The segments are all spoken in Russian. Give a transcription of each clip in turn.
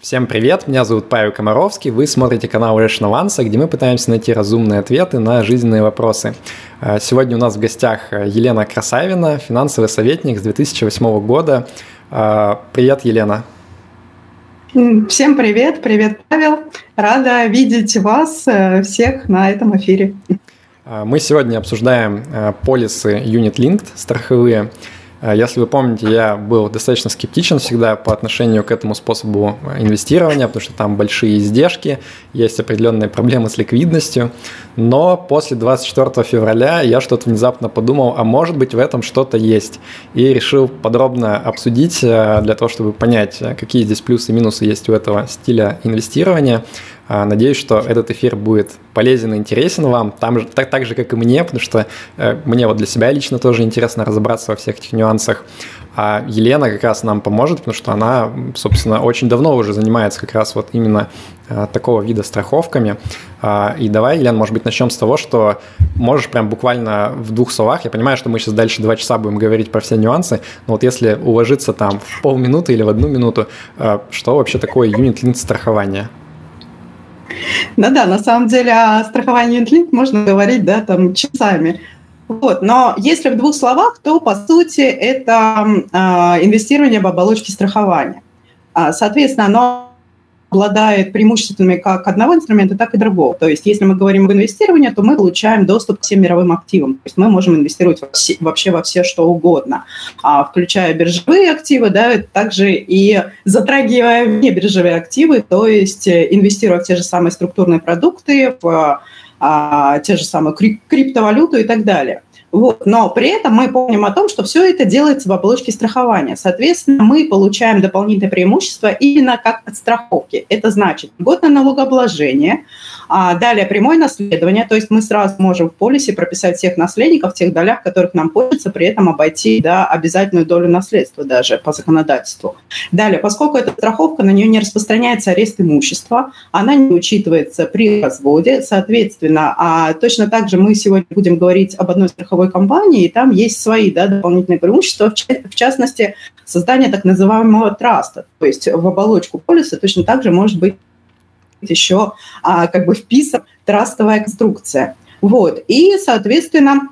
Всем привет, меня зовут Павел Комаровский, вы смотрите канал Rational Answer, где мы пытаемся найти разумные ответы на жизненные вопросы. А, сегодня у нас в гостях Елена Красавина, финансовый советник с 2008 года. А, привет, Елена. Всем привет, привет, Павел. Рада видеть вас э, всех на этом эфире. А, мы сегодня обсуждаем полисы Unit Linked страховые. Если вы помните, я был достаточно скептичен всегда по отношению к этому способу э, инвестирования, потому что там большие издержки, есть определенные проблемы с ликвидностью. Но после 24 февраля я что-то внезапно подумал, а может быть в этом что-то есть. И решил подробно обсудить э, для того, чтобы понять, какие здесь плюсы и минусы есть у этого стиля инвестирования. А, надеюсь, что этот эфир будет полезен и интересен вам, там же, так, так же, как и мне, потому что э, мне вот для себя лично тоже интересно разобраться во всех этих нюансах. А Елена как раз нам поможет, потому что она, собственно, очень давно уже занимается как раз вот именно э, такого вида страховками. А, и давай, Елена, может быть, начнем с того, что можешь прям буквально в двух словах, я понимаю, что мы сейчас дальше два часа будем говорить про все нюансы, но вот если уложиться там в полминуты или в одну минуту, э, что вообще такое юнит-линк страхования? Да-да, на самом деле о страховании Unit можно говорить, да, там часами. Вот. Но если в двух словах, то по сути это э, инвестирование в оболочке страхования. А, соответственно, оно обладает преимуществами как одного инструмента, так и другого. То есть, если мы говорим об инвестировании, то мы получаем доступ к всем мировым активам. То есть мы можем инвестировать вообще во все что угодно, а, включая биржевые активы, да, также и затрагивая не биржевые активы, то есть э, инвестируя в те же самые структурные продукты, в а, те же самые криптовалюту и так далее. Вот. Но при этом мы помним о том, что все это делается в оболочке страхования. Соответственно, мы получаем дополнительное преимущество именно как от страховки. Это значит годное налогообложение, а далее прямое наследование, то есть мы сразу можем в полисе прописать всех наследников в тех долях, которых нам хочется, при этом обойти да, обязательную долю наследства даже по законодательству. Далее, поскольку эта страховка, на нее не распространяется арест имущества, она не учитывается при разводе, соответственно, а точно так же мы сегодня будем говорить об одной страховой компании, и там есть свои да, дополнительные преимущества, в частности, создание так называемого траста, то есть в оболочку полиса точно так же может быть еще а, как бы вписан трастовая конструкция. Вот. И, соответственно,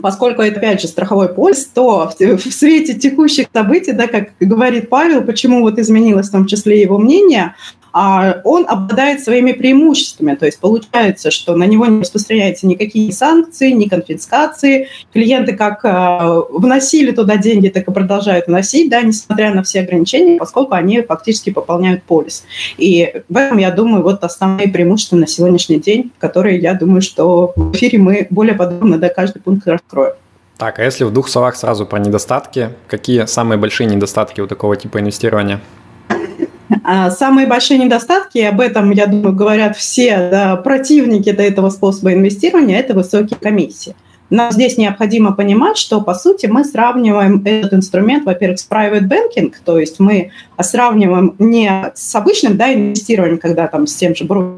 поскольку это, опять же, страховой полис, то в, в свете текущих событий, да, как говорит Павел, почему вот изменилось в том числе его мнение, а он обладает своими преимуществами. То есть получается, что на него не распространяются никакие санкции, ни конфискации. Клиенты как э, вносили туда деньги, так и продолжают вносить, да, несмотря на все ограничения, поскольку они фактически пополняют полис. И в этом, я думаю, вот основные преимущества на сегодняшний день, которые, я думаю, что в эфире мы более подробно да, каждый пункт раскроем. Так, а если в двух словах сразу про недостатки, какие самые большие недостатки у такого типа инвестирования? А самые большие недостатки, об этом, я думаю, говорят все да, противники этого способа инвестирования, это высокие комиссии. Но здесь необходимо понимать, что, по сути, мы сравниваем этот инструмент, во-первых, с private banking, то есть мы сравниваем не с обычным да, инвестированием, когда там с тем же брокером,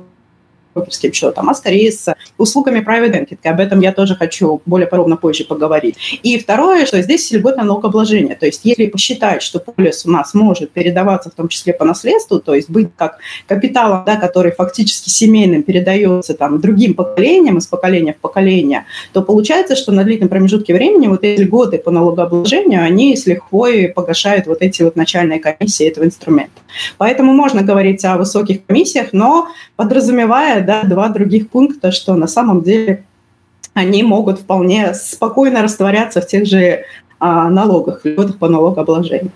брокерским счетом, а скорее с услугами private banking. Об этом я тоже хочу более подробно позже поговорить. И второе, что здесь льготное налогообложение. То есть если посчитать, что полис у нас может передаваться в том числе по наследству, то есть быть как капиталом, да, который фактически семейным передается там, другим поколениям, из поколения в поколение, то получается, что на длительном промежутке времени вот эти льготы по налогообложению, они с лихвой погашают вот эти вот начальные комиссии этого инструмента. Поэтому можно говорить о высоких комиссиях, но подразумевая да, два других пункта, что на самом деле они могут вполне спокойно растворяться в тех же а, налогах, льготах по налогообложению.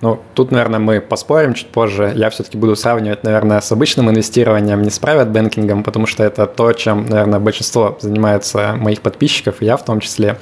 Ну, тут, наверное, мы поспорим чуть позже. Я все-таки буду сравнивать, наверное, с обычным инвестированием, не с private банкингом, потому что это то, чем, наверное, большинство занимается моих подписчиков, и я в том числе.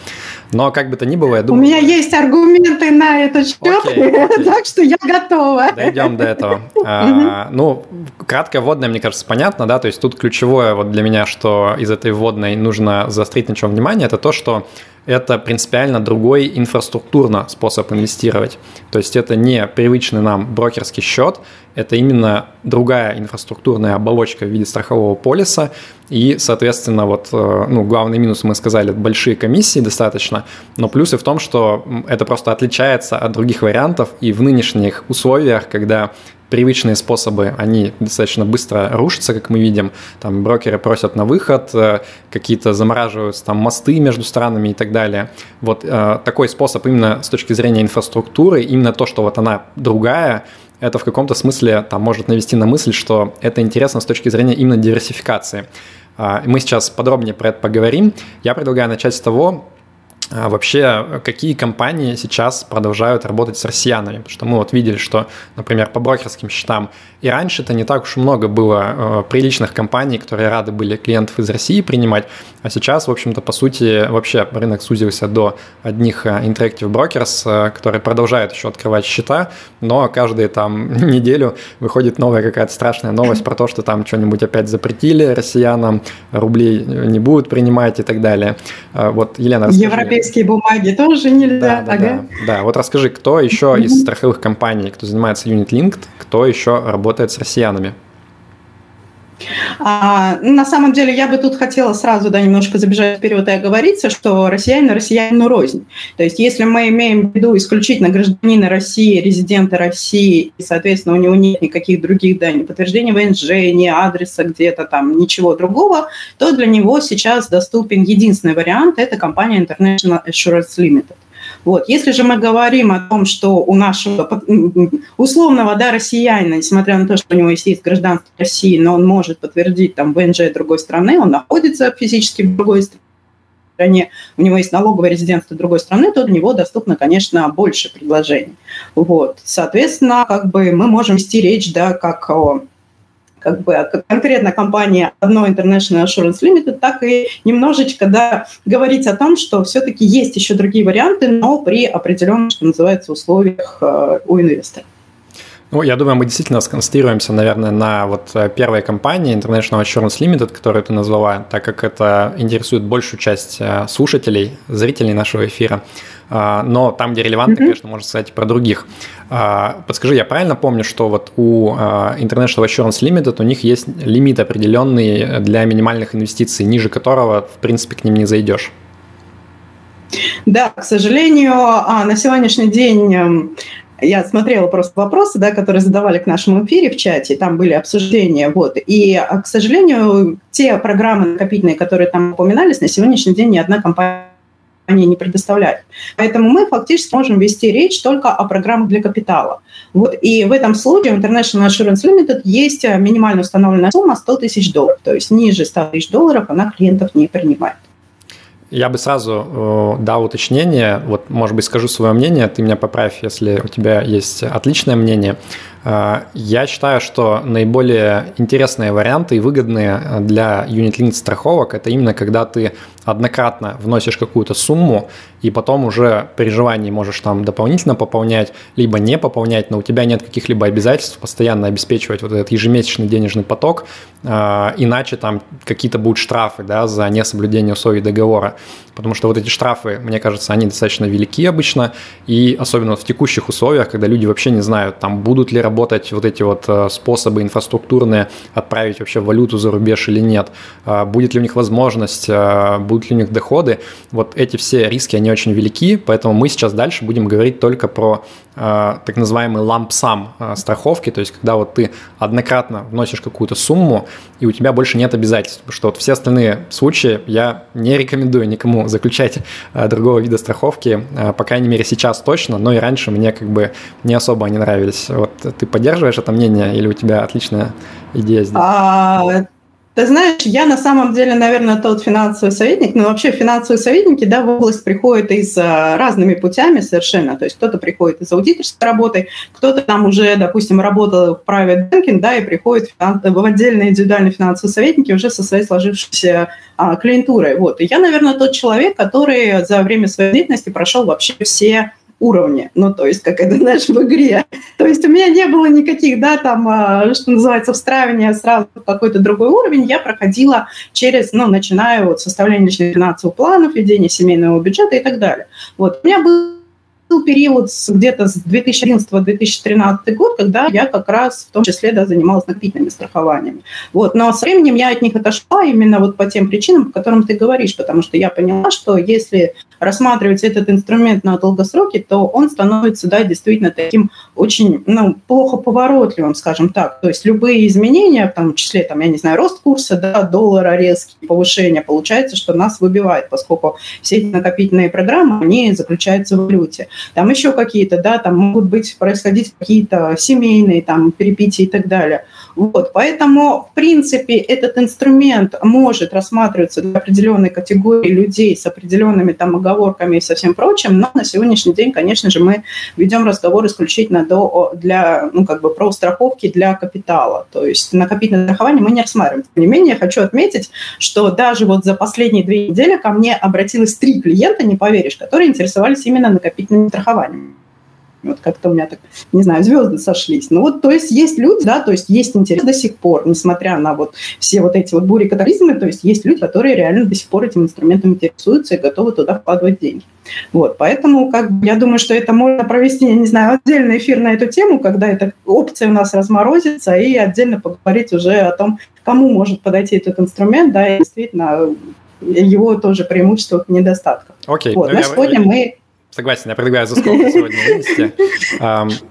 Но как бы то ни было, я думаю... У меня есть аргументы на этот счет, окей, окей. так что я готова. Дойдем до этого. А, ну, краткое вводное, мне кажется, понятно, да, то есть тут ключевое вот для меня, что из этой вводной нужно заострить на чем внимание, это то, что это принципиально другой инфраструктурно способ инвестировать. То есть это не привычный нам брокерский счет, это именно другая инфраструктурная оболочка в виде страхового полиса. И, соответственно, вот, э, ну, главный минус, мы сказали, большие комиссии достаточно, но плюсы в том, что это просто отличается от других вариантов, и в нынешних условиях, когда привычные способы, они достаточно быстро рушатся, как мы видим. Там брокеры просят на выход, э, какие-то замораживаются там мосты между странами и так далее. Вот э, такой способ именно с точки зрения инфраструктуры, именно то, что вот она другая, это в каком-то смысле там может навести на мысль, что это интересно с точки зрения именно диверсификации. А, мы сейчас подробнее про это поговорим. Я предлагаю начать с того, а вообще, какие компании сейчас продолжают работать с россиянами? Потому что мы вот видели, что, например, по брокерским счетам и раньше-то не так уж много было э, приличных компаний, которые рады были клиентов из России принимать, а сейчас, в общем-то, по сути, вообще рынок сузился до одних э, Interactive Brokers, э, которые продолжают еще открывать счета, но каждую там неделю выходит новая какая-то страшная новость про то, что там что-нибудь опять запретили россиянам, рублей не будут принимать и так далее. Вот, Елена, расскажи. Европейские бумаги тоже нельзя. Да, да, ага. да, да. Вот расскажи, кто еще из страховых компаний, кто занимается Unit Linked, кто еще работает работает с россиянами? А, на самом деле я бы тут хотела сразу да, немножко забежать вперед и оговориться, что россиянин россиянину рознь. То есть если мы имеем в виду исключительно гражданина России, резидента России, и, соответственно, у него нет никаких других, да, ни подтверждения ВНЖ, ни адреса где-то там, ничего другого, то для него сейчас доступен единственный вариант – это компания International Assurance Limited. Вот. Если же мы говорим о том, что у нашего условного да, россиянина, несмотря на то, что у него есть гражданство России, но он может подтвердить там ВНЖ другой страны, он находится физически в другой стране, у него есть налоговое резидентство другой страны, то для него доступно, конечно, больше предложений. Вот. Соответственно, как бы мы можем вести речь да, как о как бы конкретно компания одной International Assurance Limited, так и немножечко да, говорить о том, что все-таки есть еще другие варианты, но при определенных, что называется, условиях э, у инвестора. Ну, я думаю, мы действительно сконцентрируемся, наверное, на вот э, первой компании International Assurance Limited, которую ты назвала, так как это интересует большую часть э, слушателей, зрителей нашего эфира. А, но там, где релевантно, mm-hmm. конечно, можно сказать про других. А, подскажи, я правильно помню, что вот у а, International Assurance Limited у них есть лимит определенный для минимальных инвестиций, ниже которого, в принципе, к ним не зайдешь? Да, к сожалению, на сегодняшний день эм, я смотрела просто вопросы, да, которые задавали к нашему эфире в чате, там были обсуждения, вот, и, к сожалению, те программы накопительные, которые там упоминались, на сегодняшний день ни одна компания они не предоставляют. Поэтому мы фактически можем вести речь только о программах для капитала. Вот. И в этом случае у International Assurance Limited есть э, минимально установленная сумма 100 тысяч долларов. То есть ниже 100 тысяч долларов она клиентов не принимает. Я бы сразу э, дал уточнение, вот, может быть, скажу свое мнение, ты меня поправь, если у тебя есть отличное мнение. Э, я считаю, что наиболее интересные варианты и выгодные для unit-linked страховок – это именно когда ты однократно вносишь какую-то сумму, и потом уже при желании можешь там дополнительно пополнять, либо не пополнять, но у тебя нет каких-либо обязательств постоянно обеспечивать вот этот ежемесячный денежный поток, э, иначе там какие-то будут штрафы да, за несоблюдение условий договора. Потому что вот эти штрафы, мне кажется, они достаточно велики обычно, и особенно в текущих условиях, когда люди вообще не знают, там будут ли работать вот эти вот э, способы инфраструктурные отправить вообще валюту за рубеж или нет, э, будет ли у них возможность, будут будут ли у них доходы. Вот эти все риски, они очень велики, поэтому мы сейчас дальше будем говорить только про так называемый лампсам э, страховки, то есть когда вот ты однократно вносишь какую-то сумму, и у тебя больше нет обязательств, что вот все остальные случаи я не рекомендую никому заключать э, другого вида страховки, э, по крайней мере сейчас точно, но и раньше мне как бы не особо они нравились. Вот ты поддерживаешь это мнение или у тебя отличная идея здесь? Ты знаешь, я на самом деле, наверное, тот финансовый советник, но вообще финансовые советники да, в область приходят из а, разными путями совершенно. То есть кто-то приходит из аудиторской работы, кто-то там уже, допустим, работал в private banking, да, и приходит в отдельные индивидуальные финансовые советники уже со своей сложившейся а, клиентурой. Вот. И я, наверное, тот человек, который за время своей деятельности прошел вообще все уровне, ну, то есть, как это, знаешь, в игре. То есть у меня не было никаких, да, там, а, что называется, встраивания сразу в какой-то другой уровень. Я проходила через, ну, начиная от составления личных финансовых планов, ведения семейного бюджета и так далее. Вот. У меня был был период где-то с 2011-2013 год, когда я как раз в том числе да, занималась накопительными страхованиями. Вот. Но со временем я от них отошла именно вот по тем причинам, по которым ты говоришь, потому что я поняла, что если рассматривать этот инструмент на долгосроке, то он становится, да, действительно таким очень, ну, плохо поворотливым, скажем так. То есть любые изменения, в том числе, там, я не знаю, рост курса, да, доллара резкий, повышение, получается, что нас выбивает, поскольку все эти накопительные программы, они заключаются в валюте. Там еще какие-то, да, там могут быть происходить какие-то семейные там перепития и так далее. Вот, поэтому, в принципе, этот инструмент может рассматриваться для определенной категории людей с определенными там оговорками и со всем прочим, но на сегодняшний день, конечно же, мы ведем разговор исключительно до, для, ну, как бы про страховки для капитала. То есть накопительное страхование мы не рассматриваем. Тем не менее, хочу отметить, что даже вот за последние две недели ко мне обратилось три клиента, не поверишь, которые интересовались именно накопительным страхованием. Вот как-то у меня так, не знаю, звезды сошлись. Ну вот, то есть есть люди, да, то есть есть интерес до сих пор, несмотря на вот все вот эти вот бури катаклизмы, то есть есть люди, которые реально до сих пор этим инструментом интересуются и готовы туда вкладывать деньги. Вот, поэтому как, я думаю, что это можно провести, я не знаю, отдельный эфир на эту тему, когда эта опция у нас разморозится, и отдельно поговорить уже о том, кому может подойти этот инструмент, да, и действительно его тоже преимуществах и недостатков. Окей. Вот, ну, на сегодня мы Согласен, я предлагаю за сколько сегодня вынести.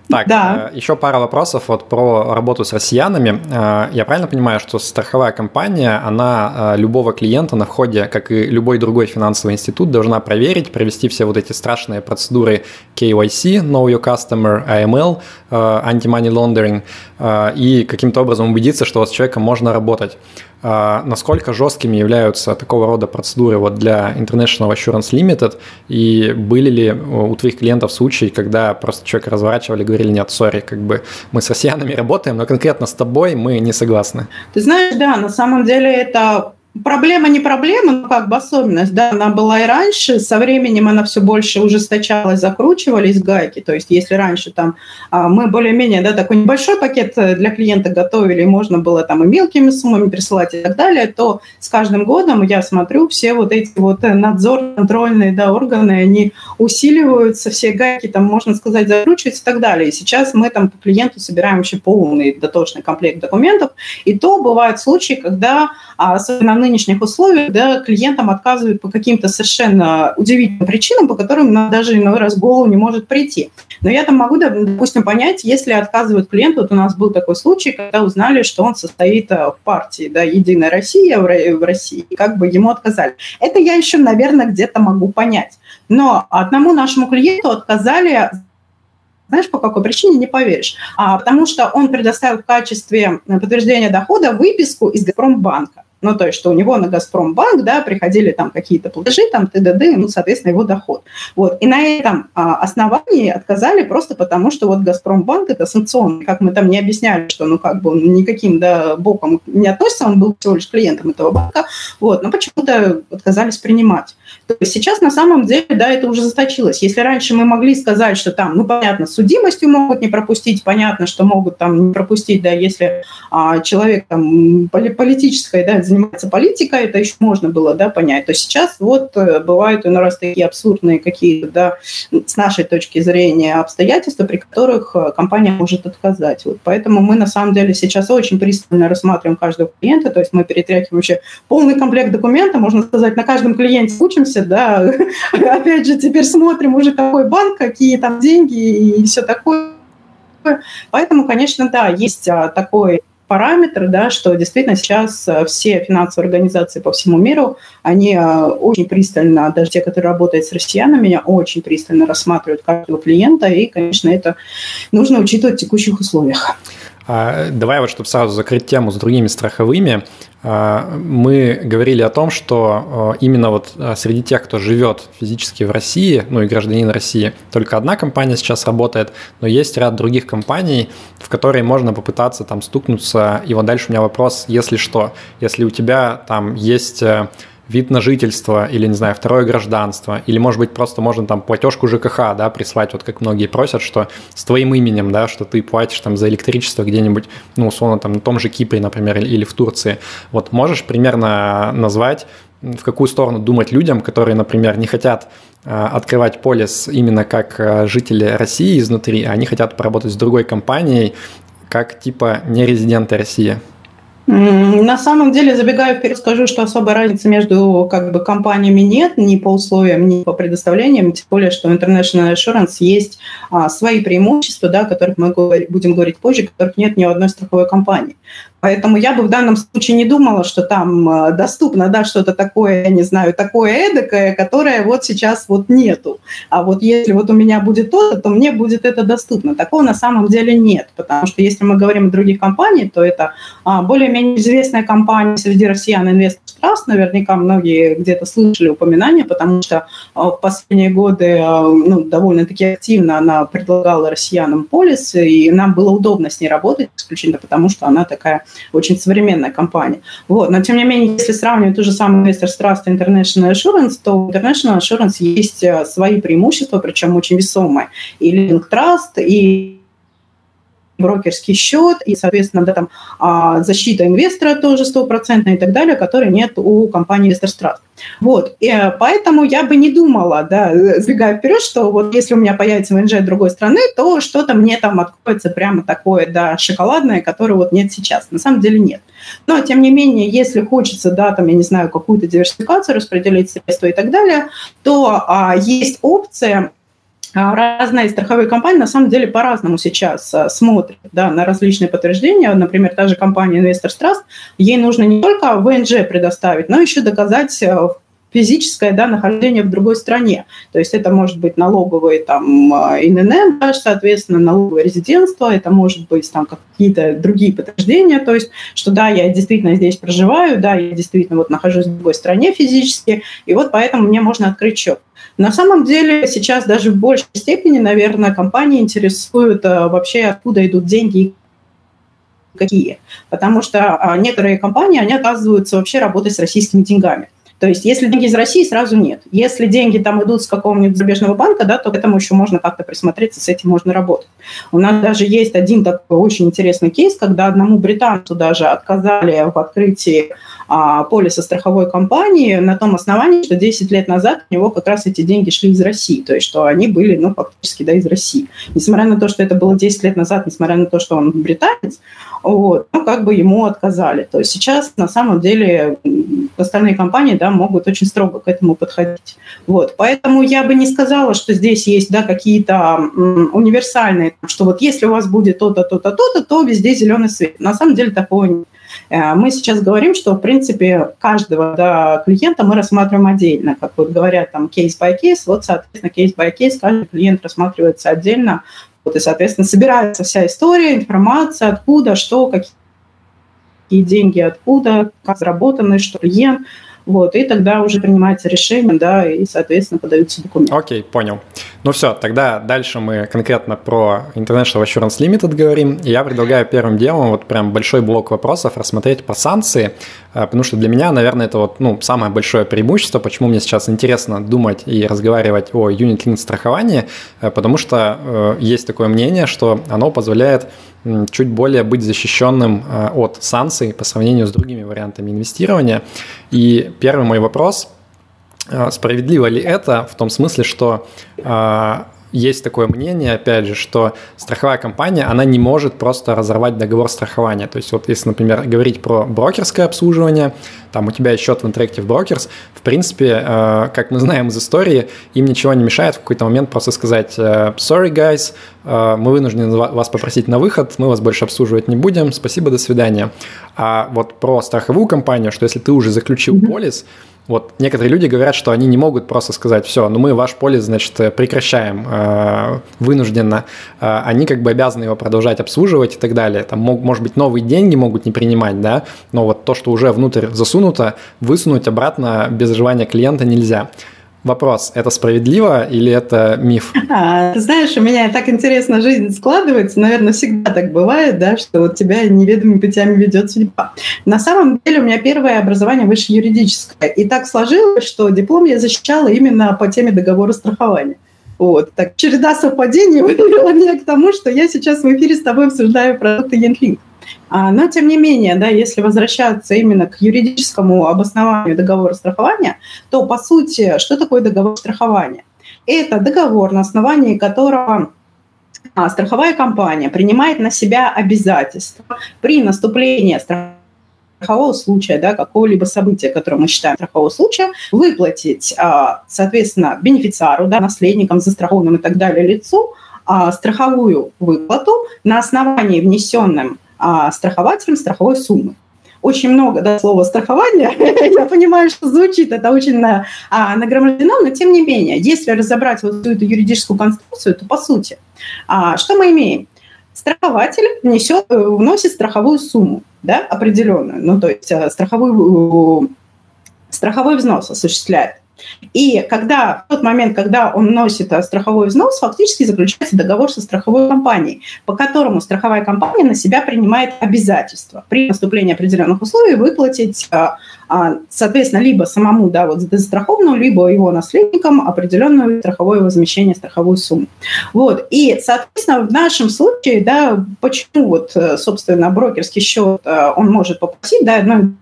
Так, да. Э, еще пара вопросов вот про работу с россиянами. Э, я правильно понимаю, что страховая компания, она э, любого клиента на входе, как и любой другой финансовый институт, должна проверить, провести все вот эти страшные процедуры KYC, Know Your Customer, AML, Anti-Money Laundering, и каким-то образом убедиться, что с человеком можно работать. А, насколько жесткими являются такого рода процедуры вот для International Assurance Limited, и были ли у твоих клиентов случаи, когда просто человека разворачивали и говорили, нет, сори, как бы мы с россиянами работаем, но конкретно с тобой мы не согласны? Ты знаешь, да, на самом деле это Проблема не проблема, но как бы особенность, да, она была и раньше, со временем она все больше ужесточалась, закручивались гайки, то есть если раньше там а, мы более-менее, да, такой небольшой пакет для клиента готовили, можно было там и мелкими суммами присылать и так далее, то с каждым годом я смотрю, все вот эти вот надзор, контрольные, да, органы, они усиливаются, все гайки там, можно сказать, закручиваются и так далее. И сейчас мы там по клиенту собираем вообще полный дотошный комплект документов, и то бывают случаи, когда, а, нынешних условиях да, клиентам отказывают по каким-то совершенно удивительным причинам, по которым нам даже иной раз голову не может прийти. Но я там могу, допустим, понять, если отказывают клиенту, вот у нас был такой случай, когда узнали, что он состоит э, в партии да, «Единая Россия» в России, и как бы ему отказали. Это я еще, наверное, где-то могу понять. Но одному нашему клиенту отказали знаешь, по какой причине, не поверишь. А, потому что он предоставил в качестве подтверждения дохода выписку из Газпромбанка. Ну, то есть, что у него на Газпромбанк, да, приходили там какие-то платежи, там, ТДД, ну, соответственно, его доход. Вот. И на этом а, основании отказали просто потому, что вот Газпромбанк – это санкционный. Как мы там не объясняли, что, ну, как бы он никаким, да, боком не относится, он был всего лишь клиентом этого банка, вот, но почему-то отказались принимать. То есть сейчас на самом деле, да, это уже засточилось. Если раньше мы могли сказать, что там, ну, понятно, с судимостью могут не пропустить, понятно, что могут там не пропустить, да, если а, человек там политической, да, занимается политикой, это еще можно было, да, понять. То сейчас вот э, бывают иной раз такие абсурдные какие-то, да, с нашей точки зрения обстоятельства, при которых э, компания может отказать. Вот поэтому мы на самом деле сейчас очень пристально рассматриваем каждого клиента, то есть мы перетряхиваем вообще полный комплект документов, можно сказать, на каждом клиенте учимся, учимся, да, опять же, теперь смотрим уже какой банк, какие там деньги и все такое. Поэтому, конечно, да, есть а, такой параметр, да, что действительно сейчас а, все финансовые организации по всему миру, они а, очень пристально, даже те, которые работают с россиянами, очень пристально рассматривают каждого клиента, и, конечно, это нужно учитывать в текущих условиях. Давай вот, чтобы сразу закрыть тему с другими страховыми, а, мы говорили о том, что а, именно вот а, среди тех, кто живет физически в России, ну и гражданин России, только одна компания сейчас работает, но есть ряд других компаний, в которые можно попытаться там стукнуться. И вот дальше у меня вопрос, если что, если у тебя там есть э, вид на жительство или, не знаю, второе гражданство, или, может быть, просто можно там платежку ЖКХ, да, прислать, вот как многие просят, что с твоим именем, да, что ты платишь там за электричество где-нибудь, ну, условно, там на том же Кипре, например, или в Турции. Вот можешь примерно назвать, в какую сторону думать людям, которые, например, не хотят а, открывать полис именно как а, жители России изнутри, а они хотят поработать с другой компанией, как типа не резиденты России? На самом деле, забегая вперед, скажу, что особой разницы между как бы, компаниями нет ни по условиям, ни по предоставлениям, тем более, что International Assurance есть а, свои преимущества, да, о которых мы будем говорить позже, которых нет ни у одной страховой компании. Поэтому я бы в данном случае не думала, что там а, доступно да, что-то такое, я не знаю, такое эдакое, которое вот сейчас вот нету. А вот если вот у меня будет то-то, то мне будет это доступно. Такого на самом деле нет, потому что если мы говорим о других компаниях, то это а, более менее известная компания среди россиян Investors Trust. Наверняка многие где-то слышали упоминания, потому что а, в последние годы а, ну, довольно-таки активно она предлагала россиянам полис, и нам было удобно с ней работать исключительно потому, что она такая очень современная компания. Вот. Но, тем не менее, если сравнивать ту же самую Investors Trust и International Assurance, то у International Assurance есть а, свои преимущества, причем очень весомые. И Living Trust, и брокерский счет и, соответственно, да, там, а, защита инвестора тоже стопроцентная и так далее, которой нет у компании Investors Trust. Вот, и э, поэтому я бы не думала, да, сбегая вперед, что вот если у меня появится ВНЖ другой страны, то что-то мне там откроется прямо такое, да, шоколадное, которое вот нет сейчас. На самом деле нет. Но, тем не менее, если хочется, да, там, я не знаю, какую-то диверсификацию, распределить средства и так далее, то а, есть опция разные страховые компании на самом деле по-разному сейчас а, смотрят да, на различные подтверждения. Например, та же компания Investors Trust, ей нужно не только ВНЖ предоставить, но еще доказать а, физическое да, нахождение в другой стране. То есть это может быть налоговый там, ИНН, да, соответственно, налоговое резидентство, это может быть там какие-то другие подтверждения, то есть что да, я действительно здесь проживаю, да, я действительно вот нахожусь в другой стране физически, и вот поэтому мне можно открыть счет. На самом деле сейчас даже в большей степени, наверное, компании интересуют а, вообще, откуда идут деньги какие. Потому что а, некоторые компании, они оказываются вообще работать с российскими деньгами. То есть если деньги из России, сразу нет. Если деньги там идут с какого-нибудь зарубежного банка, да, то к этому еще можно как-то присмотреться, с этим можно работать. У нас даже есть один такой очень интересный кейс, когда одному британцу даже отказали в открытии а, полиса страховой компании на том основании, что 10 лет назад у него как раз эти деньги шли из России, то есть что они были, ну, фактически, да, из России. Несмотря на то, что это было 10 лет назад, несмотря на то, что он британец, вот, ну, как бы ему отказали. То есть сейчас на самом деле остальные компании, да, могут очень строго к этому подходить. Вот, поэтому я бы не сказала, что здесь есть, да, какие-то универсальные, что вот если у вас будет то-то, то-то, то-то, то везде зеленый свет. На самом деле такого нет. Э, мы сейчас говорим, что, в принципе, каждого да, клиента мы рассматриваем отдельно. Как вот говорят, там, кейс by кейс, вот, соответственно, кейс by кейс, каждый клиент рассматривается отдельно, вот, и, соответственно, собирается вся история, информация, откуда, что, какие деньги, откуда, как заработаны, что клиент – вот, и тогда уже принимается решение, да, и, соответственно, подаются документы. Окей, понял. Ну все, тогда дальше мы конкретно про International Assurance Limited говорим. Я предлагаю первым делом вот прям большой блок вопросов рассмотреть про санкции, э, потому что для меня, наверное, это вот, ну, самое большое преимущество, почему мне сейчас интересно думать и разговаривать о юнит-линк страховании, э, потому что э, есть такое мнение, что оно позволяет чуть более быть защищенным от санкций по сравнению с другими вариантами инвестирования. И первый мой вопрос, э, справедливо ли это в том смысле, что э, есть такое мнение, опять же, что страховая компания, она не может просто разорвать договор страхования. То есть вот если, например, говорить про брокерское обслуживание, там у тебя есть счет в Interactive Brokers, в принципе, э, как мы знаем из истории, им ничего не мешает в какой-то момент просто сказать э, «sorry, guys, э, мы вынуждены вас попросить на выход, мы вас больше обслуживать не будем, спасибо, до свидания». А вот про страховую компанию, что если ты уже заключил полис, вот некоторые люди говорят, что они не могут просто сказать, все, ну мы ваш полис, значит, прекращаем э, вынужденно. Э, они как бы обязаны его продолжать обслуживать и так далее. Там, мог, может быть, новые деньги могут не принимать, да, но вот то, что уже внутрь засунуто, высунуть обратно без желания клиента нельзя. Вопрос, это справедливо или это миф? А, ты знаешь, у меня так интересно жизнь складывается, наверное, всегда так бывает, да, что вот тебя неведомыми путями ведет судьба. На самом деле у меня первое образование выше юридическое, и так сложилось, что диплом я защищала именно по теме договора страхования. Вот. Так, череда совпадений вывела меня к тому, что я сейчас в эфире с тобой обсуждаю продукты Янтлинк. А, но, тем не менее, да, если возвращаться именно к юридическому обоснованию договора страхования, то, по сути, что такое договор страхования? Это договор, на основании которого страховая компания принимает на себя обязательства при наступлении страхового случая, да, какого-либо события, которое мы считаем страхового случая, выплатить, а, соответственно, бенефициару, да, наследникам, застрахованным и так далее лицу а, страховую выплату на основании внесенным а, страхователем страховой суммы очень много да, слова страхования. Я понимаю, что звучит это очень на, а, нагромождено, но тем не менее, если разобрать вот эту юридическую конструкцию, то по сути, а, что мы имеем? Страхователь внесет, э, вносит страховую сумму да, определенную, ну то есть э, страховую, страховой взнос осуществляет. И когда, в тот момент, когда он носит э, страховой взнос, фактически заключается договор со страховой компанией, по которому страховая компания на себя принимает обязательства при наступлении определенных условий выплатить, э, а, соответственно, либо самому да, вот застрахованному, либо его наследникам определенное страховое возмещение, страховую сумму. Вот. И, соответственно, в нашем случае, да, почему вот, э, собственно, брокерский счет он может попросить, да, одной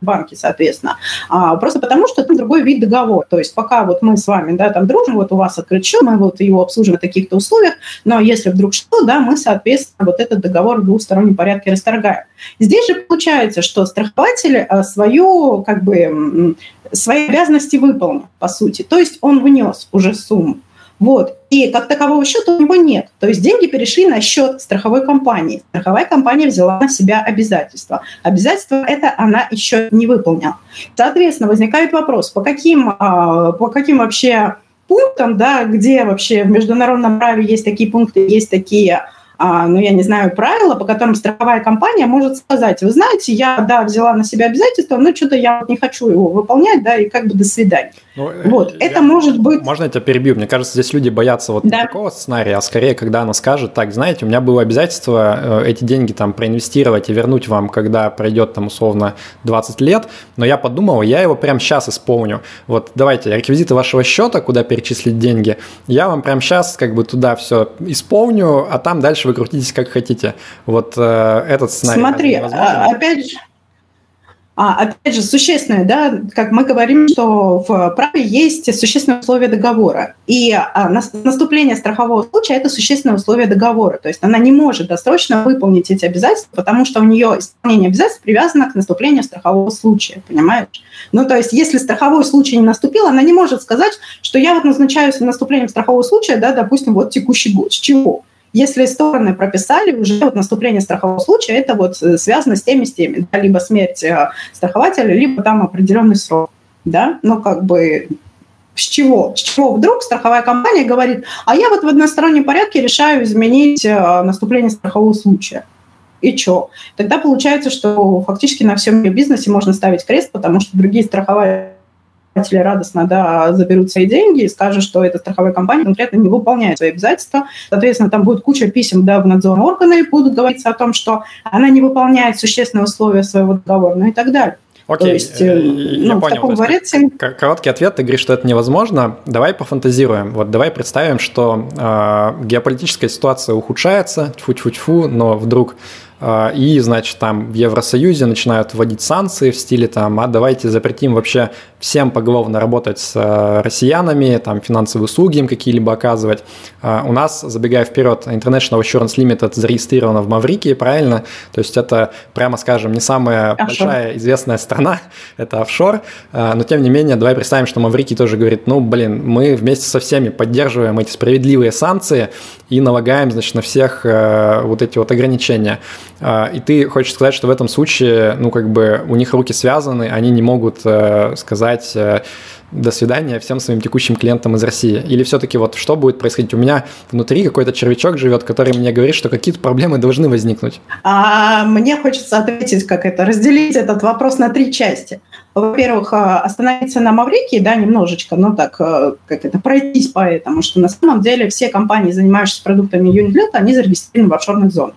банке, соответственно. А, просто потому, что это другой вид договора. То есть пока вот мы с вами, да, там дружим, вот у вас открыт счет, мы вот его обслуживаем в таких-то условиях, но если вдруг что, да, мы, соответственно, вот этот договор в двустороннем порядке расторгаем. Здесь же получается, что страхователь а, свою, как бы, свои обязанности выполнил, по сути. То есть он внес уже сумму. Вот. И как такового счета у него нет. То есть деньги перешли на счет страховой компании. Страховая компания взяла на себя обязательства. Обязательства это она еще не выполнила. Соответственно, возникает вопрос, по каким, а, по каким вообще пунктам, да, где вообще в международном праве есть такие пункты, есть такие а, ну, я не знаю, правила, по которым страховая компания может сказать, вы знаете, я, да, взяла на себя обязательства, но что-то я не хочу его выполнять, да, и как бы до свидания. Ну, вот, я, это может быть... Можно я тебя перебью? Мне кажется, здесь люди боятся вот да. такого сценария, а скорее, когда она скажет, так, знаете, у меня было обязательство э, эти деньги там проинвестировать и вернуть вам, когда пройдет там условно 20 лет, но я подумал, я его прямо сейчас исполню. Вот давайте, реквизиты вашего счета, куда перечислить деньги, я вам прямо сейчас как бы туда все исполню, а там дальше вы крутитесь как хотите. Вот э, этот сценарий. Смотри, а, опять же, а, опять же, существенное, да, как мы говорим, что в праве есть существенные условия договора. И а, наступление страхового случая – это существенное условие договора. То есть она не может досрочно выполнить эти обязательства, потому что у нее исполнение обязательств привязано к наступлению страхового случая, понимаешь? Ну, то есть если страховой случай не наступил, она не может сказать, что я вот назначаю с наступлением страхового случая, да, допустим, вот текущий год. С чего? Если стороны прописали уже вот наступление страхового случая, это вот э, связано с теми, с теми, да, либо смерть э, страхователя, либо там определенный срок, да, ну как бы с чего? С чего вдруг страховая компания говорит, а я вот в одностороннем порядке решаю изменить э, наступление страхового случая. И что? Тогда получается, что фактически на всем бизнесе можно ставить крест, потому что другие страховые покупатели радостно да, заберут свои деньги и скажут, что эта страховая компания конкретно не выполняет свои обязательства. Соответственно, там будет куча писем да, в надзорные органы, и будут говориться о том, что она не выполняет существенные условия своего договора, ну и так далее. Окей, То есть, э, я ну, понял. В таком варианте... Короткий ответ, ты говоришь, что это невозможно. Давай пофантазируем. Вот давай представим, что э, геополитическая ситуация ухудшается, тьфу-тьфу-тьфу, но вдруг и, значит, там в Евросоюзе начинают вводить санкции в стиле там, а давайте запретим вообще всем поголовно работать с э, россиянами, там финансовые услуги им какие-либо оказывать. А, у нас, забегая вперед, International Assurance Limited зарегистрирована в Маврикии, правильно? То есть это, прямо скажем, не самая офшор. большая известная страна, это офшор, а, но тем не менее, давай представим, что Маврикий тоже говорит, ну, блин, мы вместе со всеми поддерживаем эти справедливые санкции и налагаем, значит, на всех э, вот эти вот ограничения. А, и ты хочешь сказать, что в этом случае, ну, как бы у них руки связаны, они не могут э, сказать э, до свидания всем своим текущим клиентам из России? Или все-таки вот что будет происходить? У меня внутри какой-то червячок живет, который мне говорит, что какие-то проблемы должны возникнуть. А, мне хочется ответить, как это, разделить этот вопрос на три части. Во-первых, а, остановиться на Маврикии, да, немножечко, ну так, э, как это, пройтись по этому, что на самом деле все компании, занимающиеся продуктами Unit они зарегистрированы в офшорных зонах.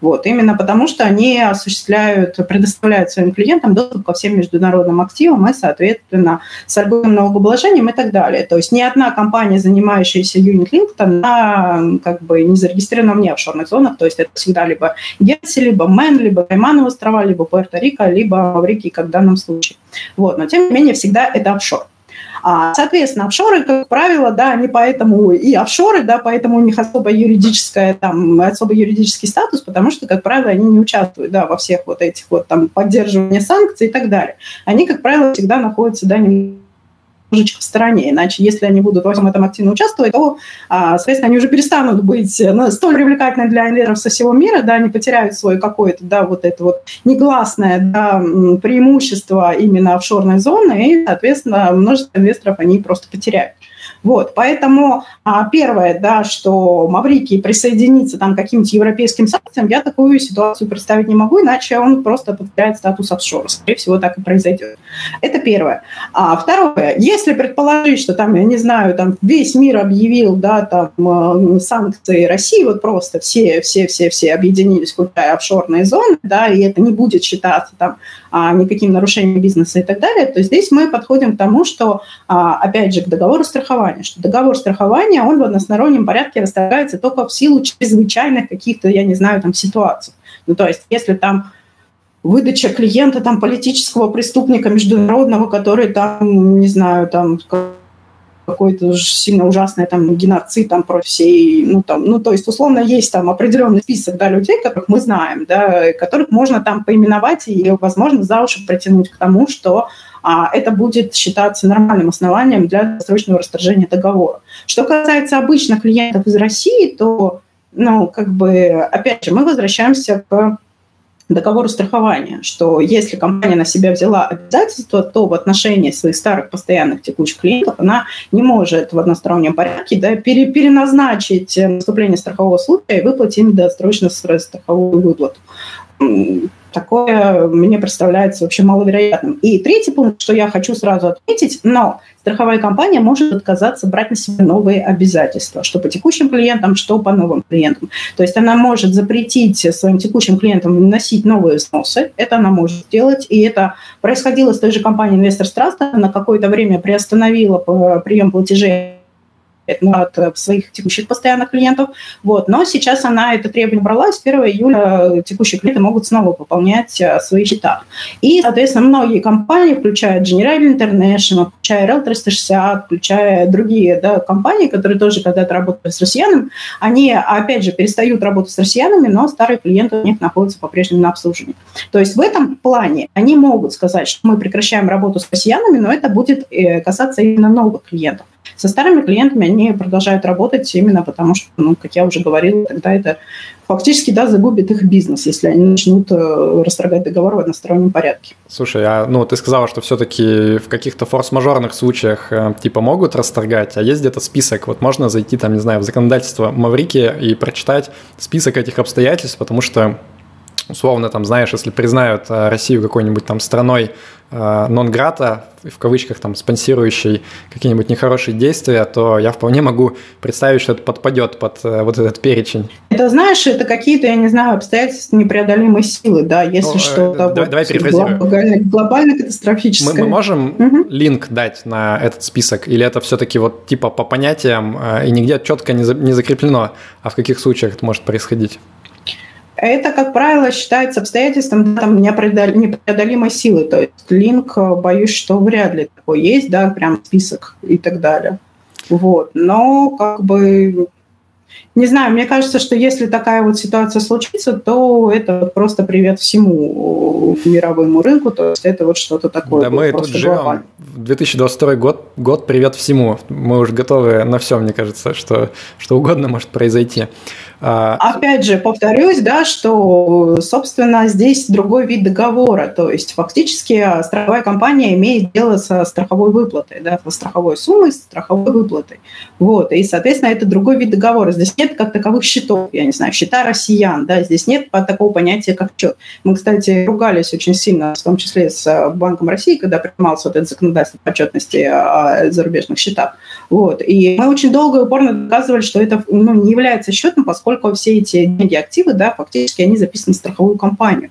Вот, именно потому, что они осуществляют, предоставляют своим клиентам доступ ко всем международным активам и, соответственно, с альбомным налогообложением и так далее. То есть ни одна компания, занимающаяся Unit она как бы не зарегистрирована вне офшорных зонах, то есть это всегда либо Герси, либо Мэн, либо Каймановы острова, либо Пуэрто-Рико, либо Маврикий, как в данном случае. Вот, но тем не менее всегда это офшор. А, соответственно, офшоры, как правило, да, они поэтому и офшоры, да, поэтому у них особо юридическая, там, особо юридический статус, потому что, как правило, они не участвуют, да, во всех вот этих вот там поддерживании санкций и так далее. Они, как правило, всегда находятся, да, немножечко в стороне. Иначе, если они будут во всем этом активно участвовать, то, а, соответственно, они уже перестанут быть ну, столь привлекательны для инвесторов со всего мира, да, они потеряют свое какое-то, да, вот это вот негласное да, преимущество именно офшорной зоны, и, соответственно, множество инвесторов они просто потеряют. Вот, поэтому а, первое, да, что Маврикий присоединится там к каким-то европейским санкциям, я такую ситуацию представить не могу, иначе он просто потеряет статус офшора. Скорее всего, так и произойдет. Это первое. А второе, если предположить, что там, я не знаю, там весь мир объявил, да, там э, санкции России, вот просто все, все, все, все объединились, включая офшорные зоны, да, и это не будет считаться там никаким нарушением бизнеса и так далее, то здесь мы подходим к тому, что, а, опять же, к договору страхования, что договор страхования, он в одностороннем порядке расторгается только в силу чрезвычайных каких-то, я не знаю, там, ситуаций. Ну, то есть, если там выдача клиента там политического преступника международного, который там, не знаю, там какой-то сильно ужасный там геноцид там против всей, ну там, ну то есть условно есть там определенный список, да, людей, которых мы знаем, да, которых можно там поименовать и, возможно, за уши протянуть к тому, что а, это будет считаться нормальным основанием для срочного расторжения договора. Что касается обычных клиентов из России, то, ну, как бы, опять же, мы возвращаемся к договору страхования, что если компания на себя взяла обязательства, то в отношении своих старых постоянных текущих клиентов она не может в одностороннем порядке да, пере, переназначить наступление страхового случая и выплатить им досрочно страховую выплату такое мне представляется вообще маловероятным. И третий пункт, что я хочу сразу отметить, но страховая компания может отказаться брать на себя новые обязательства, что по текущим клиентам, что по новым клиентам. То есть она может запретить своим текущим клиентам вносить новые взносы, это она может сделать, и это происходило с той же компанией Investors Trust, на какое-то время приостановила прием платежей от э, своих текущих постоянных клиентов. Вот. Но сейчас она это требование брала, и с 1 июля текущие клиенты могут снова пополнять э, свои счета. И, соответственно, многие компании, включая General International, включая Real 360, включая другие да, компании, которые тоже когда-то работали с россиянами, они, опять же, перестают работать с россиянами, но старые клиенты у них находятся по-прежнему на обслуживании. То есть в этом плане они могут сказать, что мы прекращаем работу с россиянами, но это будет э, касаться именно новых клиентов. Со старыми клиентами они продолжают работать именно потому, что, ну, как я уже говорила, тогда это фактически, да, загубит их бизнес, если они начнут э, расторгать договор в одностороннем порядке. Слушай, а ну ты сказала, что все-таки в каких-то форс-мажорных случаях э, типа могут расторгать, а есть где-то список, вот можно зайти там, не знаю, в законодательство Маврики и прочитать список этих обстоятельств, потому что условно, там, знаешь, если признают э, Россию какой-нибудь там страной э, нон-грата, в кавычках, там, спонсирующей какие-нибудь нехорошие действия, то я вполне могу представить, что это подпадет под э, вот этот перечень. Это, знаешь, это какие-то, я не знаю, обстоятельства непреодолимой силы, да, если ну, что-то давай, вот давай перефразируем. Глобально, глобально катастрофическое. Мы, мы можем угу. линк дать на этот список, или это все-таки вот типа по понятиям и нигде четко не, за, не закреплено, а в каких случаях это может происходить? Это, как правило, считается обстоятельством там, непреодолимой силы. То есть линк, э, боюсь, что вряд ли такой есть, да, прям список и так далее. Вот. Но как бы не знаю, мне кажется, что если такая вот ситуация случится, то это просто привет всему мировому рынку, то есть это вот что-то такое. Да, мы тут живем. 2022 год, год привет всему. Мы уже готовы на все, мне кажется, что, что угодно может произойти. А, Опять же, повторюсь, да, что, собственно, здесь другой вид договора. То есть фактически страховая компания имеет дело со страховой выплатой, да, со страховой суммой, с страховой выплатой. Вот. И, соответственно, это другой вид договора. Здесь нет как таковых счетов, я не знаю, счета россиян, да, здесь нет такого понятия, как счет. Мы, кстати, ругались очень сильно, в том числе с Банком России, когда принимался вот это законодательство по отчетности о зарубежных счетах. Вот. И мы очень долго и упорно доказывали, что это ну, не является счетом, поскольку все эти деньги, активы, да, фактически они записаны в страховую компанию.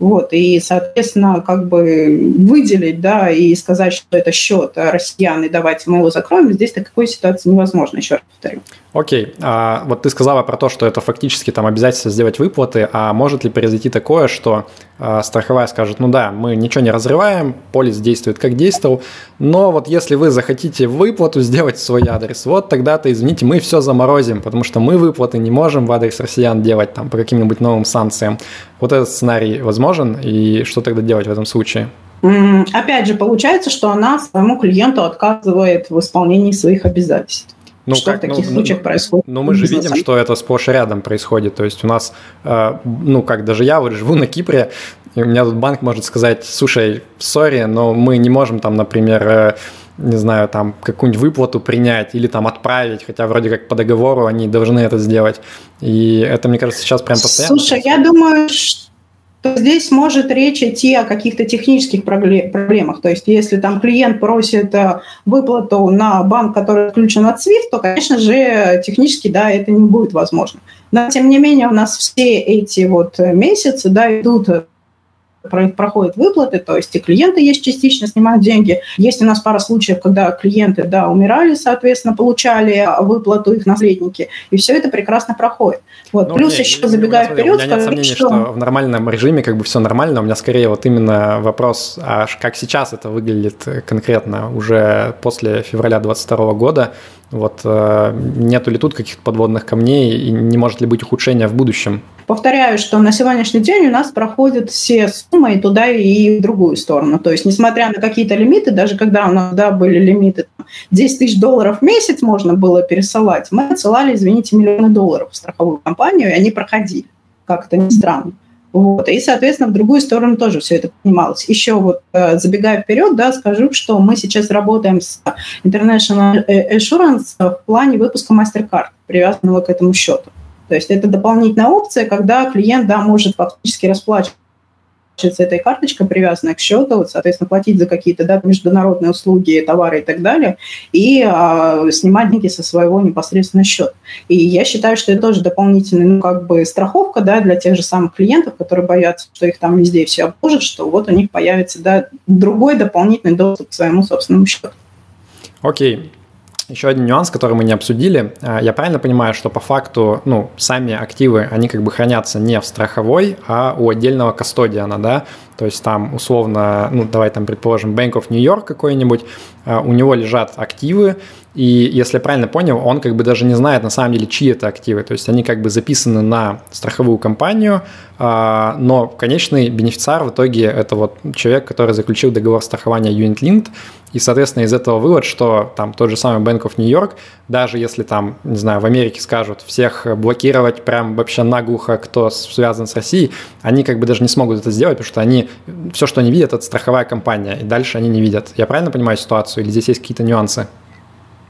Вот, и, соответственно, как бы выделить, да, и сказать, что это счет россиян, и давайте мы его закроем, здесь такой ситуации невозможно, еще раз повторю. Окей, а вот ты сказала про то, что это фактически там обязательство сделать выплаты, а может ли произойти такое, что э, страховая скажет, ну да, мы ничего не разрываем, полис действует как действовал, но вот если вы захотите выплату сделать в свой адрес, вот тогда-то, извините, мы все заморозим, потому что мы выплаты не можем в адрес россиян делать там по каким-нибудь новым санкциям. Вот этот сценарий возможен, и что тогда делать в этом случае? Опять же, получается, что она своему клиенту отказывает в исполнении своих обязательств. Ну, что как, в таких ну, случаях ну, происходит? Ну, мы же видим, что это сплошь и рядом происходит. То есть у нас, э, ну, как даже я вот живу на Кипре, и у меня тут банк может сказать, слушай, сори, но мы не можем там, например, э, не знаю, там какую-нибудь выплату принять или там отправить, хотя вроде как по договору они должны это сделать. И это, мне кажется, сейчас прям постоянно. Слушай, я думаю, что то здесь может речь идти о каких-то технических проблемах. То есть если там клиент просит э, выплату на банк, который отключен от SWIFT, то, конечно же, технически, да, это не будет возможно. Но, тем не менее, у нас все эти вот месяцы, да, идут проходят выплаты, то есть и клиенты есть частично снимают деньги. Есть у нас пара случаев, когда клиенты, да, умирали, соответственно, получали выплату их наследники, и все это прекрасно проходит. Вот. Ну, Плюс не, еще забегая вперед, у меня нет сомнений, что... что в нормальном режиме как бы все нормально. У меня скорее вот именно вопрос, а как сейчас это выглядит конкретно уже после февраля 2022 года. Вот э, нету ли тут каких-то подводных камней и не может ли быть ухудшения в будущем? Повторяю, что на сегодняшний день у нас проходят все суммы и туда, и в другую сторону. То есть, несмотря на какие-то лимиты, даже когда у нас да, были лимиты 10 тысяч долларов в месяц можно было пересылать, мы отсылали, извините, миллионы долларов в страховую компанию, и они проходили. Как это ни странно. Вот. И, соответственно, в другую сторону тоже все это понималось. Еще вот э, забегая вперед, да, скажу, что мы сейчас работаем с International Assurance в плане выпуска MasterCard, привязанного к этому счету. То есть это дополнительная опция, когда клиент да, может фактически расплачиваться с этой карточкой, привязанной к счету, вот, соответственно, платить за какие-то да, международные услуги, товары и так далее, и а, снимать деньги со своего непосредственно счета. И я считаю, что это тоже дополнительная ну, как бы страховка да, для тех же самых клиентов, которые боятся, что их там везде все обложат, что вот у них появится да, другой дополнительный доступ к своему собственному счету. Окей. Еще один нюанс, который мы не обсудили. А, я правильно понимаю, что по факту, ну, сами активы, они как бы хранятся не в страховой, а у отдельного кастодиана, да? То есть там условно, ну, давай там предположим, Bank of New York какой-нибудь, а, у него лежат активы, и если я правильно понял, он как бы даже не знает на самом деле, чьи это активы. То есть они как бы записаны на страховую компанию, а, но конечный бенефициар в итоге это вот человек, который заключил договор страхования Unit Linked, и, соответственно, из этого вывод, что там тот же самый Bank of New York, даже если там, не знаю, в Америке скажут всех блокировать прям вообще наглухо, кто связан с Россией, они как бы даже не смогут это сделать, потому что они, все, что они видят, это страховая компания, и дальше они не видят. Я правильно понимаю ситуацию, или здесь есть какие-то нюансы?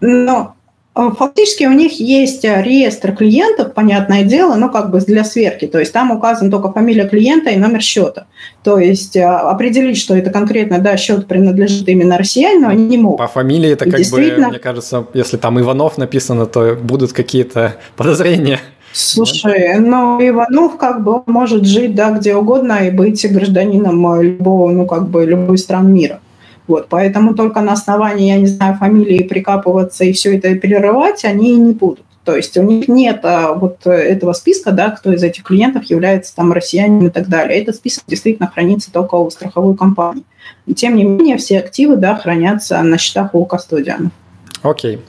Ну, Э, фактически у них есть э, реестр клиентов, понятное дело, но как бы для сверки. То есть там указан только фамилия клиента и номер счета. То есть э, определить, что это конкретно, да, счет принадлежит именно россиянину, они не могут. По фамилии это как бы, мне кажется, если там Иванов написано, то будут какие-то подозрения. Слушай, но Иванов как бы может жить, да, где угодно и быть гражданином любого, ну, как бы любой стран мира. Вот, поэтому только на основании, я не знаю, фамилии прикапываться и все это перерывать они не будут. То есть у них нет а, вот этого списка, да, кто из этих клиентов является там россиянин и так далее. Этот список действительно хранится только у страховой компании. Тем не менее, все активы да, хранятся на счетах у кастодианов. Окей.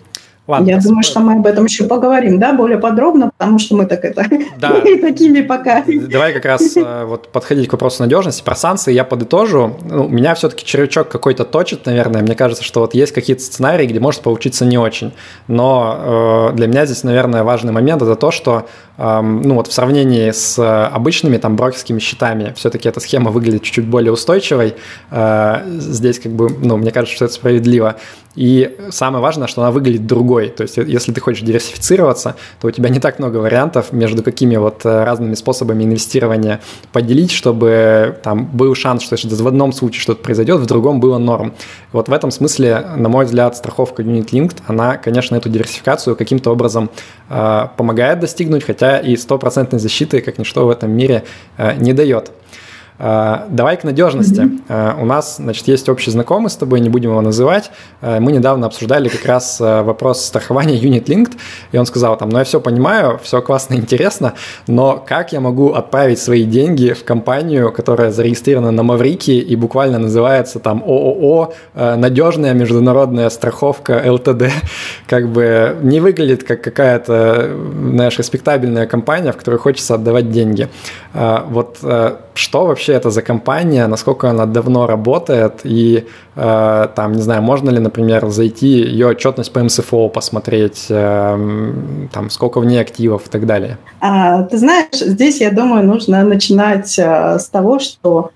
Ладно, Я думаю, что мы об этом еще поговорим, да, более подробно, потому что мы так это да. такими пока. Давай как раз э, вот подходить к вопросу надежности. Про санкции я подытожу. Ну, меня все-таки червячок какой-то точит, наверное. Мне кажется, что вот есть какие-то сценарии, где может получиться не очень. Но э, для меня здесь, наверное, важный момент это то, что э, ну вот в сравнении с обычными там брокерскими счетами все-таки эта схема выглядит чуть-чуть более устойчивой. Э, здесь как бы, ну, мне кажется, что это справедливо. И самое важное, что она выглядит другой. То есть, если ты хочешь диверсифицироваться, то у тебя не так много вариантов, между какими вот э, разными способами инвестирования поделить, чтобы там был шанс, что в одном случае что-то произойдет, в другом было норм. Вот в этом смысле, на мой взгляд, страховка Unit Linked, она, конечно, эту диверсификацию каким-то образом э, помогает достигнуть, хотя и стопроцентной защиты, как ничто в этом мире, э, не дает. Давай к надежности. Mm-hmm. У нас, значит, есть общий знакомый с тобой, не будем его называть. Мы недавно обсуждали как раз вопрос страхования Unit Linked, и он сказал там, ну я все понимаю, все классно, интересно, но как я могу отправить свои деньги в компанию, которая зарегистрирована на Маврике и буквально называется там ООО «Надежная международная страховка ЛТД», как бы не выглядит как какая-то, знаешь, респектабельная компания, в которую хочется отдавать деньги. Вот что вообще это за компания, насколько она давно работает, и э, там, не знаю, можно ли, например, зайти ее отчетность по МСФО посмотреть, э, там, сколько в ней активов и так далее? А, ты знаешь, здесь, я думаю, нужно начинать э, с того, что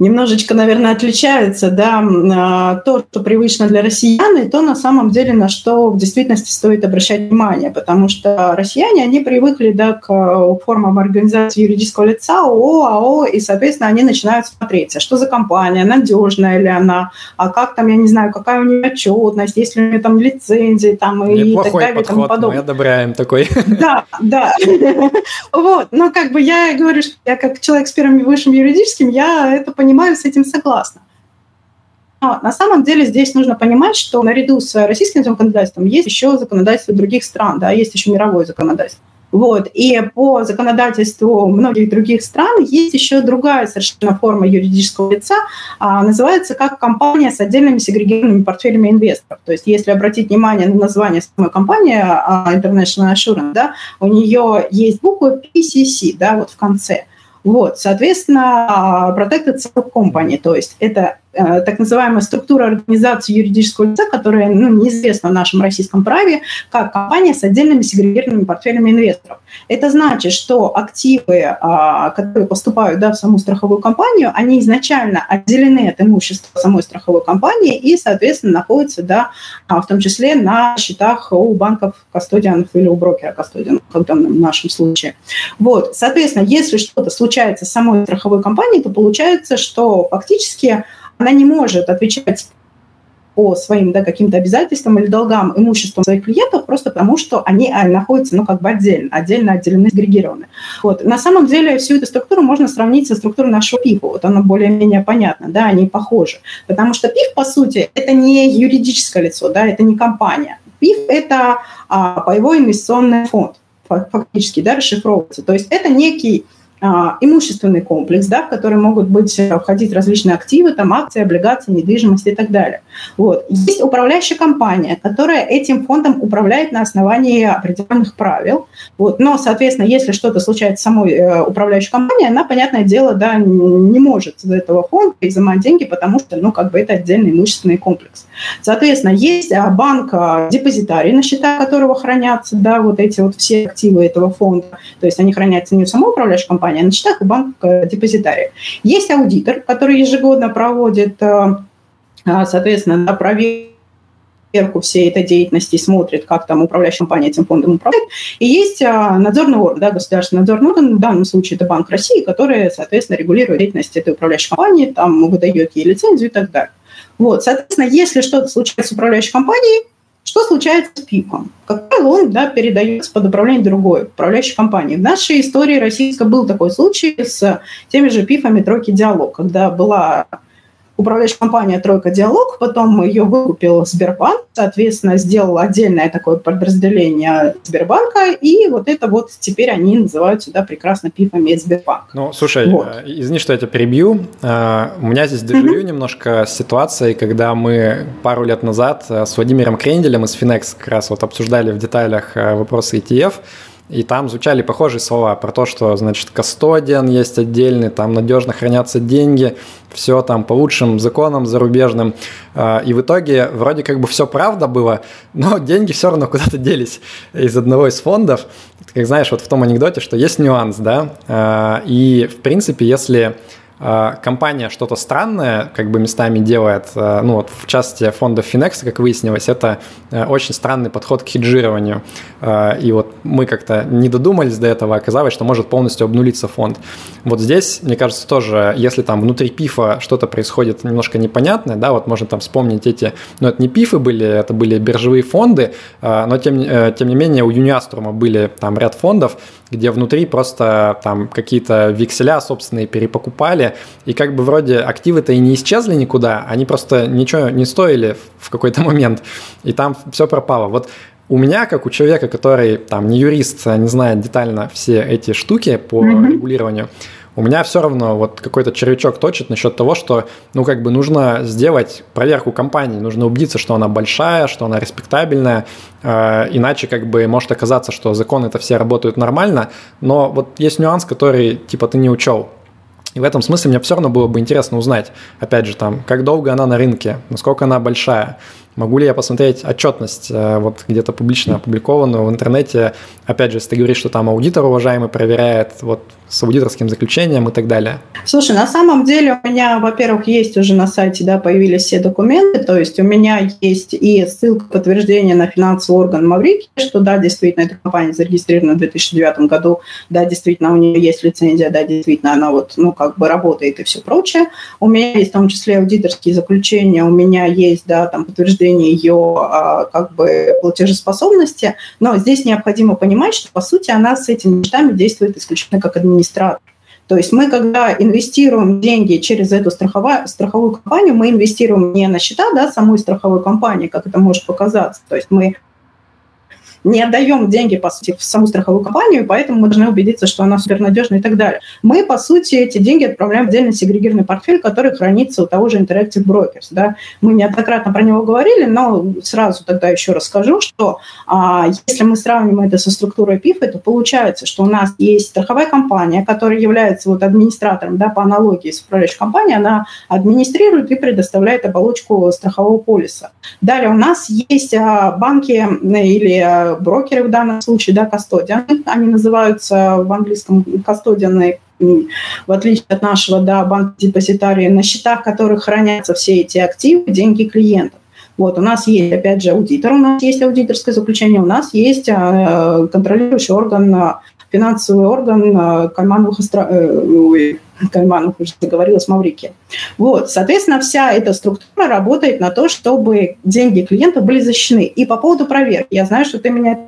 немножечко, наверное, отличается да, а, то, что привычно для россиян, и то, на самом деле, на что в действительности стоит обращать внимание, потому что россияне, они привыкли да, к э, формам организации юридического лица, ООО, АО, и, соответственно, они начинают смотреть, а что за компания, надежная ли она, а как там, я не знаю, какая у нее отчетность, есть ли у нее там лицензии, там, и так далее, подход, и тому подобное. мы одобряем такой. Да, да. Вот, но как бы я говорю, что я как человек с первым высшим юридическим, я это понимаю, понимаю, с этим согласна. Но на самом деле здесь нужно понимать, что наряду с российским законодательством есть еще законодательство других стран, да, есть еще мировое законодательство. Вот. И по законодательству многих других стран есть еще другая совершенно форма юридического лица, а, называется как компания с отдельными сегрегированными портфелями инвесторов. То есть если обратить внимание на название самой компании а, International Assurance, да, у нее есть буквы PCC да, вот в конце. Вот, соответственно, а, Protected Company, то есть это так называемая структура организации юридического лица, которая ну, неизвестна в нашем российском праве, как компания с отдельными сегрегированными портфелями инвесторов. Это значит, что активы, а, которые поступают да, в саму страховую компанию, они изначально отделены от имущества самой страховой компании и, соответственно, находятся да, а, в том числе на счетах у банков кастодианов или у брокера кастодианов, как в данном нашем случае. Вот, соответственно, если что-то случается с самой страховой компанией, то получается, что фактически она не может отвечать по своим да, каким-то обязательствам или долгам имуществом своих клиентов просто потому, что они а, находятся ну, как бы отдельно, отдельно отделены, сгрегированы. Вот. На самом деле всю эту структуру можно сравнить со структурой нашего ПИФа. Вот она более-менее понятна, да, они похожи. Потому что ПИФ, по сути, это не юридическое лицо, да, это не компания. ПИФ – это а, паевой инвестиционный фонд, фактически, да, расшифровывается. То есть это некий имущественный комплекс, да, в который могут быть э, входить различные активы, там акции, облигации, недвижимость и так далее. Вот. Есть управляющая компания, которая этим фондом управляет на основании определенных правил. Вот. Но, соответственно, если что-то случается с самой э, управляющей компанией, она, понятное дело, да, не может из этого фонда изымать деньги, потому что, ну, как бы это отдельный имущественный комплекс. Соответственно, есть а, банк а, депозитарий, на счетах которого хранятся, да, вот эти вот все активы этого фонда. То есть они хранятся не в самой управляющей компании, компания, на счетах у банка депозитария. Есть аудитор, который ежегодно проводит, э, э, соответственно, да, проверку всей этой деятельности, смотрит, как там управляющая компания этим фондом управляет. И есть э, надзорный орган, да, государственный надзорный орган, в данном случае это Банк России, который, соответственно, регулирует деятельность этой управляющей компании, там выдает ей лицензию и так далее. Вот, соответственно, если что-то случается с управляющей компанией, что случается с ПИФом? Как правило, да, передается под управление другой управляющей компании. В нашей истории российской был такой случай с теми же ПИФами «Тройки Диалог», когда была управляющая компания «Тройка Диалог», потом ее выкупил Сбербанк, соответственно, сделал отдельное такое подразделение Сбербанка, и вот это вот теперь они называются да, прекрасно пифами Сбербанк. Ну, слушай, вот. Э, извини, что я тебя перебью. Э, у меня здесь дежавю mm-hmm. немножко с ситуацией, когда мы пару лет назад э, с Владимиром Кренделем из Finex как раз вот обсуждали в деталях вопросы ETF, и там звучали похожие слова про то, что, значит, кастодиан есть отдельный, там надежно хранятся деньги, все там по лучшим законам зарубежным. А, и в итоге вроде как бы все правда было, но деньги все равно куда-то делись из одного из фондов. Как знаешь, вот в том анекдоте, что есть нюанс, да, а, и в принципе, если компания что-то странное, как бы местами делает, а, ну вот в части фонда Finex, как выяснилось, это а, очень странный подход к хеджированию. И вот мы как-то не додумались до этого, оказалось, что может полностью обнулиться фонд. Вот здесь, мне кажется, тоже, если там внутри пифа что-то происходит немножко непонятное, да, вот можно там вспомнить эти, ну это не пифы были, это были биржевые фонды, но тем, э, тем не менее у Юниаструма были там ряд фондов, где внутри просто там какие-то векселя собственные перепокупали, и как бы вроде активы-то и не исчезли никуда, они просто ничего не стоили в какой-то момент, и там все пропало. Вот у меня, как у человека, который там не юрист, не знает детально все эти штуки по mm-hmm. регулированию, у меня все равно вот какой-то червячок точит насчет того, что, ну, как бы нужно сделать проверку компании, нужно убедиться, что она большая, что она респектабельная, э, иначе как бы может оказаться, что законы это все работают нормально, но вот есть нюанс, который, типа, ты не учел. И в этом смысле мне все равно было бы интересно узнать, опять же, там, как долго она на рынке, насколько она большая, Могу ли я посмотреть отчетность, э, вот где-то публично опубликованную в интернете? Опять же, если ты говоришь, что там аудитор уважаемый проверяет, вот с аудиторским заключением и так далее? Слушай, на самом деле у меня, во-первых, есть уже на сайте, да, появились все документы, то есть у меня есть и ссылка подтверждения на финансовый орган Маврики, что да, действительно, эта компания зарегистрирована в 2009 году, да, действительно, у нее есть лицензия, да, действительно, она вот, ну, как бы работает и все прочее. У меня есть в том числе аудиторские заключения, у меня есть, да, там подтверждение ее, а, как бы, платежеспособности, но здесь необходимо понимать, что, по сути, она с этими счетами действует исключительно как администратор. То есть мы, когда инвестируем деньги через эту страховую, страховую компанию, мы инвестируем не на счета да, самой страховой компании, как это может показаться. То есть мы не отдаем деньги, по сути, в саму страховую компанию, поэтому мы должны убедиться, что она супернадежна и так далее. Мы, по сути, эти деньги отправляем в отдельно сегрегированный портфель, который хранится у того же Interactive Brokers. Да? Мы неоднократно про него говорили, но сразу тогда еще расскажу, что а, если мы сравним это со структурой ПИФа, то получается, что у нас есть страховая компания, которая является вот администратором, да, по аналогии с управляющей компанией, она администрирует и предоставляет оболочку страхового полиса. Далее у нас есть а, банки или а, брокеры в данном случае, да, кастодианы, они называются в английском кастодианы, в отличие от нашего, да, банка депозитарии, на счетах которых хранятся все эти активы, деньги клиентов. Вот, у нас есть, опять же, аудитор, у нас есть аудиторское заключение, у нас есть э, контролирующий орган, э, финансовый орган э, Каймановых островов, э, Кайманов уже заговорила с Маврики. Вот, соответственно, вся эта структура работает на то, чтобы деньги клиентов были защищены. И по поводу проверки, я знаю, что ты меня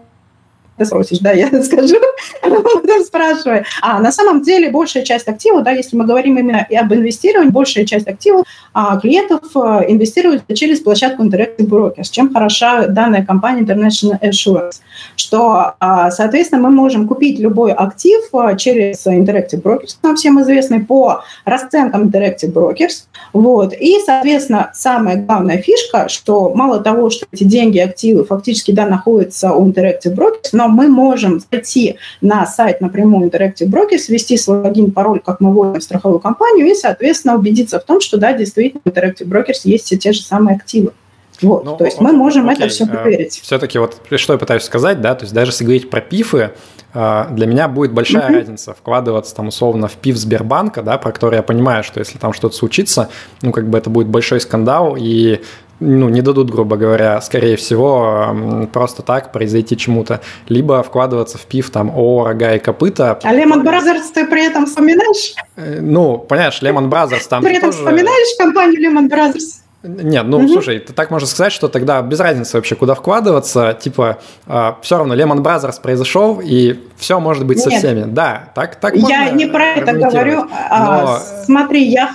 ты спросишь, да, я скажу, потом спрашиваю. А на самом деле большая часть активов, да, если мы говорим именно об инвестировании, большая часть активов а, клиентов а, инвестируют через площадку Interactive Brokers. Чем хороша данная компания International Assurance? Что, а, соответственно, мы можем купить любой актив а, через Interactive Brokers, нам всем известный, по расценкам Interactive Brokers. Вот. И, соответственно, самая главная фишка, что мало того, что эти деньги, активы фактически да, находятся у Interactive Brokers, но мы можем зайти на сайт напрямую Interactive Brokers, ввести свой логин, пароль, как мы вводим в страховую компанию, и, соответственно, убедиться в том, что, да, действительно, в Interactive Brokers есть все те же самые активы. Вот, ну, то есть мы можем окей. это все проверить. Все-таки вот что я пытаюсь сказать, да, то есть даже если говорить про пифы, а, для меня будет большая uh-huh. разница вкладываться там условно в пив Сбербанка, да, про который я понимаю, что если там что-то случится, ну как бы это будет большой скандал и ну, не дадут, грубо говоря, скорее всего, просто так произойти чему-то. Либо вкладываться в пив там о рога и копыта. А Lehman Brothers ты при этом вспоминаешь? Э, ну, понимаешь, Lehman Brothers там... При этом тоже... вспоминаешь компанию Lehman Brothers? Нет, ну угу. слушай, ты так можно сказать, что тогда без разницы вообще, куда вкладываться. Типа, э, все равно Lehman Brothers произошел, и все может быть Нет. со всеми. Да, так, так Я не про это говорю. А, но... Смотри, я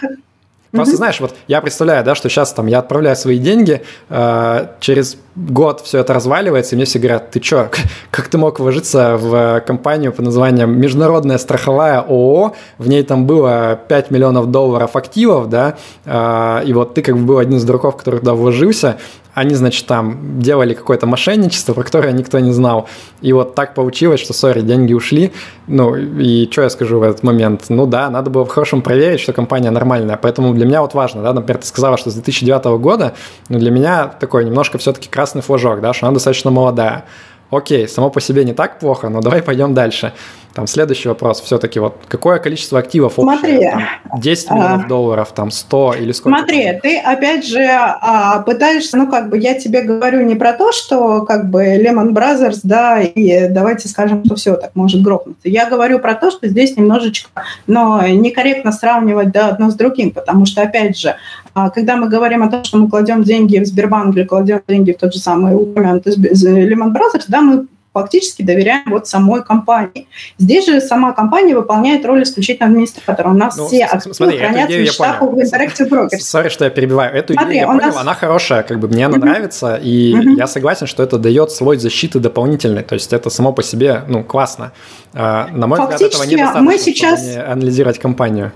Просто mm-hmm. знаешь, вот я представляю, да, что сейчас там я отправляю свои деньги, э, через год все это разваливается, и мне все говорят, ты что, как ты мог вложиться в компанию под названием Международная страховая ООО, в ней там было 5 миллионов долларов активов, да, э, и вот ты как бы был один из дураков, который туда вложился, они, значит, там делали какое-то мошенничество, про которое никто не знал. И вот так получилось, что, сори, деньги ушли. Ну, и что я скажу в этот момент? Ну да, надо было в-хорошем проверить, что компания нормальная. Поэтому для меня вот важно, да, например, ты сказала, что с 2009 года, но для меня такой немножко все-таки красный флажок, да, что она достаточно молодая. Окей, само по себе не так плохо, но давай пойдем дальше. Там следующий вопрос все-таки, вот какое количество активов Смотри, общее? Там, 10 миллионов а, долларов, там 100 или сколько? Смотри, там? ты опять же а, пытаешься, ну как бы я тебе говорю не про то, что как бы Lehman Brothers, да, и давайте скажем, что все так может грохнуться. Я говорю про то, что здесь немножечко, но некорректно сравнивать да, одно с другим, потому что опять же, а, когда мы говорим о том, что мы кладем деньги в Сбербанк или кладем деньги в тот же самый Lehman Brothers, да, мы фактически доверяем вот самой компании. Здесь же сама компания выполняет роль исключительно администратора. У нас ну, все активы смотри, хранятся в счетах у Interactive Brokers. Сори, что я перебиваю. Эту смотри, идею я понял, нас... она хорошая, как бы мне она нравится, и я согласен, что это дает свой защиты дополнительный, то есть это само по себе, ну, классно. А, на мой взгляд, этого недостаточно, мы сейчас... чтобы анализировать компанию.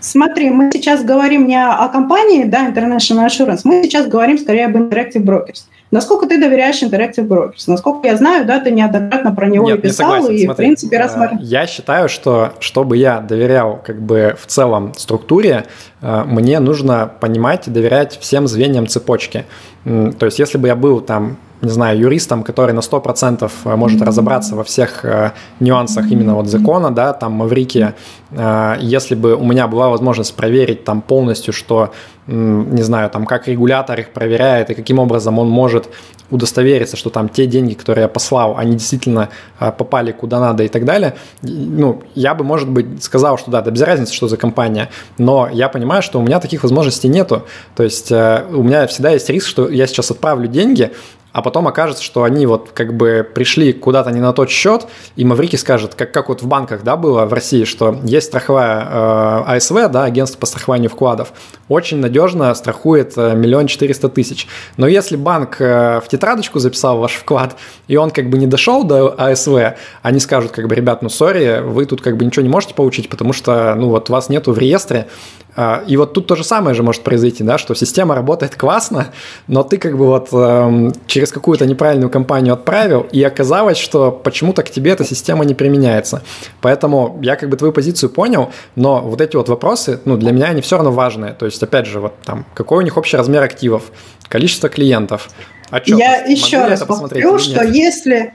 Смотри, мы сейчас говорим не о компании, да, International Assurance, мы сейчас говорим скорее об Interactive Brokers. Насколько ты доверяешь Interactive Brokers? Насколько я знаю, да, ты неоднократно про него Нет, писал согласен. и, Смотри, в принципе, рассмотрел. Я считаю, что чтобы я доверял как бы в целом структуре, э, мне нужно понимать и доверять всем звеньям цепочки. То есть, если бы я был там не знаю, юристом, который на 100% э, может разобраться во всех э, нюансах именно вот закона, да, там Маврики, э, если бы у меня была возможность проверить там полностью, что, не знаю, там как регулятор их проверяет и каким образом он может удостовериться, что там те деньги, которые я послал, они действительно попали куда надо и так далее, ну, я бы, может быть, сказал, что да, да без разницы, что за компания, но я понимаю, что у меня таких возможностей нету, то есть у меня всегда есть риск, что я сейчас отправлю деньги, а потом окажется, что они вот как бы пришли куда-то не на тот счет, и Маврики скажет, как, как вот в банках, да, было в России, что есть страховая э, АСВ, да, агентство по страхованию вкладов, очень надежно страхует э, миллион четыреста тысяч. Но если банк э, в тетрадочку записал ваш вклад, и он как бы не дошел до АСВ, они скажут, как бы, ребят, ну, сори, вы тут как бы ничего не можете получить, потому что, ну, вот вас нету в реестре, и вот тут то же самое же может произойти, да, что система работает классно, но ты как бы вот э, через какую-то неправильную компанию отправил, и оказалось, что почему-то к тебе эта система не применяется. Поэтому я как бы твою позицию понял, но вот эти вот вопросы, ну, для меня они все равно важные. То есть, опять же, вот там, какой у них общий размер активов, количество клиентов, отчетность. Я еще раз повторю, что если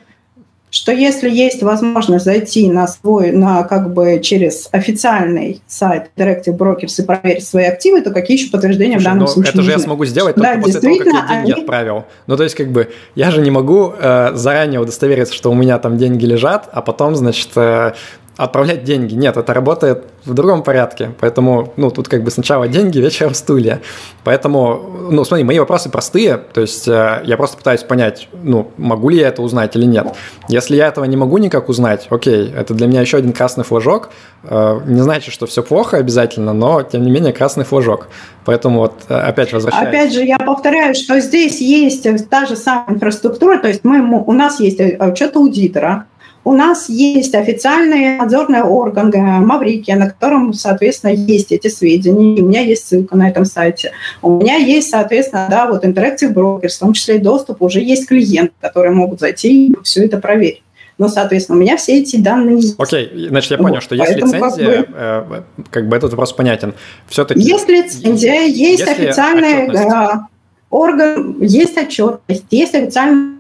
что если есть возможность зайти на свой, на как бы через официальный сайт Directive Brokers и проверить свои активы, то какие еще подтверждения Слушай, в данном ну, случае Это нужны? же я смогу сделать только да, после того, как я деньги они... отправил. Ну, то есть, как бы, я же не могу э, заранее удостовериться, что у меня там деньги лежат, а потом, значит, э, отправлять деньги. Нет, это работает в другом порядке. Поэтому, ну, тут как бы сначала деньги, вечером стулья. Поэтому, ну, смотри, мои вопросы простые. То есть э, я просто пытаюсь понять, ну, могу ли я это узнать или нет. Если я этого не могу никак узнать, окей, это для меня еще один красный флажок. Э, не значит, что все плохо обязательно, но, тем не менее, красный флажок. Поэтому вот э, опять возвращаюсь. Опять же, я повторяю, что здесь есть та же самая инфраструктура, то есть мы, у нас есть учет аудитора, у нас есть официальный надзорный орган Маврикия, на котором, соответственно, есть эти сведения. У меня есть ссылка на этом сайте. У меня есть, соответственно, да, вот Interactive Brokers, в том числе и доступ, уже есть клиенты, которые могут зайти и все это проверить. Но, соответственно, у меня все эти данные есть. Окей, okay. значит, я понял, вот. что есть Поэтому лицензия, как бы, э, как бы этот вопрос понятен. Все-таки... Есть лицензия, есть официальный орган, есть отчетность, есть официальный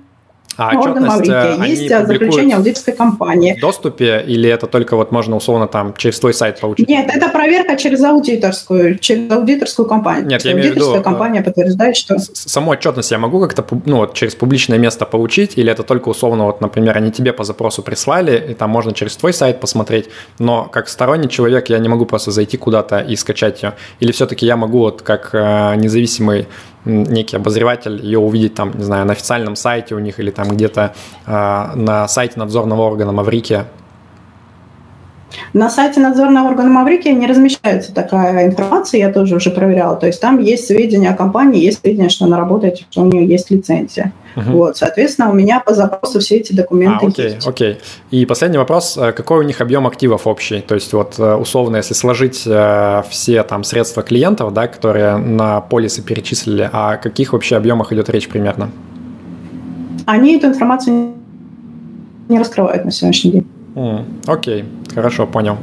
а орган Маврикия. Э, есть заключение аудиторской компании. В доступе или это только вот можно условно там через твой сайт получить? Нет, это проверка через аудиторскую, через аудиторскую компанию. Нет, я имею в виду... компания подтверждает, что... Саму отчетность я могу как-то ну, вот, через публичное место получить, или это только условно, вот, например, они тебе по запросу прислали, и там можно через твой сайт посмотреть, но как сторонний человек я не могу просто зайти куда-то и скачать ее. Или все-таки я могу вот как э, независимый некий обозреватель ее увидеть там, не знаю, на официальном сайте у них или там где-то э, на сайте надзорного органа Маврикия? На сайте надзорного органа Маврикия не размещается такая информация, я тоже уже проверяла. То есть там есть сведения о компании, есть сведения, что она работает, что у нее есть лицензия. Угу. Вот, соответственно, у меня по запросу все эти документы а, окей, есть. Окей. И последний вопрос: э, какой у них объем активов общий? То есть вот э, условно, если сложить э, все там средства клиентов, да, которые на полисы перечислили, о каких вообще объемах идет речь примерно? Они эту информацию не раскрывают на сегодняшний день. Mm, окей, хорошо, понял.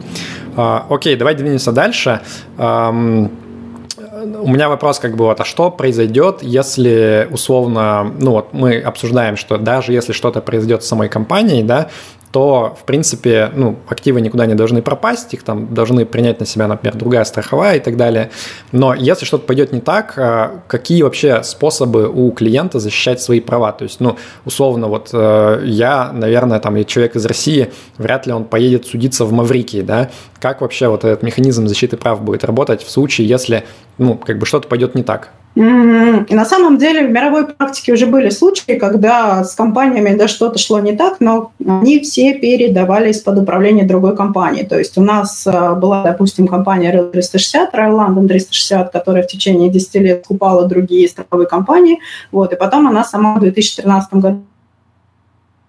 Uh, окей, давай двинемся дальше. Um, у меня вопрос как бы вот, а что произойдет, если условно, ну вот мы обсуждаем, что даже если что-то произойдет с самой компанией, да, то, в принципе, ну, активы никуда не должны пропасть, их там должны принять на себя, например, другая страховая и так далее. Но если что-то пойдет не так, а, какие вообще способы у клиента защищать свои права? То есть, ну, условно, вот э, я, наверное, там, человек из России, вряд ли он поедет судиться в Маврикии, да? Как вообще вот этот механизм защиты прав будет работать в случае, если, ну, как бы что-то пойдет не так? На самом деле в мировой практике уже были случаи, когда с компаниями да, что-то шло не так, но они все передавались под управление другой компании. То есть у нас э, была, допустим, компания Real 360, Royal London 360, которая в течение 10 лет купала другие страховые компании, вот, и потом она сама в 2013 году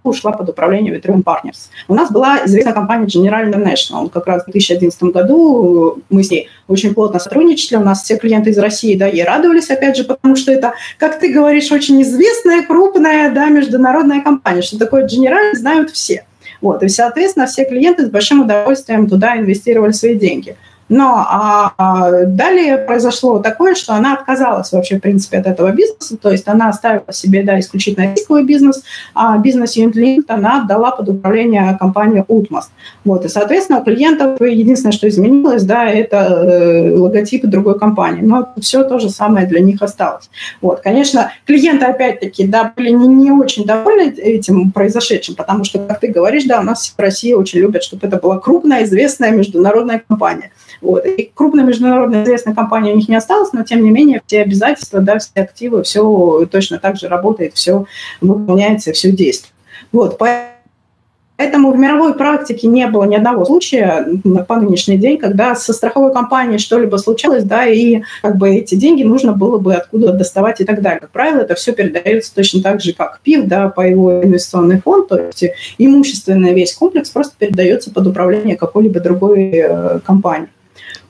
ушла под управление Vitrium Partners. У нас была известная компания General International. Как раз в 2011 году мы с ней очень плотно сотрудничали. У нас все клиенты из России, да, ей радовались, опять же, потому что это, как ты говоришь, очень известная, крупная, да, международная компания. Что такое General, знают все. Вот, и, соответственно, все клиенты с большим удовольствием туда инвестировали свои деньги. Но а, а, далее произошло такое, что она отказалась вообще, в принципе, от этого бизнеса, то есть она оставила себе, да, исключительно рисковый бизнес, а бизнес Unit она отдала под управление компанию Utmost. Вот, и, соответственно, у клиентов единственное, что изменилось, да, это э, логотипы другой компании, но все то же самое для них осталось. Вот, конечно, клиенты, опять-таки, да, были не, не очень довольны этим произошедшим, потому что, как ты говоришь, да, у нас в России очень любят, чтобы это была крупная, известная международная компания. Вот. И крупная международная известная компания у них не осталась, но тем не менее все обязательства, да, все активы, все точно так же работает, все выполняется, все действует. Вот, Поэтому в мировой практике не было ни одного случая по нынешний день, когда со страховой компанией что-либо случалось, да, и как бы эти деньги нужно было бы откуда доставать и так далее. Как правило, это все передается точно так же, как ПИФ, да, по его инвестиционный фонд, то есть имущественный весь комплекс просто передается под управление какой-либо другой э, компании.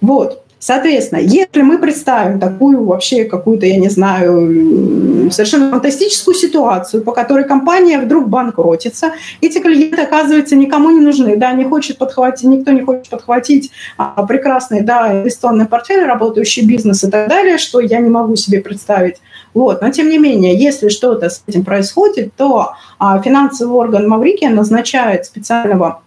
Вот. Соответственно, если мы представим такую вообще какую-то, я не знаю, совершенно фантастическую ситуацию, по которой компания вдруг банкротится, эти клиенты, оказывается, никому не нужны, да, не хочет подхватить, никто не хочет подхватить а, прекрасный, да, инвестиционный портфель, работающий бизнес и так далее, что я не могу себе представить. Вот. Но, тем не менее, если что-то с этим происходит, то а, финансовый орган Маврикия назначает специального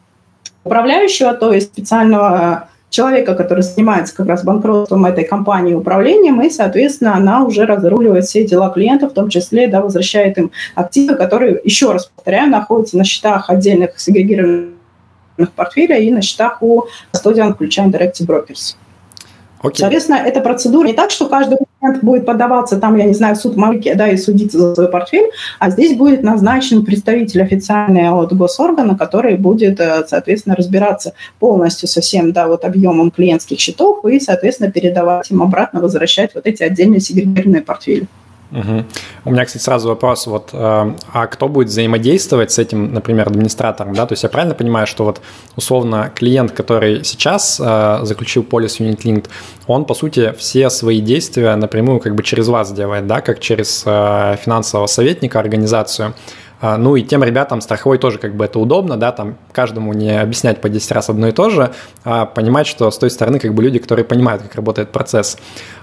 управляющего, то есть специального человека, который занимается как раз банкротством этой компании управлением, и, соответственно, она уже разруливает все дела клиентов, в том числе да, возвращает им активы, которые, еще раз повторяю, находятся на счетах отдельных сегрегированных портфелей и на счетах у Custodian, включая Directive Brokers. Okay. Соответственно, эта процедура не так, что каждый клиент будет подаваться там, я не знаю, в суд Маврики, да, и судиться за свой портфель, а здесь будет назначен представитель официальный от госоргана, который будет, э, соответственно, разбираться полностью со всем, да, вот объемом клиентских счетов и, соответственно, передавать им обратно, возвращать вот эти отдельные сегрегированные портфели. Угу. У меня, кстати, сразу вопрос, вот, э, а кто будет взаимодействовать с этим, например, администратором, да, то есть я правильно понимаю, что вот условно клиент, который сейчас э, заключил полис Unit Linked, он, по сути, все свои действия напрямую как бы через вас делает, да, как через э, финансового советника, организацию, ну и тем ребятам страховой тоже как бы это удобно, да, там каждому не объяснять по 10 раз одно и то же, а понимать, что с той стороны как бы люди, которые понимают, как работает процесс.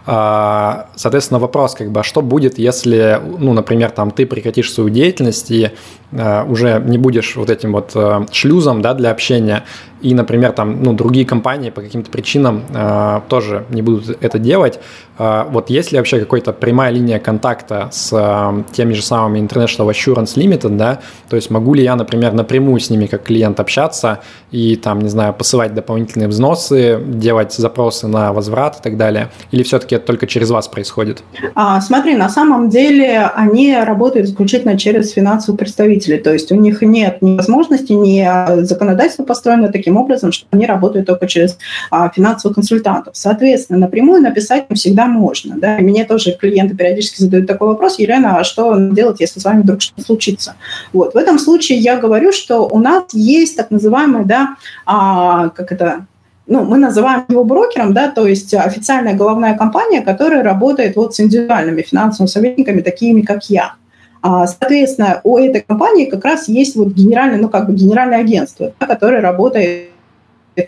А, соответственно, вопрос, как бы, а что будет, если, ну, например, там ты прекратишь свою деятельность и а, уже не будешь вот этим вот шлюзом, да, для общения, и, например, там, ну, другие компании по каким-то причинам тоже не будут это делать. Вот есть ли вообще какая-то прямая линия контакта с теми же самыми International Assurance Limited, да, то есть могу ли я, например, напрямую с ними как клиент общаться и там, не знаю, посылать дополнительные взносы, делать запросы на возврат и так далее, или все-таки это только через вас происходит? А, смотри, на самом деле они работают исключительно через финансовых представителей, то есть у них нет ни возможности, ни а, законодательства построено таким образом, что они работают только через а, финансовых консультантов. Соответственно, напрямую написать им всегда можно. Да? И мне тоже клиенты периодически задают такой вопрос, Елена, а что делать, если с вами вдруг что-то случится? Вот. В этом случае я говорю, что у нас есть так называемый, да, а, как это, ну, мы называем его брокером, да, то есть официальная головная компания, которая работает вот с индивидуальными финансовыми советниками, такими как я. А, соответственно, у этой компании как раз есть вот генеральное, ну, как бы генеральное агентство, которое работает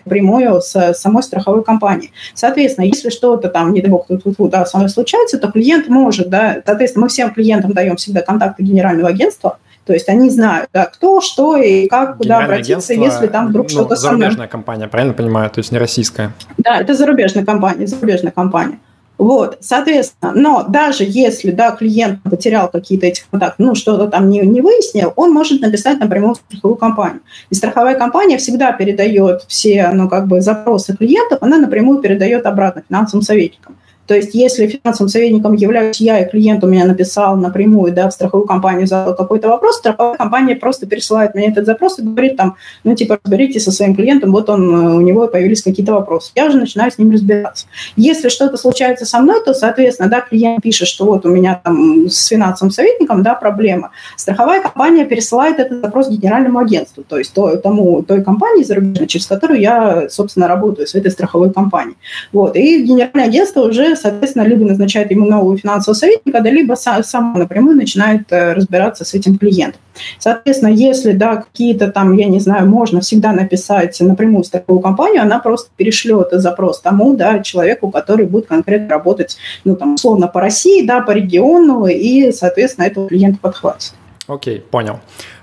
прямую с самой страховой компанией. Соответственно, если что-то там, не дай бог, тут, тут, тут да, со мной случается, то клиент может, да, соответственно, мы всем клиентам даем всегда контакты генерального агентства, то есть они знают, да, кто, что и как, куда обратиться, если там вдруг ну, что-то зарубежная компания, правильно понимаю? То есть не российская? Да, это зарубежная компания, зарубежная компания. Вот, соответственно, но даже если, да, клиент потерял какие-то эти контакты, ну, что-то там не, не выяснил, он может написать напрямую в страховую компанию. И страховая компания всегда передает все, ну, как бы запросы клиентов, она напрямую передает обратно финансовым советникам. То есть если финансовым советником являюсь я, и клиент у меня написал напрямую да, в страховую компанию за какой-то вопрос, страховая компания просто пересылает мне этот запрос и говорит там, ну типа разберитесь со своим клиентом, вот он, э, у него появились какие-то вопросы. Я уже начинаю с ним разбираться. Если что-то случается со мной, то, соответственно, да, клиент пишет, что вот у меня там с финансовым советником, да, проблема. Страховая компания пересылает этот запрос генеральному агентству, то есть то, тому, той компании зарубежной, через которую я, собственно, работаю с этой страховой компанией. Вот. И генеральное агентство уже, соответственно, либо назначает ему нового финансового советника, да, либо сам напрямую начинает э, разбираться с этим клиентом. Соответственно, если, да, какие-то там, я не знаю, можно всегда написать напрямую в страховую компанию, она просто перешлет запрос тому, да, человеку, который будет конкретно работать, ну, там, условно, по России, да, по региону, и, соответственно, этого клиента подхватит. Окей, понял.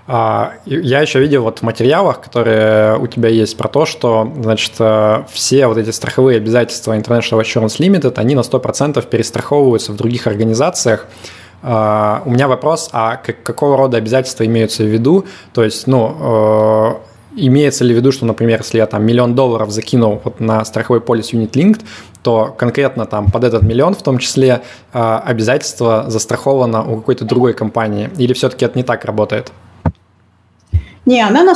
А, я еще видел вот в материалах, которые у тебя есть про то, что, значит, э, все вот эти страховые обязательства International Assurance Limited, они на 100% перестраховываются в других организациях. А, у меня вопрос, а какого рода обязательства имеются в виду? То есть, ну, э, имеется ли в виду, что, например, если я там миллион долларов закинул вот на страховой полис Unit Linked, то конкретно там под этот миллион в том числе э, обязательство застраховано у какой-то другой компании? Или все-таки это не так работает? Не, она на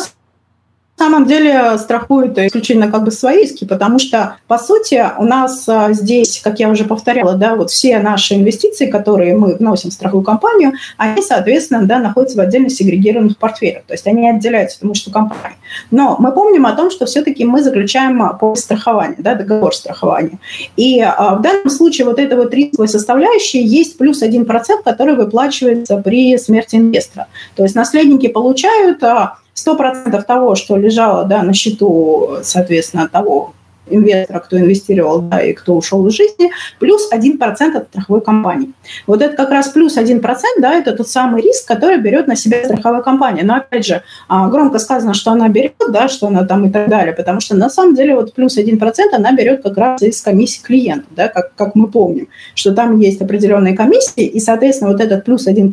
самом деле страхует исключительно как бы свои риски, потому что, по сути, у нас а, здесь, как я уже повторяла, да, вот все наши инвестиции, которые мы вносим в страховую компанию, они, соответственно, да, находятся в отдельно сегрегированных портфелях, то есть они отделяются, потому что компания. Но мы помним о том, что все-таки мы заключаем а, по страхованию, да, договор страхования. И а, в данном случае вот эта вот рисковая составляющая есть плюс 1%, который выплачивается при смерти инвестора. То есть наследники получают 100% того, что лежало да, на счету, соответственно, того инвестора, кто инвестировал, да, и кто ушел из жизни, плюс 1% от страховой компании. Вот это как раз плюс 1%, да, это тот самый риск, который берет на себя страховая компания. Но, опять же, а, громко сказано, что она берет, да, что она там и так далее, потому что на самом деле вот плюс 1% она берет как раз из комиссии клиентов, да, как, как мы помним, что там есть определенные комиссии, и, соответственно, вот этот плюс 1%,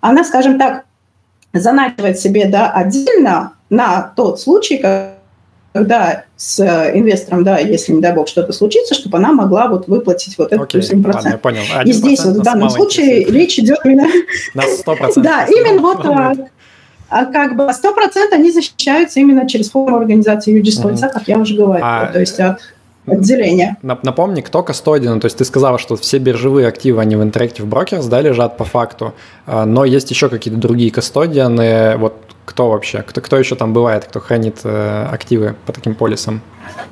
она, скажем так, заначивать себе да, отдельно на тот случай, когда с инвестором, да, если, не дай бог, что-то случится, чтобы она могла вот выплатить вот этот плюс 7%. Ладно, я понял. И здесь вот в данном случае речь идет именно... На 100%. Да, именно вот а, а как бы 100% они защищаются именно через форму организации юридического лица, как я уже говорила. То есть от отделения. Напомни, кто кастодиан, то есть ты сказала, что все биржевые активы, они в Interactive Brokers, да, лежат по факту, а, но есть еще какие-то другие кастодианы, вот кто вообще, кто, кто еще там бывает, кто хранит э, активы по таким полисам?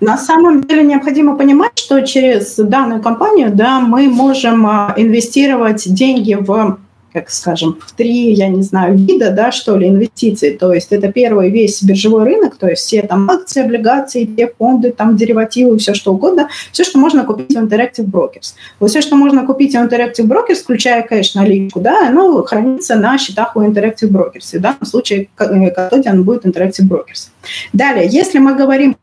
На самом деле необходимо понимать, что через данную компанию да, мы можем а, инвестировать деньги в как скажем, в три, я не знаю, вида, да, что ли, инвестиций. То есть это первый весь биржевой рынок, то есть все там акции, облигации, те фонды, там деривативы, все что угодно, все, что можно купить в Interactive Brokers. Вот все, что можно купить в Interactive Brokers, включая кэш, наличку, да, оно хранится на счетах у Interactive Brokers. И в данном случае кастодиан будет Interactive Brokers. Далее, если мы говорим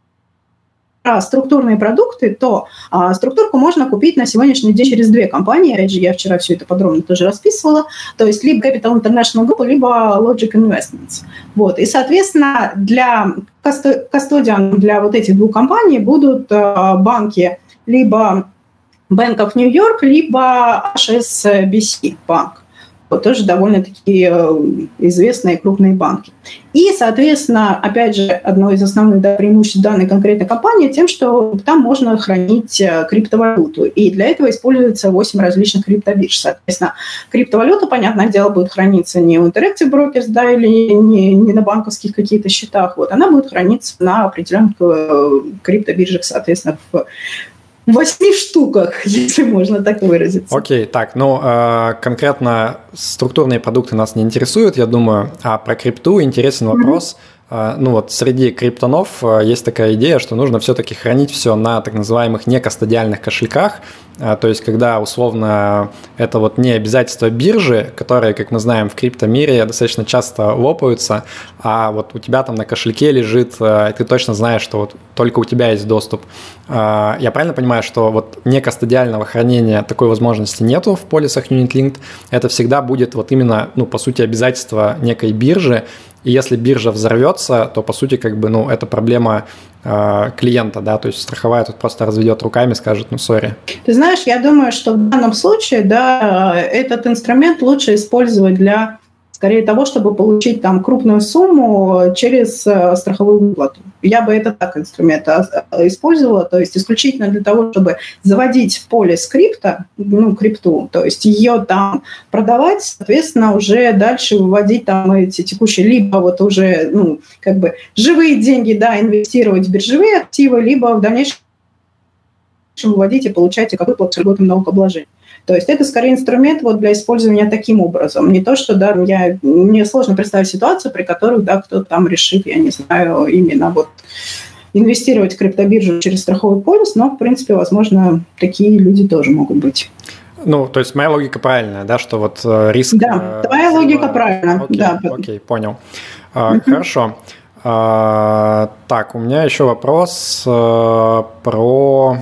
про структурные продукты, то а, структурку можно купить на сегодняшний день через две компании. Опять же, я вчера все это подробно тоже расписывала. То есть либо Capital International Group, либо Logic Investments. Вот. И, соответственно, для кастодиан для вот этих двух компаний будут а, банки либо Bank of New York, либо HSBC банк тоже довольно-таки э, известные крупные банки. И, соответственно, опять же, одно из основных да, преимуществ данной конкретной компании тем, что там можно хранить э, криптовалюту. И для этого используется 8 различных криптобирж. Соответственно, криптовалюта, понятное дело, будет храниться не у Interactive Brokers, да, или не, не на банковских каких-то счетах. Вот, она будет храниться на определенных э, криптобиржах, соответственно, в восьми штуках, если можно так выразиться. Окей, так, ну э, конкретно структурные продукты нас не интересуют, я думаю, а про крипту интересен вопрос. Mm-hmm ну вот среди криптонов а, есть такая идея, что нужно все-таки хранить все на так называемых некастодиальных кошельках, а, то есть когда условно это вот не обязательство биржи, которые, как мы знаем, в криптомире достаточно часто лопаются, а вот у тебя там на кошельке лежит, и ты точно знаешь, что вот только у тебя есть доступ. Я правильно понимаю, что вот некастодиального хранения такой возможности нету в полисах Unit Linked, это всегда будет вот именно, ну, по сути, обязательство некой биржи, и если биржа взорвется, то, по сути, как бы, ну, это проблема э, клиента, да, то есть страховая тут просто разведет руками, скажет, ну, сори. Ты знаешь, я думаю, что в данном случае, да, этот инструмент лучше использовать для скорее того, чтобы получить там крупную сумму через э, страховую выплату. Я бы это так инструмент а, а, использовала, то есть исключительно для того, чтобы заводить в поле скрипта, ну, крипту, то есть ее там продавать, соответственно, уже дальше выводить там эти текущие, либо вот уже, ну, как бы живые деньги, да, инвестировать в биржевые активы, либо в дальнейшем выводить и получать как выплату с льготным налогообложением. То есть это скорее инструмент вот для использования таким образом. Не то, что, да, я, мне сложно представить ситуацию, при которой, да, кто-то там решит, я не знаю, именно вот инвестировать в криптобиржу через страховой полис, но, в принципе, возможно, такие люди тоже могут быть. Ну, то есть моя логика правильная, да, что вот э, риск... Да, э, твоя логика правильная, окей, да. Окей, понял. А, Хорошо. А, так, у меня еще вопрос а, про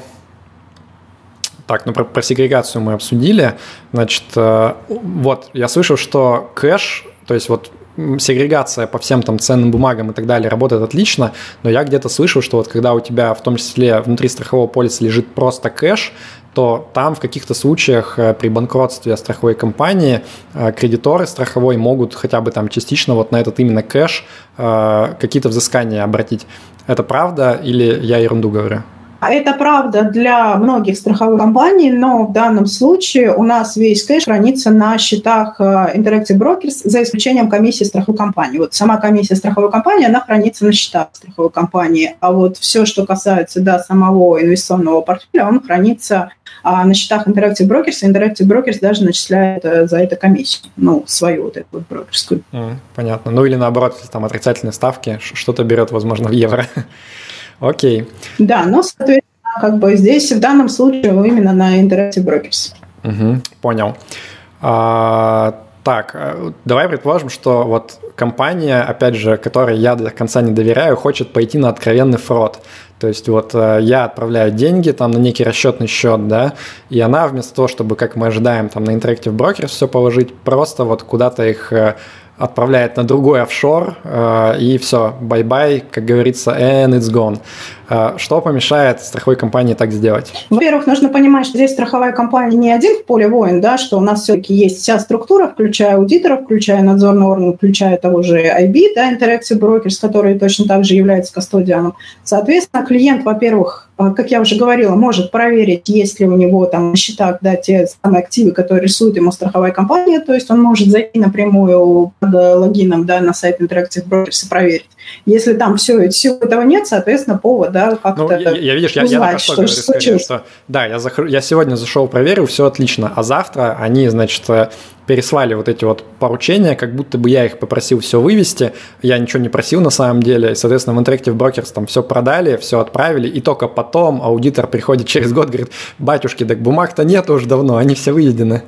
так, ну про, про сегрегацию мы обсудили. Значит, э, вот я слышал, что кэш, то есть вот сегрегация по всем там ценным бумагам и так далее работает отлично, но я где-то слышал, что вот когда у тебя в том числе внутри страхового полиса лежит просто кэш, то там в каких-то случаях э, при банкротстве страховой компании э, кредиторы страховой могут хотя бы там частично вот на этот именно кэш какие-то взыскания обратить. Это правда или я ерунду говорю? А это правда для многих страховых компаний, но в данном случае у нас весь кэш хранится на счетах э, Interactive Brokers, за исключением комиссии страховой компании. Вот сама комиссия страховой компании, она хранится на счетах страховой компании, а вот все, что касается да, самого инвестиционного портфеля, он хранится а, на счетах Interactive Brokers, и Interactive Brokers даже начисляет э, за это комиссию, ну, свою вот эту вот брокерскую. понятно. Ну или наоборот, там отрицательные ставки, что-то берет, возможно, в евро. Окей. Да, но, соответственно, как бы здесь в данном случае именно на Interactive Brokers. Угу, понял. А, так, э, давай предположим, что вот компания, опять же, которой я до конца не доверяю, хочет пойти на откровенный фрод. То есть вот э, я отправляю деньги там на некий расчетный счет, да, и она вместо того, чтобы, как мы ожидаем, там на Interactive Brokers все положить, просто вот куда-то их э, отправляет на другой офшор, э, и все, bye-bye, как говорится, and it's gone. Э, что помешает страховой компании так сделать? Во-первых, нужно понимать, что здесь страховая компания не один в поле воин, да, что у нас все-таки есть вся структура, включая аудиторов, включая надзорный орган, включая того же IB, да, Interactive Brokers, который точно так же является кастодианом. Соответственно, клиент, во-первых, как я уже говорила, может проверить, есть ли у него там на счетах да, те самые активы, которые рисует ему страховая компания, то есть он может зайти напрямую под логином да, на сайт Interactive Brokers и проверить. Если там все, всего этого нет, соответственно, повод, да, как-то ну, я, я, видишь, узнать, я, я что, говорю, что случилось. Скорее, что, да, я, зах... я сегодня зашел, проверил, все отлично, а завтра они, значит, переслали вот эти вот поручения, как будто бы я их попросил все вывести, я ничего не просил на самом деле, и, соответственно, в Interactive Brokers там все продали, все отправили, и только потом аудитор приходит через год, говорит, батюшки, так бумаг-то нет уже давно, они все выведены.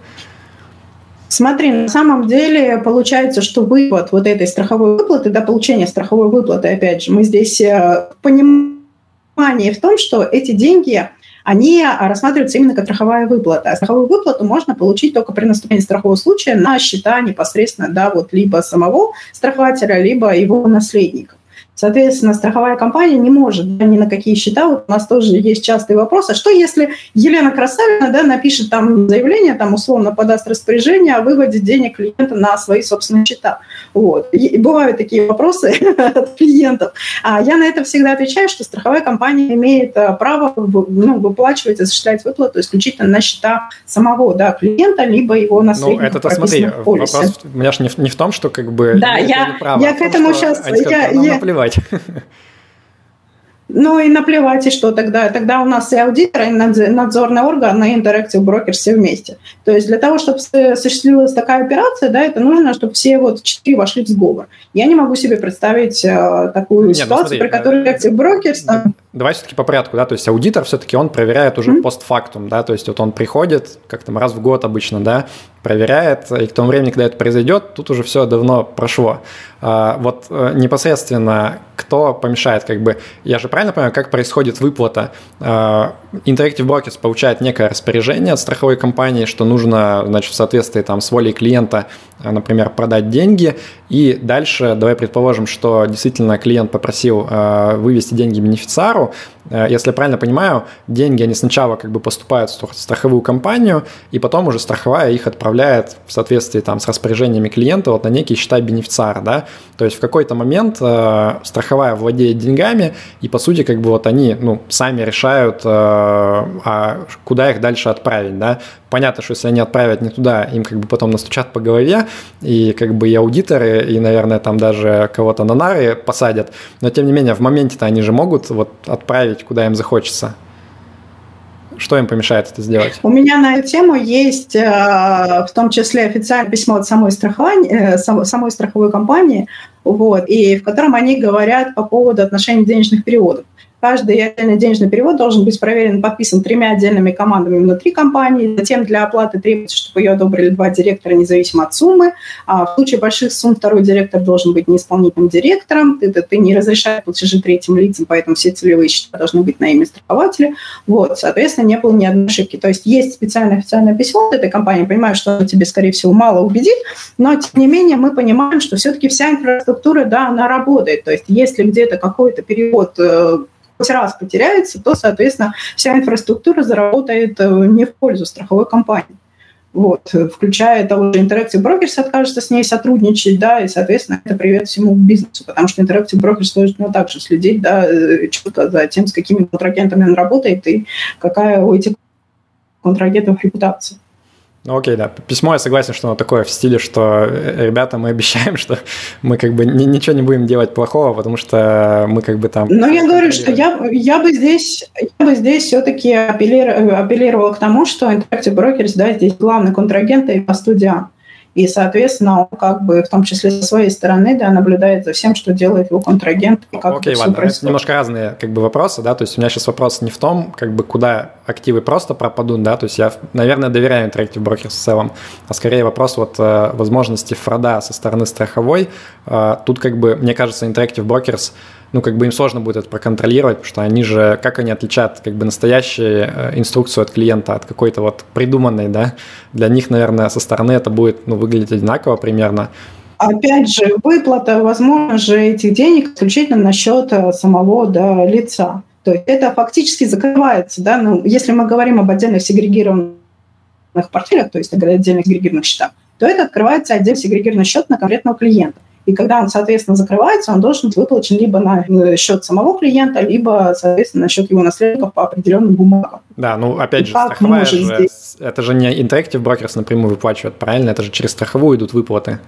Смотри, на самом деле получается, что выплат вот этой страховой выплаты, да, получение страховой выплаты, опять же, мы здесь э, понимание в том, что эти деньги, они рассматриваются именно как страховая выплата. А страховую выплату можно получить только при наступлении страхового случая на счета непосредственно, да, вот либо самого страхователя, либо его наследника. Соответственно, страховая компания не может да, ни на какие счета. Вот у нас тоже есть частые вопросы. А что если Елена Красавина да, напишет там заявление, там условно подаст распоряжение о выводе денег клиента на свои собственные счета? Вот. И бывают такие вопросы от клиентов. А я на это всегда отвечаю, что страховая компания имеет э, право ну, выплачивать, осуществлять выплату исключительно на счета самого да, клиента, либо его наследника. Ну, это-то смотри, вопрос у меня же не, не в том, что как бы... Да, я, право, я а к этому том, сейчас... Я, я, наплевать. Ну и наплевать, и что тогда? Тогда у нас и аудитор, и надзорный орган, и Interactive Broker все вместе. То есть для того, чтобы осуществилась такая операция, да, это нужно, чтобы все вот четыре вошли в сговор. Я не могу себе представить э, такую Нет, ну ситуацию, ну, смотри, при которой Interactive Brokers... Там... давай все-таки по порядку, да, то есть аудитор все-таки он проверяет уже mm-hmm. постфактум, да, то есть вот он приходит, как там раз в год обычно, да, проверяет, и к тому времени, когда это произойдет, тут уже все давно прошло. А, вот э, непосредственно кто помешает, как бы, я же правильно понимаю, как происходит выплата? А, Interactive Brokers получает некое распоряжение от страховой компании, что нужно, значит, в соответствии там с волей клиента, например, продать деньги, и дальше, давай предположим, что действительно клиент попросил э, вывести деньги бенефициару, если я правильно понимаю, деньги, они сначала как бы поступают в страховую компанию, и потом уже страховая их отправляет в соответствии там с распоряжениями клиента вот на некие счета бенефициара, да, то есть в какой-то момент э, страховая владеет деньгами, и по сути как бы вот они ну, сами решают, э, а куда их дальше отправить, да. Понятно, что если они отправят не туда, им как бы потом настучат по голове, и как бы и аудиторы, и, наверное, там даже кого-то на нары посадят, но тем не менее в моменте-то они же могут вот отправить, куда им захочется. Что им помешает это сделать? У меня на эту тему есть э, в том числе официальное письмо от самой, страхования, э, самой страховой компании, вот, и в котором они говорят по поводу отношений денежных переводов. Каждый отдельный денежный перевод должен быть проверен, подписан тремя отдельными командами внутри компании. Затем для оплаты требуется, чтобы ее одобрили два директора, независимо от суммы. А в случае больших сумм второй директор должен быть неисполнительным директором. Ты, ты, ты не разрешаешь платежи третьим лицам, поэтому все целевые счета должны быть на имя страхователя. Вот, соответственно, не было ни одной ошибки. То есть есть специальное официальное письмо от этой компании. Понимаю, что тебе, скорее всего, мало убедит, но, тем не менее, мы понимаем, что все-таки вся инфраструктура, да, она работает. То есть если где-то какой-то перевод э, хоть раз потеряется, то, соответственно, вся инфраструктура заработает э, не в пользу страховой компании. Вот, включая того же Interactive Brokers откажется с ней сотрудничать, да, и, соответственно, это привет всему бизнесу, потому что Interactive Brokers должен ну, также следить, да, э, четко за тем, с какими контрагентами он работает и какая у этих контрагентов репутация. Ну окей, да. Письмо я согласен, что оно такое в стиле, что э, ребята, мы обещаем, что мы как бы ни, ничего не будем делать плохого, потому что мы как бы там... Ну я говорю, что я, я бы здесь, я бы здесь все-таки апеллировала, апеллировала к тому, что Interactive Brokers, да, здесь главный контрагент и студия. И, соответственно, он как бы в том числе со своей стороны да, наблюдает за всем, что делает его контрагент и как Окей, ладно, происходит. это немножко разные как бы вопросы, да, то есть у меня сейчас вопрос не в том, как бы куда активы просто пропадут, да, то есть я, наверное, доверяю Interactive Brokers в целом, а скорее вопрос вот э, возможности фрода со стороны страховой. Э, тут как бы, мне кажется, Interactive Brokers ну, как бы им сложно будет это проконтролировать, потому что они же, как они отличат, как бы настоящую э, инструкцию от клиента от какой-то вот придуманной, да, для них, наверное, со стороны это будет, ну, выглядеть одинаково примерно. Опять же, выплата, возможно же, этих денег исключительно на счет э, самого да, лица. То есть это фактически закрывается, да, ну, если мы говорим об отдельных сегрегированных портфелях, то есть отдельных сегрегированных счетах, то это открывается отдельный сегрегированный счет на конкретного клиента. И когда он, соответственно, закрывается, он должен быть выплачен либо на э, счет самого клиента, либо, соответственно, на счет его наследников по определенным бумагам. Да, ну, опять и же, страховая же, здесь... это же не Interactive Brokers напрямую выплачивает, правильно? Это же через страховую идут выплаты.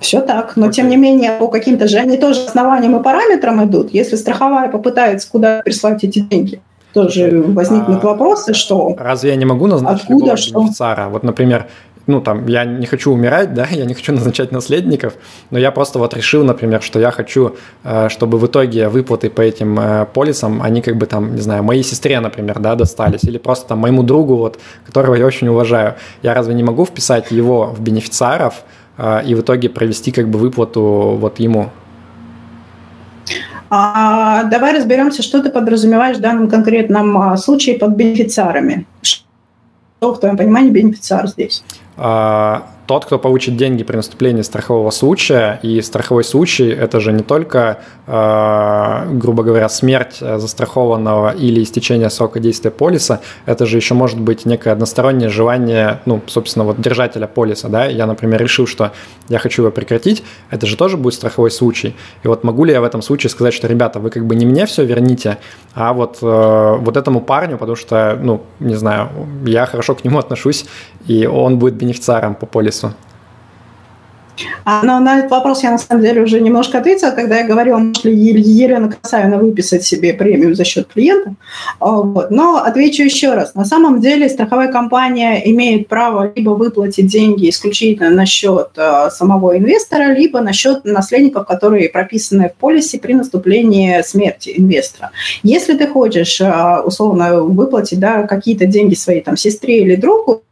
Все так, но okay. тем не менее по каким-то же они тоже основаниям и параметрам идут. Если страховая попытается куда прислать эти деньги, тоже возникнут а, вопросы, что... Разве я не могу назначить откуда, что... бенефициара? Вот, например, ну, там, я не хочу умирать, да, я не хочу назначать наследников, но я просто вот решил, например, что я хочу, э, чтобы в итоге выплаты по этим э, полисам, они как бы там, не знаю, моей сестре, например, да, достались, или просто там моему другу, вот, которого я очень уважаю. Я разве не могу вписать его в бенефициаров э, и в итоге провести как бы выплату вот ему? А, давай разберемся, что ты подразумеваешь в данном конкретном а, случае под бенефициарами. Что в твоем понимании бенефициар здесь? А, тот, кто получит деньги при наступлении страхового случая, и страховой случай – это же не только, э, грубо говоря, смерть застрахованного или истечение срока действия полиса, это же еще может быть некое одностороннее желание, ну, собственно, вот держателя полиса, да, я, например, решил, что я хочу его прекратить, это же тоже будет страховой случай. И вот могу ли я в этом случае сказать, что, ребята, вы как бы не мне все верните, а вот, э, вот этому парню, потому что, ну, не знаю, я хорошо к нему отношусь, и он будет бенефициаром по полису. А, но на этот вопрос я на самом деле уже немножко ответила, когда я говорила, может ли Елена Красавина выписать себе премию за счет клиента. А, вот. Но отвечу еще раз. На самом деле страховая компания имеет право либо выплатить деньги исключительно на счет а, самого инвестора, либо на счет наследников, которые прописаны в полисе при наступлении смерти инвестора. Если ты хочешь а, условно выплатить да, какие-то деньги своей там, сестре или другу,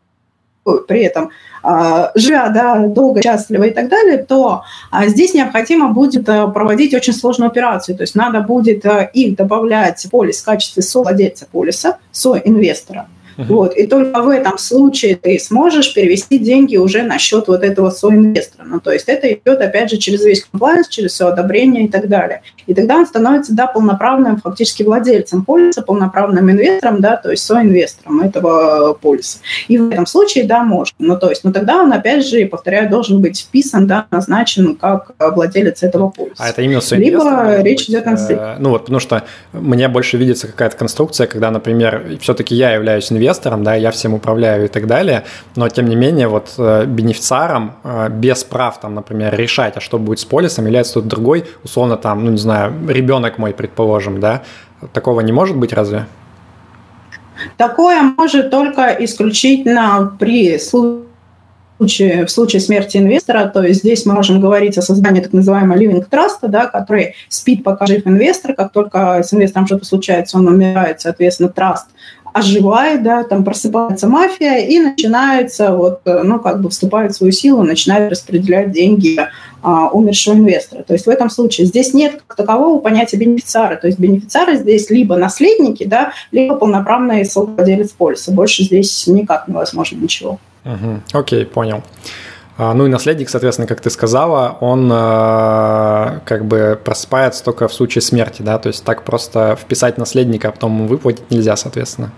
при этом а, живя да, долго, счастливо и так далее, то а, здесь необходимо будет а, проводить очень сложную операцию. То есть надо будет их добавлять в полис в качестве совладельца полиса, соинвестора. Uh-huh. Вот. И только в этом случае ты сможешь перевести деньги уже на счет вот этого соинвестора. Ну, то есть это идет, опять же, через весь комплайенс, через все одобрение и так далее. И тогда он становится, да, полноправным фактически владельцем полиса, полноправным инвестором, да, то есть соинвестором этого полиса. И в этом случае, да, можно. Ну, то есть, но тогда он, опять же, повторяю, должен быть вписан, да, назначен как владелец этого полиса. А это именно соинвестор? Либо речь идет о... Э, ну, вот, потому что мне больше видится какая-то конструкция, когда, например, все-таки я являюсь инвестором, инвестором, да, я всем управляю и так далее, но тем не менее вот э, бенефициаром э, без прав, там, например, решать, а что будет с полисом, является тот другой, условно там, ну не знаю, ребенок мой, предположим, да, такого не может быть разве? Такое может только исключительно при случае случае, в случае смерти инвестора, то есть здесь мы можем говорить о создании так называемого living trust, да, который спит, пока жив инвестор, как только с инвестором что-то случается, он умирает, соответственно, траст оживает, да, там просыпается мафия и начинается, вот, э, ну, как бы вступает в свою силу, начинает распределять деньги а, умершего инвестора. То есть в этом случае здесь нет как такового понятия бенефициара. То есть бенефициары здесь либо наследники, да, либо полноправный совладелец полиса. Больше здесь никак невозможно ничего. Окей, понял. А, ну и наследник, соответственно, как ты сказала, он э, как бы просыпается только в случае смерти, да, то есть так просто вписать наследника, а потом выплатить нельзя, соответственно.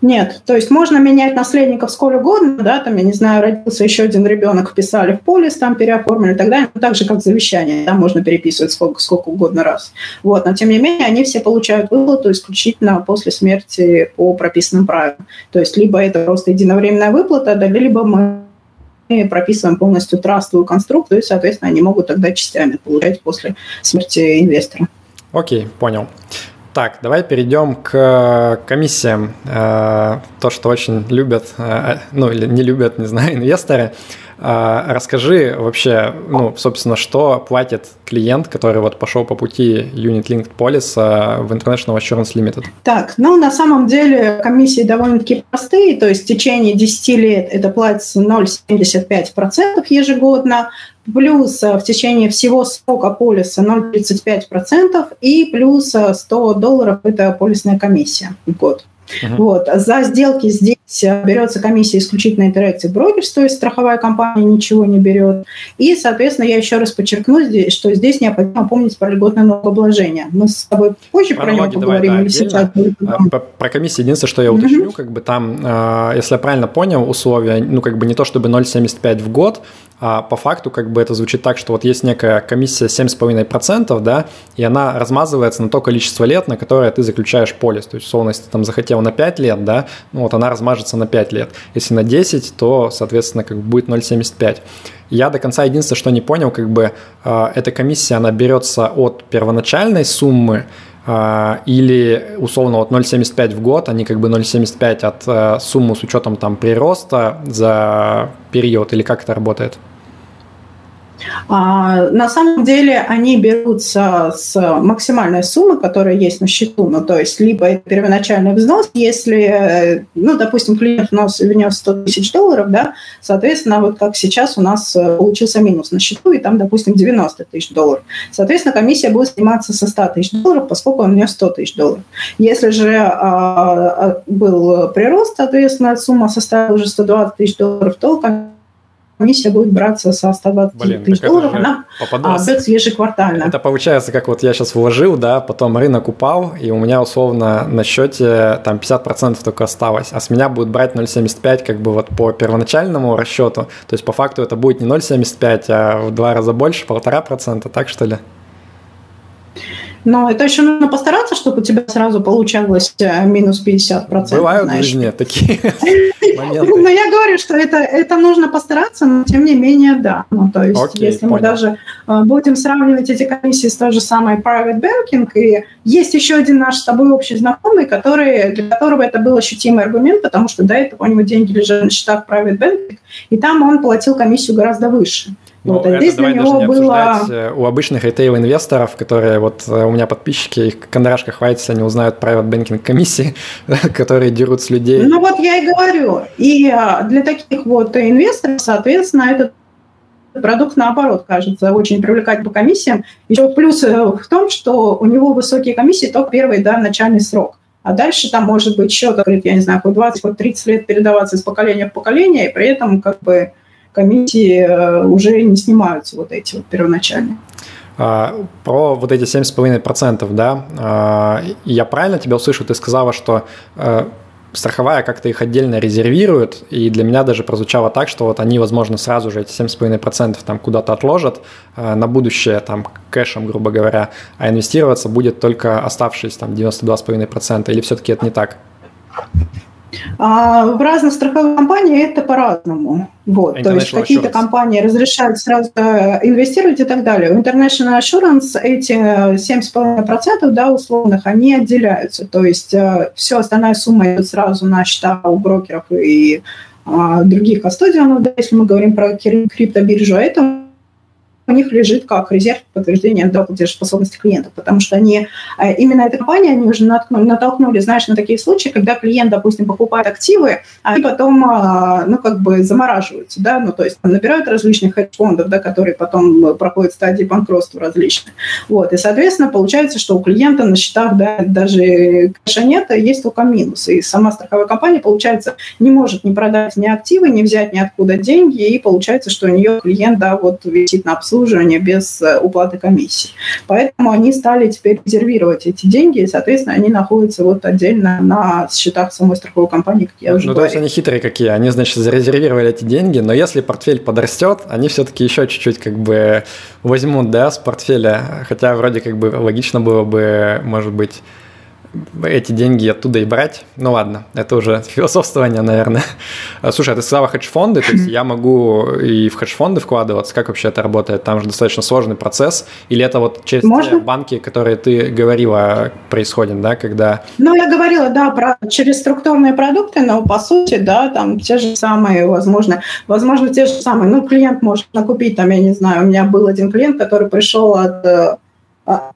Нет, то есть можно менять наследников сколько угодно, да, там, я не знаю, родился еще один ребенок, вписали в полис, там переоформили и так далее, ну, так же, как завещание, там можно переписывать сколько, сколько угодно раз. Вот, но тем не менее они все получают выплату исключительно после смерти по прописанным правилам. То есть либо это просто единовременная выплата, да, либо мы прописываем полностью трастовую конструкцию, и, соответственно, они могут тогда частями получать после смерти инвестора. Окей, понял. Так, давай перейдем к комиссиям. Э, то, что очень любят, э, ну или не любят, не знаю, инвесторы. Э, расскажи вообще, ну, собственно, что платит клиент, который вот пошел по пути Unit Linked Policy в International Assurance Limited? Так, ну, на самом деле комиссии довольно-таки простые, то есть в течение 10 лет это платится 0,75% ежегодно, плюс э, в течение всего срока полиса 0,35% и плюс 100 э, долларов – это полисная комиссия в год. Uh-huh. Вот. За сделки здесь э, берется комиссия исключительно интеракции брокерс, то есть страховая компания ничего не берет. И, соответственно, я еще раз подчеркну, что здесь необходимо помнить про льготное налогообложение. Мы с тобой позже про, про него поговорим давай, да, или сейчас? А, про комиссии единственное, что я уточню, uh-huh. как бы там, если я правильно понял, условия, ну, как бы не то чтобы 0,75 в год, а по факту как бы это звучит так, что вот есть некая комиссия 7,5%, да, и она размазывается на то количество лет, на которое ты заключаешь полис. То есть, условно, если ты там захотел на 5 лет, да, ну вот она размажется на 5 лет. Если на 10, то, соответственно, как бы будет 0,75. Я до конца единственное, что не понял, как бы э, эта комиссия, она берется от первоначальной суммы, а, или условно вот 0,75 в год, они как бы 0,75 от э, суммы с учетом там прироста за период, или как это работает? А, на самом деле они берутся с максимальной суммы, которая есть на счету, ну, то есть либо это первоначальный взнос, если, ну, допустим, клиент у нас внес 100 тысяч долларов, да, соответственно, вот как сейчас у нас э, получился минус на счету, и там, допустим, 90 тысяч долларов. Соответственно, комиссия будет сниматься со 100 тысяч долларов, поскольку он внес 100 тысяч долларов. Если же а, а, был прирост, соответственно, сумма составила уже 120 тысяч долларов, то комиссия будет браться со 120 Блин, тысяч долларов, она а, берется ежеквартально. Это получается, как вот я сейчас вложил, да, потом рынок упал, и у меня условно на счете там 50% только осталось, а с меня будут брать 0,75 как бы вот по первоначальному расчету, то есть по факту это будет не 0,75, а в два раза больше, полтора процента, так что ли? Но это еще нужно постараться, чтобы у тебя сразу получалось э, минус 50%. Бывают знаешь. в жизни такие моменты. Но я говорю, что это, это нужно постараться, но тем не менее, да. Ну, то есть, Окей, если понял. мы даже э, будем сравнивать эти комиссии с той же самой private banking, и есть еще один наш с тобой общий знакомый, который, для которого это был ощутимый аргумент, потому что до этого у него деньги лежали на счетах private banking, и там он платил комиссию гораздо выше. Ну, вот, это давай даже не было... Э, у обычных ритейл-инвесторов, которые вот э, у меня подписчики, их кондрашка хватит, если они узнают private banking комиссии, которые дерут с людей. Ну вот я и говорю. И а, для таких вот инвесторов, соответственно, этот продукт, наоборот, кажется очень привлекательным по комиссиям. Еще плюс э, в том, что у него высокие комиссии только первый да, начальный срок. А дальше там может быть счет, я не знаю, хоть 20, хоть 30 лет передаваться из поколения в поколение, и при этом как бы комиссии э, уже не снимаются вот эти вот первоначальные. А, про вот эти 7,5%, да, а, я правильно тебя услышал, ты сказала, что э, страховая как-то их отдельно резервирует, и для меня даже прозвучало так, что вот они, возможно, сразу же эти 7,5% там куда-то отложат э, на будущее, там, кэшем, грубо говоря, а инвестироваться будет только оставшиеся там 92,5%, или все-таки это не так? А в разных страховых компаниях это по-разному. Вот, то есть какие-то компании разрешают сразу инвестировать и так далее. У International Assurance эти 7,5% да, условных, они отделяются. То есть э, все остальная сумма идет сразу на счета у брокеров и а, других кастодианов, да, если мы говорим про криптобиржу, а это у них лежит как резерв подтверждения платежеспособности клиентов, потому что они, э, именно эта компания, они уже наткнули, натолкнули, знаешь, на такие случаи, когда клиент, допустим, покупает активы, а они потом, э, ну, как бы замораживаются, да, ну, то есть набирают различных хедж-фондов, да, которые потом проходят стадии банкротства различные. Вот, и, соответственно, получается, что у клиента на счетах, да, даже кэша нет, а есть только минус. И сама страховая компания, получается, не может не продать ни активы, не взять ниоткуда деньги, и получается, что у нее клиент, да, вот висит на обслуживания без э, уплаты комиссии. Поэтому они стали теперь резервировать эти деньги, и, соответственно, они находятся вот отдельно на счетах самой страховой компании, как я уже Ну, говорила. то есть они хитрые какие, они, значит, зарезервировали эти деньги, но если портфель подрастет, они все-таки еще чуть-чуть как бы возьмут, да, с портфеля, хотя вроде как бы логично было бы, может быть, эти деньги оттуда и брать. Ну ладно, это уже философствование, наверное. Слушай, а ты сказала хедж-фонды, то есть я могу и в хедж-фонды вкладываться? Как вообще это работает? Там же достаточно сложный процесс. Или это вот через Можно? банки, которые ты говорила, происходит, да, когда... Ну, я говорила, да, про, через структурные продукты, но по сути, да, там те же самые, возможно, возможно, те же самые. Ну, клиент может накупить, там, я не знаю, у меня был один клиент, который пришел от э, а,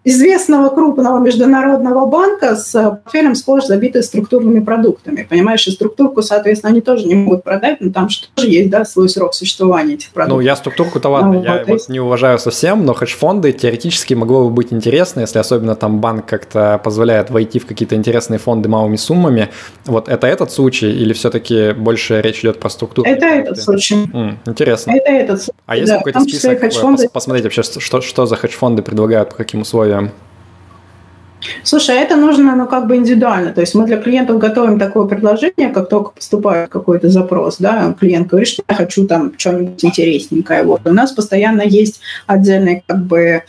известного крупного международного банка с портфелем сплошь забитый структурными продуктами. Понимаешь, и структурку, соответственно, они тоже не могут продать, но там же тоже есть да, свой срок существования этих продуктов. Ну, я структурку-то ладно, ну, я вот, вот не уважаю совсем, но хедж-фонды теоретически могло бы быть интересно, если особенно там банк как-то позволяет войти в какие-то интересные фонды малыми суммами. Вот это этот случай или все-таки больше речь идет про структуру? Это этот случай. М, интересно. Это этот случай. А есть да, какой-то список? Хедж-фонды... Посмотреть вообще, что, что за хедж-фонды предлагают, по каким условиям? Слушай, это нужно, ну, как бы индивидуально. То есть мы для клиентов готовим такое предложение, как только поступает какой-то запрос, да, клиент говорит, что я хочу там что-нибудь интересненькое. Вот у нас постоянно есть отдельный, как бы,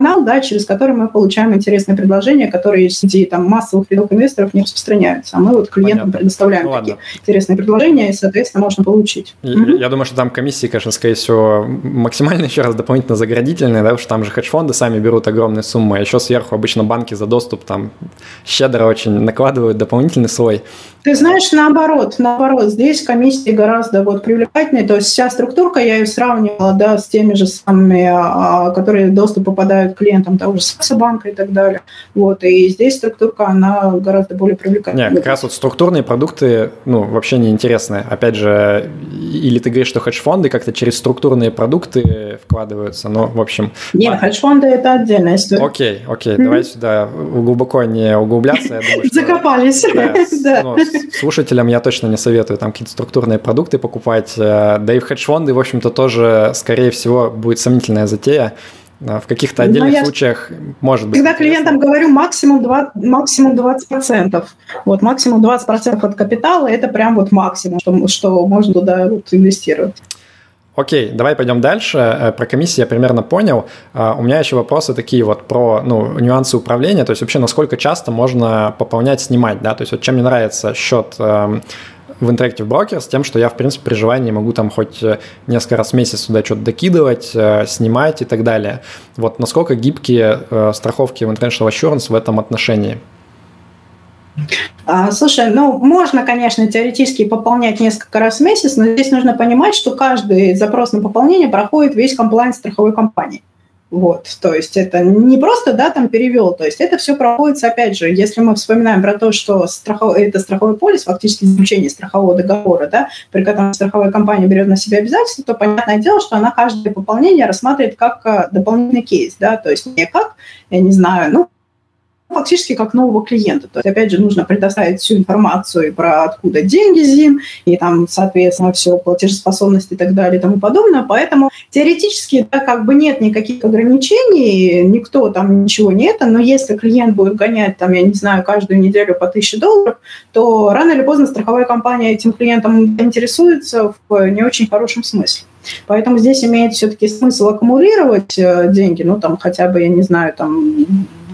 канал, да, через который мы получаем интересные предложения, которые среди там, массовых рядовых инвесторов не распространяются. А мы вот клиентам Понятно. предоставляем ну, такие ладно. интересные предложения, и, соответственно, можно получить. Я, угу. я думаю, что там комиссии, конечно, скорее всего, максимально еще раз дополнительно заградительные, да, потому что там же хедж-фонды сами берут огромные суммы, а еще сверху обычно банки за доступ там щедро очень накладывают дополнительный слой. Ты знаешь, наоборот, наоборот, здесь комиссии гораздо вот привлекательнее, то есть вся структурка, я ее сравнивала, да, с теми же самыми, а, которые доступ попадают клиентам того же Саксобанка и так далее, вот, и здесь структурка, она гораздо более привлекательная. Нет, как раз вот структурные продукты, ну, вообще не интересны, опять же, или ты говоришь, что хедж-фонды как-то через структурные продукты вкладываются, но, в общем... Нет, а... хедж-фонды – это отдельная история. Окей, окей, mm-hmm. давай сюда глубоко не углубляться, я думаю, что... Закопались. Да, ну, слушателям я точно не советую там какие-то структурные продукты покупать. Э, да и в хедж-фонды, в общем-то, тоже, скорее всего, будет сомнительная затея. Э, в каких-то ну, отдельных случаях может быть. Когда клиентам говорю максимум, 2, максимум 20%. Вот максимум 20% от капитала – это прям вот максимум, что, что можно туда вот инвестировать. Окей, давай пойдем дальше. Э, про комиссии я примерно понял. А, у меня еще вопросы такие вот про ну, нюансы управления, то есть вообще насколько часто можно пополнять, снимать, да, то есть вот чем мне нравится счет эм, в Interactive Broker с тем, что я, в принципе, при желании могу там хоть э, несколько раз в месяц сюда что-то докидывать, э, снимать и так далее. Вот насколько гибкие страховки в International Assurance в этом отношении? А, слушай, ну, можно, конечно, теоретически пополнять несколько раз в месяц, но здесь нужно понимать, что каждый запрос на пополнение проходит весь комплайнс страховой компании. Вот, то есть это не просто, да, там перевел, то есть это все проходится, опять же, если мы вспоминаем про то, что страхов... это страховой полис, фактически заключение страхового договора, да, при котором страховая компания берет на себя обязательства, то понятное дело, что она каждое пополнение рассматривает как э, дополнительный кейс, да, то есть не как, я не знаю, ну, фактически как нового клиента. То есть, опять же, нужно предоставить всю информацию про откуда деньги ЗИН, и там, соответственно, все, платежеспособность и так далее и тому подобное. Поэтому теоретически, да, как бы нет никаких ограничений, никто там ничего не это, но если клиент будет гонять, там, я не знаю, каждую неделю по 1000 долларов, то рано или поздно страховая компания этим клиентом интересуется в не очень хорошем смысле. Поэтому здесь имеет все-таки смысл аккумулировать э, деньги, ну, там, хотя бы, я не знаю, там,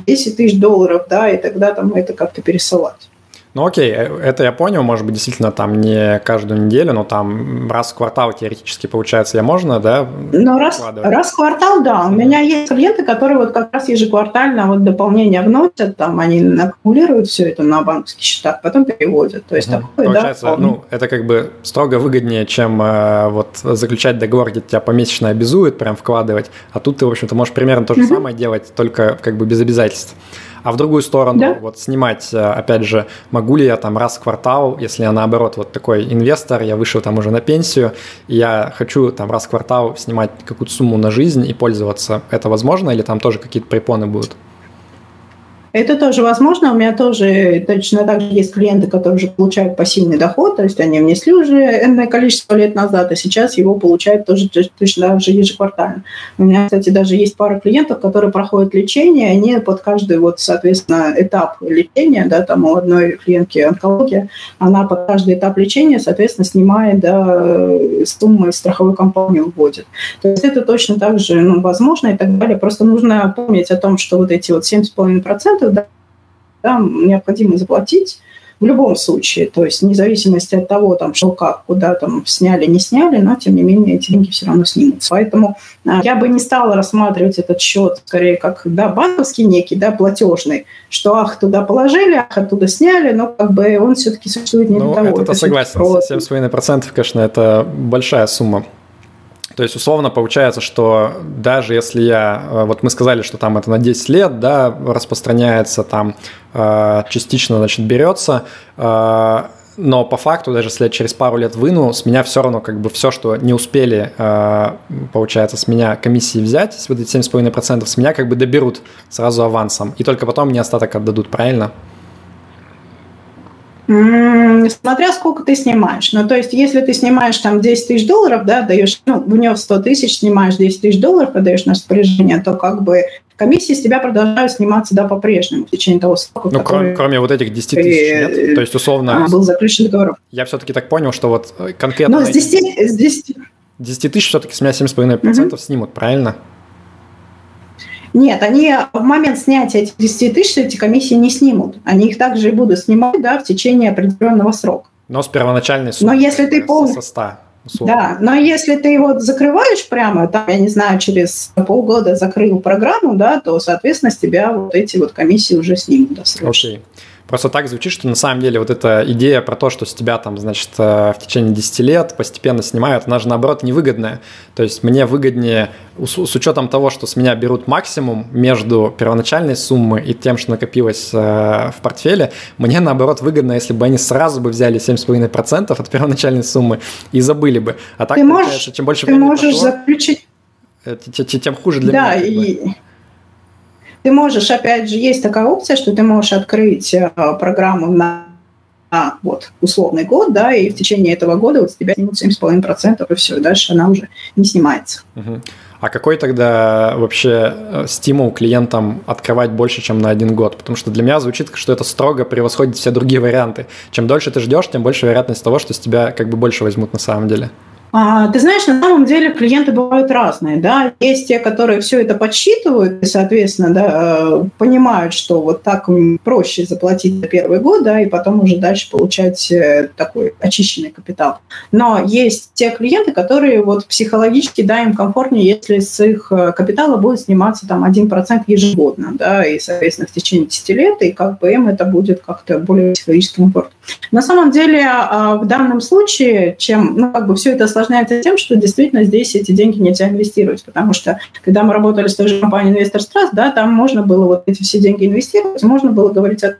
10 тысяч долларов, да, и тогда там это как-то пересылать. Ну окей, э, это я понял, может быть, действительно там не каждую неделю, но там раз в квартал теоретически получается, я можно, да? Ну раз, раз в квартал, да. У меня есть клиенты, которые вот как раз ежеквартально вот дополнение вносят, там они аккумулируют все это на банковских счетах, потом переводят. То есть угу. такое, Получается, да, ну это как бы строго выгоднее, чем э, вот заключать договор, где тебя помесячно обязуют прям вкладывать, а тут ты, в общем-то, можешь примерно то же угу. самое делать, только как бы без обязательств. А в другую сторону, да? вот снимать, э, опять же, могу ли я там раз в квартал, если я наоборот вот такой инвестор, я вышел там уже на пенсию, и я хочу там раз в квартал снимать какую-то сумму на жизнь и пользоваться, это возможно или там тоже какие-то препоны будут? Это тоже возможно. У меня тоже точно так же есть клиенты, которые уже получают пассивный доход, то есть они внесли уже энное количество лет назад, а сейчас его получают тоже точно так же ежеквартально. У меня, кстати, даже есть пара клиентов, которые проходят лечение, они под каждый, вот, соответственно, этап лечения, да, там у одной клиентки онкология, она под каждый этап лечения, соответственно, снимает, да, суммы страховой компании уводит. То есть это точно так же ну, возможно и так далее. Просто нужно помнить о том, что вот эти вот 7,5% да, да, необходимо заплатить в любом случае, то есть вне зависимости от того, там, что как, куда там сняли, не сняли, но тем не менее эти деньги все равно снимутся. Поэтому а, я бы не стала рассматривать этот счет скорее как да, банковский некий, да, платежный, что ах, туда положили, ах, оттуда сняли, но как бы он все-таки существует не ну, для того. Это, согласен, 7,5%, конечно, это большая сумма. То есть, условно, получается, что даже если я, э, вот мы сказали, что там это на 10 лет, да, распространяется, там э, частично, значит, берется, э, но по факту, даже если я через пару лет выну, с меня все равно как бы все, что не успели, получается, с меня комиссии взять, с вот эти 7,5%, с меня как бы доберут сразу авансом, и только потом мне остаток отдадут, правильно? Смотря сколько ты снимаешь. Ну, то есть, если ты снимаешь там 10 тысяч долларов, да, даешь, ну, внес 100 тысяч, снимаешь 10 тысяч долларов, подаешь на распоряжение, то как бы комиссии с тебя продолжают сниматься, да, по-прежнему в течение того срока, Ну, кроме, кроме вот этих 10 тысяч, нет? То есть, условно... А, был заключен договор. Я все-таки так понял, что вот э, конкретно... Ну, с 10, с 10... 10 тысяч все-таки с меня 7,5% угу. снимут, правильно? Нет, они в момент снятия этих 10 тысяч эти комиссии не снимут. Они их также и будут снимать да, в течение определенного срока. Но с первоначальной суммы. Но если ты пол... Со 100. Условно. Да, но если ты вот закрываешь прямо, там, я не знаю, через полгода закрыл программу, да, то, соответственно, с тебя вот эти вот комиссии уже снимут досрочно. Окей. Просто так звучит, что на самом деле вот эта идея про то, что с тебя там, значит, э, в течение 10 лет постепенно снимают, она же наоборот невыгодная. То есть мне выгоднее, с учетом того, что с меня берут максимум между первоначальной суммой и тем, что накопилось э, в портфеле, мне наоборот выгодно, если бы они сразу бы взяли 7,5% от первоначальной суммы и забыли бы. А так, ты можешь, чем больше ты можешь прошло, заключить... Э, тем хуже для да, меня. Да, и... Ты можешь, опять же, есть такая опция, что ты можешь открыть э, программу на а, вот, условный год, да, и в течение этого года вот с тебя снимут 7,5%, и все, дальше она уже не снимается. Угу. А какой тогда вообще э, стимул клиентам открывать больше, чем на один год? Потому что для меня звучит, что это строго превосходит все другие варианты. Чем дольше ты ждешь, тем больше вероятность того, что с тебя как бы больше возьмут на самом деле. А, ты знаешь, на самом деле клиенты бывают разные, да. Есть те, которые все это подсчитывают и, соответственно, да, э, понимают, что вот так проще заплатить за первый год, да, и потом уже дальше получать э, такой очищенный капитал. Но есть те клиенты, которые вот психологически, да, им комфортнее, если с их э, капитала будет сниматься там 1% ежегодно, да, и, соответственно, в течение 10 лет, и как бы им это будет как-то более психологически комфортно. На самом деле, а, в данном случае, чем, ну, как бы все это осложняется тем, что действительно здесь эти деньги нельзя инвестировать, потому что когда мы работали с той же компанией Investors Trust, да, там можно было вот эти все деньги инвестировать, можно было говорить о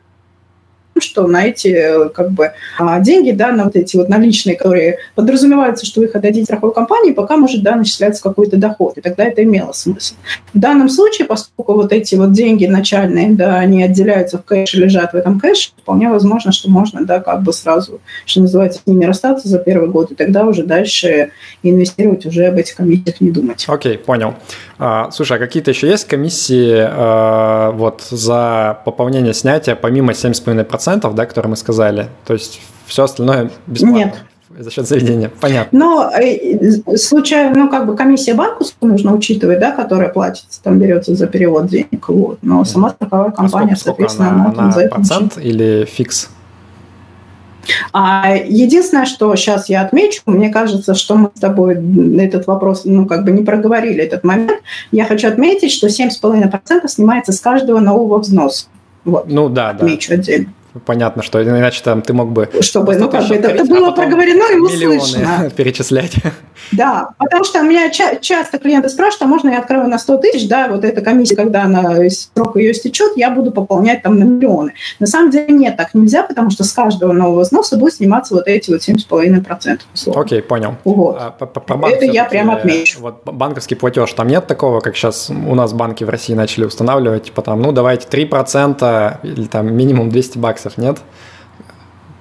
что на эти э, как бы, а, деньги, да, на вот эти вот наличные, которые подразумеваются, что вы их отдадите страховой компании, пока может да, начисляться какой-то доход, и тогда это имело смысл. В данном случае, поскольку вот эти вот деньги начальные, да, они отделяются в кэш и лежат в этом кэше, вполне возможно, что можно, да, как бы сразу, что называется, с ними расстаться за первый год, и тогда уже дальше инвестировать уже об этих комиссиях не думать. Окей, okay, понял. А, слушай, а какие-то еще есть комиссии а, вот за пополнение снятия помимо 7,5%, да, которые мы сказали? То есть все остальное бесплатно? Нет. За счет заведения, понятно. Но э, случайно, ну, как бы комиссия банковская нужно учитывать, да, которая платится, там берется за перевод денег, вот. Но сама страховая компания, а сколько, соответственно, сколько она, она за это процент или фикс? А единственное, что сейчас я отмечу, мне кажется, что мы с тобой этот вопрос, ну, как бы не проговорили этот момент. Я хочу отметить, что 7,5% снимается с каждого нового взноса. Вот. Ну да, отмечу да. отдельно понятно, что иначе там ты мог бы... Чтобы, ну как бы, это, это было а проговорено и услышано. перечислять. Да, потому что у меня ча- часто клиенты спрашивают, а можно я открою на 100 тысяч, да, вот эта комиссия, когда она, срок ее истечет, я буду пополнять там на миллионы. На самом деле нет, так нельзя, потому что с каждого нового взноса будет сниматься вот эти вот 7,5%. Окей, понял. Вот. А, по, по это я прямо отмечу. Вот банковский платеж, там нет такого, как сейчас у нас банки в России начали устанавливать, типа там, ну давайте 3% или там минимум 200 баксов, нет?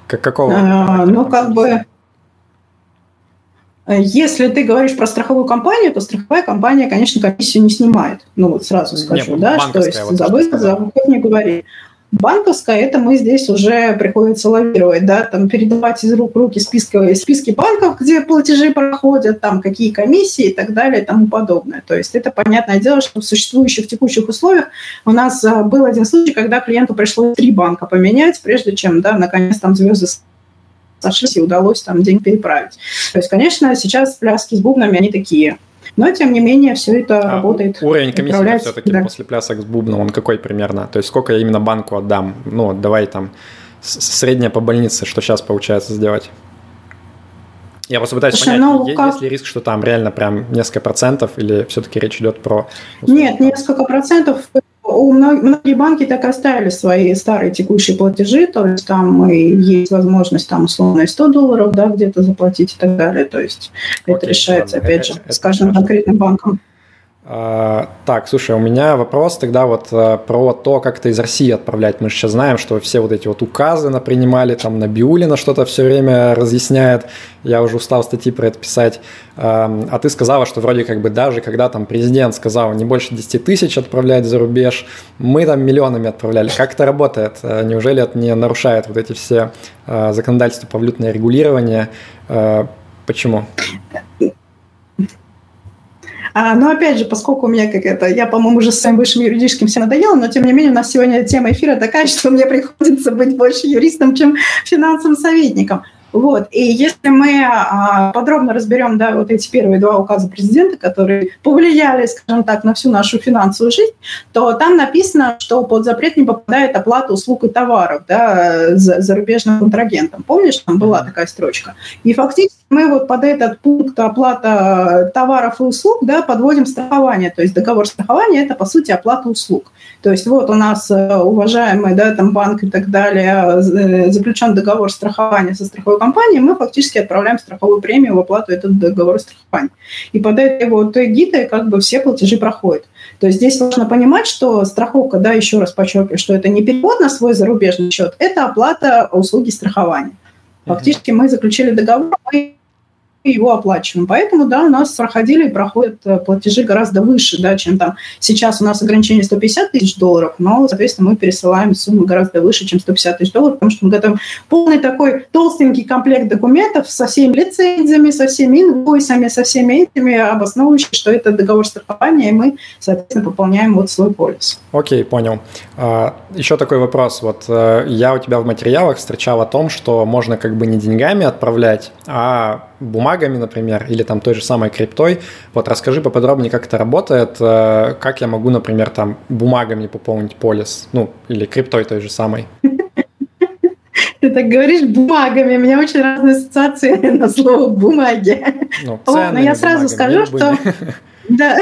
Как, какого? А, ну, как бы если ты говоришь про страховую компанию, то страховая компания, конечно, комиссию не снимает. Ну вот сразу скажу, Нет, да, что есть вот забыл, забыл, не говори. Банковская, это мы здесь уже приходится лавировать, да, там передавать из рук в руки списки, списки банков, где платежи проходят, там какие комиссии и так далее и тому подобное. То есть это понятное дело, что в существующих текущих условиях у нас а, был один случай, когда клиенту пришлось три банка поменять, прежде чем, да, наконец там звезды сошлись и удалось там день переправить. То есть, конечно, сейчас пляски с бубнами, они такие. Но, тем не менее, все это а работает. Уровень комиссии все-таки да. после плясок с бубном, он какой примерно? То есть, сколько я именно банку отдам? Ну, давай там средняя по больнице, что сейчас получается сделать? Я просто пытаюсь Слушай, понять, ну, есть, как... есть ли риск, что там реально прям несколько процентов, или все-таки речь идет про... Нет, несколько процентов у многие банки так оставили свои старые текущие платежи, то есть там и есть возможность там условно 100 долларов да, где-то заплатить и так далее. То есть okay, это решается, ладно, опять это, же, это, с каждым конкретным банком. А, так, слушай, у меня вопрос тогда вот а, про то, как это из России отправлять. Мы же сейчас знаем, что все вот эти вот указы напринимали, там на Биулина что-то все время разъясняет. Я уже устал статьи про это писать. А, ты сказала, что вроде как бы даже когда там президент сказал не больше 10 тысяч отправлять за рубеж, мы там миллионами отправляли. Как это работает? Неужели это не нарушает вот эти все законодательства по валютное регулирование? Почему? А, но опять же, поскольку у меня как это, я, по-моему, уже с своим высшим юридическим все надоела, но тем не менее у нас сегодня тема эфира такая, что мне приходится быть больше юристом, чем финансовым советником. Вот. И если мы а, подробно разберем да, вот эти первые два указа президента, которые повлияли, скажем так, на всю нашу финансовую жизнь, то там написано, что под запрет не попадает оплата услуг и товаров да, за зарубежным контрагентам. Помнишь, там была такая строчка? И фактически мы вот под этот пункт оплата товаров и услуг да, подводим страхование. То есть договор страхования – это, по сути, оплата услуг. То есть вот у нас э, уважаемый да, там банк и так далее, э, заключен договор страхования со страховой компанией, мы фактически отправляем страховую премию в оплату этого договора страхования. И под этой вот эгидой как бы все платежи проходят. То есть здесь важно понимать, что страховка, да, еще раз подчеркиваю, что это не перевод на свой зарубежный счет, это оплата услуги страхования. Фактически мы заключили договор, мы его оплачиваем. Поэтому, да, у нас проходили и проходят э, платежи гораздо выше, да, чем там сейчас у нас ограничение 150 тысяч долларов, но, соответственно, мы пересылаем суммы гораздо выше, чем 150 тысяч долларов, потому что мы готовим полный такой толстенький комплект документов со всеми лицензиями, со всеми инвойсами, со всеми этими, обосновывающими, что это договор страхования, и мы, соответственно, пополняем вот свой полис. Окей, понял. А, еще такой вопрос. Вот э, я у тебя в материалах встречал о том, что можно как бы не деньгами отправлять, а бумагами, например, или там той же самой криптой. Вот расскажи поподробнее, как это работает, э, как я могу, например, там бумагами пополнить полис, ну, или криптой той же самой. Ты так говоришь бумагами, у меня очень разные ассоциации на слово бумаги. Ну, вот, но я сразу скажу, что да,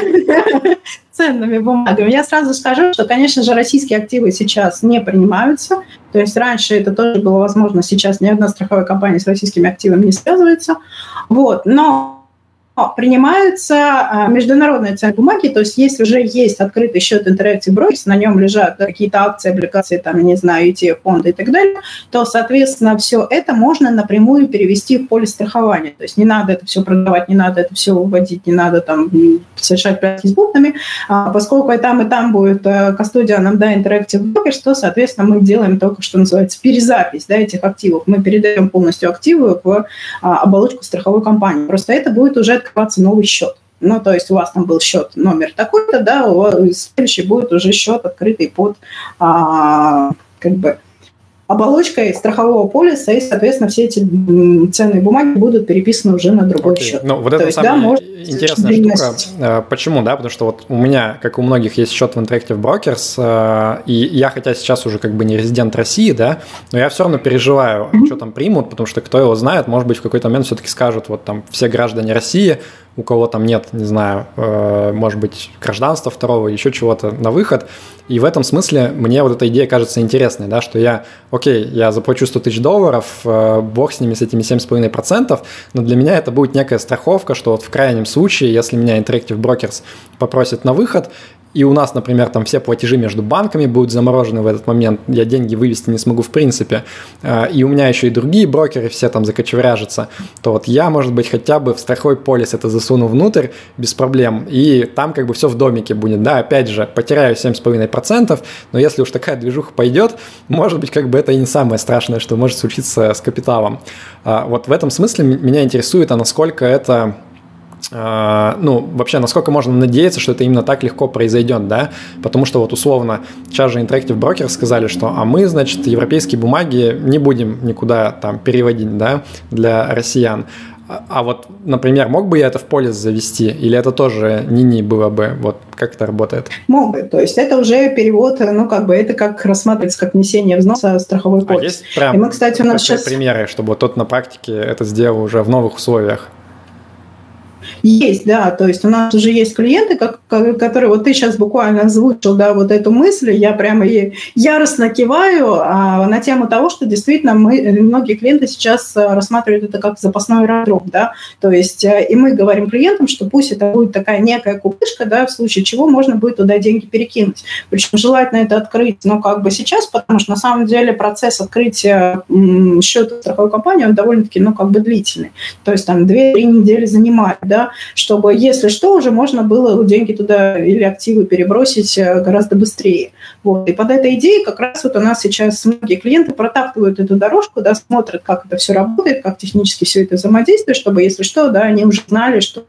ценными бумагами. Я сразу скажу, что, конечно же, российские активы сейчас не принимаются. То есть раньше это тоже было возможно, сейчас ни одна страховая компания с российскими активами не связывается. Вот. Но принимаются а, международные ценные бумаги, то есть если уже есть открытый счет Interactive Brokers, на нем лежат какие-то акции, облигации, там, не знаю, ETF, фонды и так далее, то, соответственно, все это можно напрямую перевести в поле страхования. То есть не надо это все продавать, не надо это все выводить, не надо там совершать пятки с бутами, а поскольку и там, и там будет э, кастодианом, да, Interactive Brokers, то, соответственно, мы делаем только, что называется, перезапись, да, этих активов. Мы передаем полностью активы в а, оболочку страховой компании. Просто это будет уже открываться новый счет. Ну, то есть у вас там был счет номер такой-то, да, следующий будет уже счет открытый под а, как бы оболочкой страхового полиса, и, соответственно, все эти ценные бумаги будут переписаны уже на другой okay. счет. Ну, вот это есть, самая да, может интересная штука. Э, почему, да? Потому что вот у меня, как у многих, есть счет в Interactive Brokers, э, и я, хотя сейчас уже как бы не резидент России, да, но я все равно переживаю, mm-hmm. что там примут, потому что кто его знает, может быть, в какой-то момент все-таки скажут, вот там все граждане России у кого там нет, не знаю, э, может быть, гражданства второго, еще чего-то на выход. И в этом смысле мне вот эта идея кажется интересной, да, что я, окей, я заплачу 100 тысяч долларов, э, бог с ними, с этими 7,5%, но для меня это будет некая страховка, что вот в крайнем случае, если меня Interactive Brokers попросит на выход, и у нас, например, там все платежи между банками будут заморожены в этот момент, я деньги вывести не смогу в принципе, э, и у меня еще и другие брокеры все там закочевряжутся, то вот я, может быть, хотя бы в страховой полис это засуну внутрь без проблем, и там как бы все в домике будет, да, опять же, потеряю 7,5%, но если уж такая движуха пойдет, может быть, как бы это и не самое страшное, что может случиться с капиталом. А вот в этом смысле меня интересует, а насколько это а, ну, вообще, насколько можно надеяться, что это именно так легко произойдет, да, потому что вот условно, сейчас же Interactive Broker сказали, что, а мы, значит, европейские бумаги не будем никуда там переводить, да, для россиян. А, а вот, например, мог бы я это в полис завести, или это тоже не-не было бы? Вот как это работает? Мог бы. То есть это уже перевод, ну, как бы это как рассматривается как внесение взноса в страховой полис. А есть прям И мы, кстати, у нас сейчас... примеры, чтобы тот на практике это сделал уже в новых условиях? Есть, да, то есть у нас уже есть клиенты, как, которые, вот ты сейчас буквально озвучил, да, вот эту мысль, я прямо ей яростно киваю а, на тему того, что действительно мы, многие клиенты сейчас э, рассматривают это как запасной аэродром, да, то есть э, и мы говорим клиентам, что пусть это будет такая некая купышка, да, в случае чего можно будет туда деньги перекинуть. Причем желательно это открыть, ну, как бы сейчас, потому что на самом деле процесс открытия счета страховой компании, он довольно-таки, ну, как бы длительный. То есть там 2-3 недели занимает, да, чтобы, если что, уже можно было деньги туда или активы перебросить э, гораздо быстрее. Вот. И под этой идеей как раз вот у нас сейчас многие клиенты протаптывают эту дорожку, да, смотрят, как это все работает, как технически все это взаимодействует, чтобы, если что, да, они уже знали, что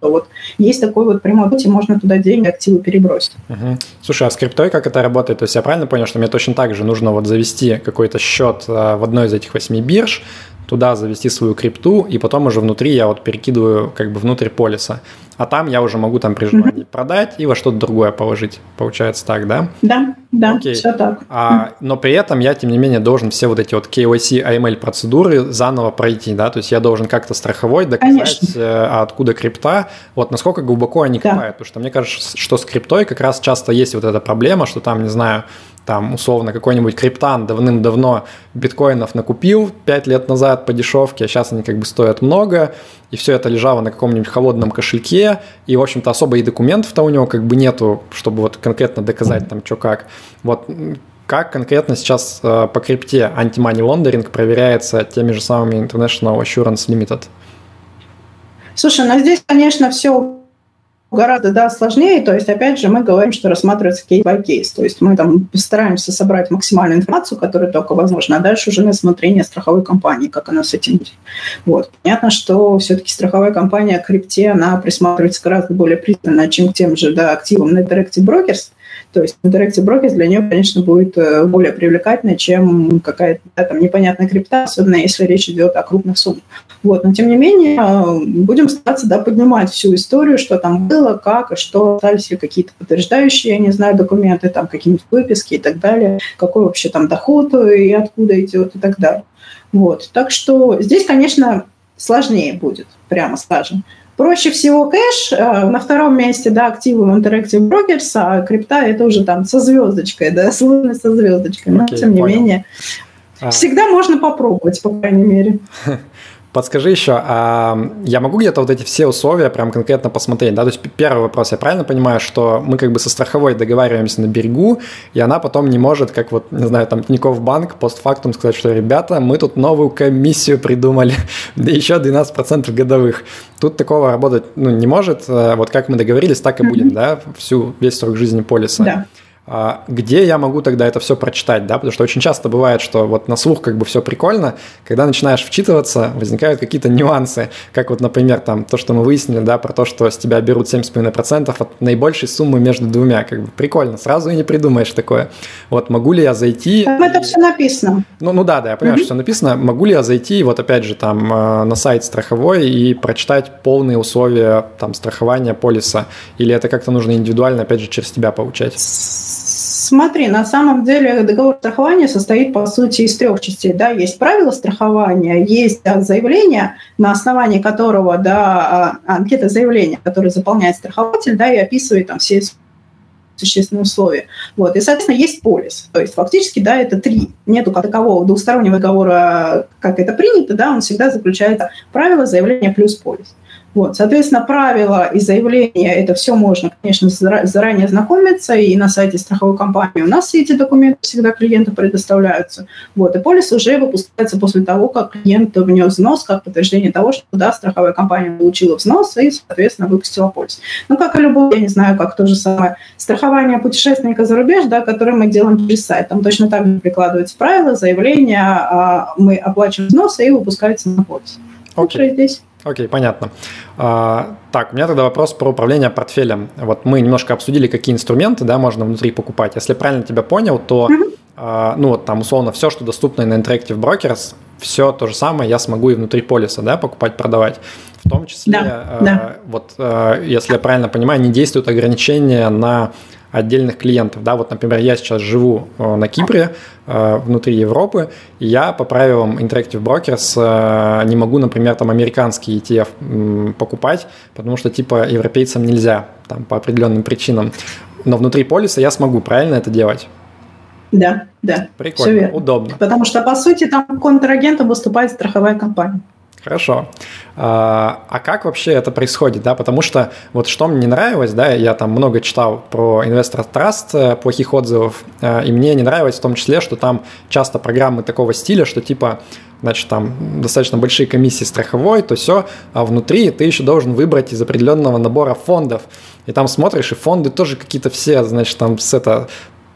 вот есть такой вот прямой путь, и можно туда деньги, активы перебросить. Угу. Слушай, а с криптой как это работает? То есть я правильно понял, что мне точно так же нужно вот завести какой-то счет э, в одной из этих восьми бирж, туда завести свою крипту, и потом уже внутри я вот перекидываю как бы внутрь полиса. А там я уже могу там при желании mm-hmm. продать и во что-то другое положить. Получается так, да? Да, да, Окей. все так. А, но при этом я, тем не менее, должен все вот эти вот KYC, AML процедуры заново пройти, да? То есть я должен как-то страховой доказать, Конечно. Э, откуда крипта, вот насколько глубоко они да. копают. Потому что мне кажется, что с криптой как раз часто есть вот эта проблема, что там, не знаю, там, условно, какой-нибудь криптан давным-давно биткоинов накупил 5 лет назад по дешевке, а сейчас они как бы стоят много, и все это лежало на каком-нибудь холодном кошельке, и, в общем-то, особо и документов-то у него как бы нету, чтобы вот конкретно доказать там, что как. Вот как конкретно сейчас э, по крипте анти-money laundering проверяется теми же самыми International Assurance Limited? Слушай, ну здесь, конечно, все гораздо да, сложнее. То есть, опять же, мы говорим, что рассматривается кейс by кейс. То есть мы там стараемся собрать максимальную информацию, которая только возможно, а дальше уже на смотрение страховой компании, как она с этим. Вот. Понятно, что все-таки страховая компания крипте, она присматривается гораздо более пристально, чем к тем же да, активам на Interactive Brokers. То есть Interactive Brokers для нее, конечно, будет э, более привлекательной, чем какая-то да, там непонятная крипта, особенно если речь идет о крупных суммах. Вот. Но, тем не менее, э, будем стараться да, поднимать всю историю, что там было, как и что, остались ли какие-то подтверждающие, я не знаю, документы, там какие-нибудь выписки и так далее, какой вообще там доход и откуда идет и так далее. Вот. Так что здесь, конечно, сложнее будет, прямо скажем. Проще всего кэш, э, на втором месте, да, активы в Interactive Brokers, а крипта это уже там со звездочкой, да, сложность со звездочкой, но okay, тем не понял. менее. А... Всегда можно попробовать, по крайней мере. Подскажи еще, а я могу где-то вот эти все условия прям конкретно посмотреть, да? То есть первый вопрос, я правильно понимаю, что мы как бы со страховой договариваемся на берегу, и она потом не может, как вот, не знаю, там Тинькофф банк постфактум сказать, что, ребята, мы тут новую комиссию придумали, да еще 12% годовых. Тут такого работать ну, не может, э, вот как мы договорились, так и будет, да, всю, весь срок жизни полиса. Да. А где я могу тогда это все прочитать, да, потому что очень часто бывает, что вот на слух как бы все прикольно, когда начинаешь вчитываться, возникают какие-то нюансы, как вот, например, там то, что мы выяснили, да, про то, что с тебя берут 7,5% от наибольшей суммы между двумя, как бы прикольно, сразу и не придумаешь такое. Вот могу ли я зайти? Там это все написано. Ну, ну да, да, я понимаю, mm-hmm. что все написано. Могу ли я зайти, вот опять же, там э, на сайт страховой и прочитать полные условия там страхования полиса, или это как-то нужно индивидуально, опять же, через тебя получать? Смотри, на самом деле договор страхования состоит, по сути, из трех частей. Да? Есть правила страхования, есть да, заявление, на основании которого, да, а, анкета заявления, которое заполняет страхователь, да, и описывает там все существенные условия. Вот. И, соответственно, есть полис. То есть фактически, да, это три. Нету как такового двустороннего договора, как это принято, да, он всегда заключает правила заявления плюс полис. Вот, соответственно, правила и заявления, это все можно, конечно, заранее знакомиться, и на сайте страховой компании у нас все эти документы всегда клиенту предоставляются. Вот, и полис уже выпускается после того, как клиент внес взнос, как подтверждение того, что, да, страховая компания получила взнос и, соответственно, выпустила полис. Ну, как и любой, я не знаю, как то же самое страхование путешественника за рубеж, да, которое мы делаем через сайт. Там точно так же прикладываются правила, заявления, а мы оплачиваем взносы и выпускается на полис. Okay. здесь. Окей, понятно. А, так, у меня тогда вопрос про управление портфелем. Вот мы немножко обсудили, какие инструменты да, можно внутри покупать. Если правильно тебя понял, то а, ну вот там условно все, что доступно на Interactive Brokers, все то же самое я смогу и внутри полиса да, покупать, продавать. В том числе, да, а, да. вот а, если я правильно понимаю, не действуют ограничения на отдельных клиентов. Да, вот, например, я сейчас живу э, на Кипре, э, внутри Европы, и я по правилам Interactive Brokers э, не могу, например, там американский ETF покупать, потому что типа европейцам нельзя, там по определенным причинам. Но внутри полиса я смогу, правильно это делать? Да, да. Прикольно, удобно. Потому что, по сути, там контрагентом выступает страховая компания. Хорошо. А, а как вообще это происходит, да? Потому что вот что мне не нравилось, да, я там много читал про инвестор траст, э, плохих отзывов, э, и мне не нравилось в том числе, что там часто программы такого стиля, что типа значит, там достаточно большие комиссии страховой, то все, а внутри ты еще должен выбрать из определенного набора фондов. И там смотришь, и фонды тоже какие-то все, значит, там с это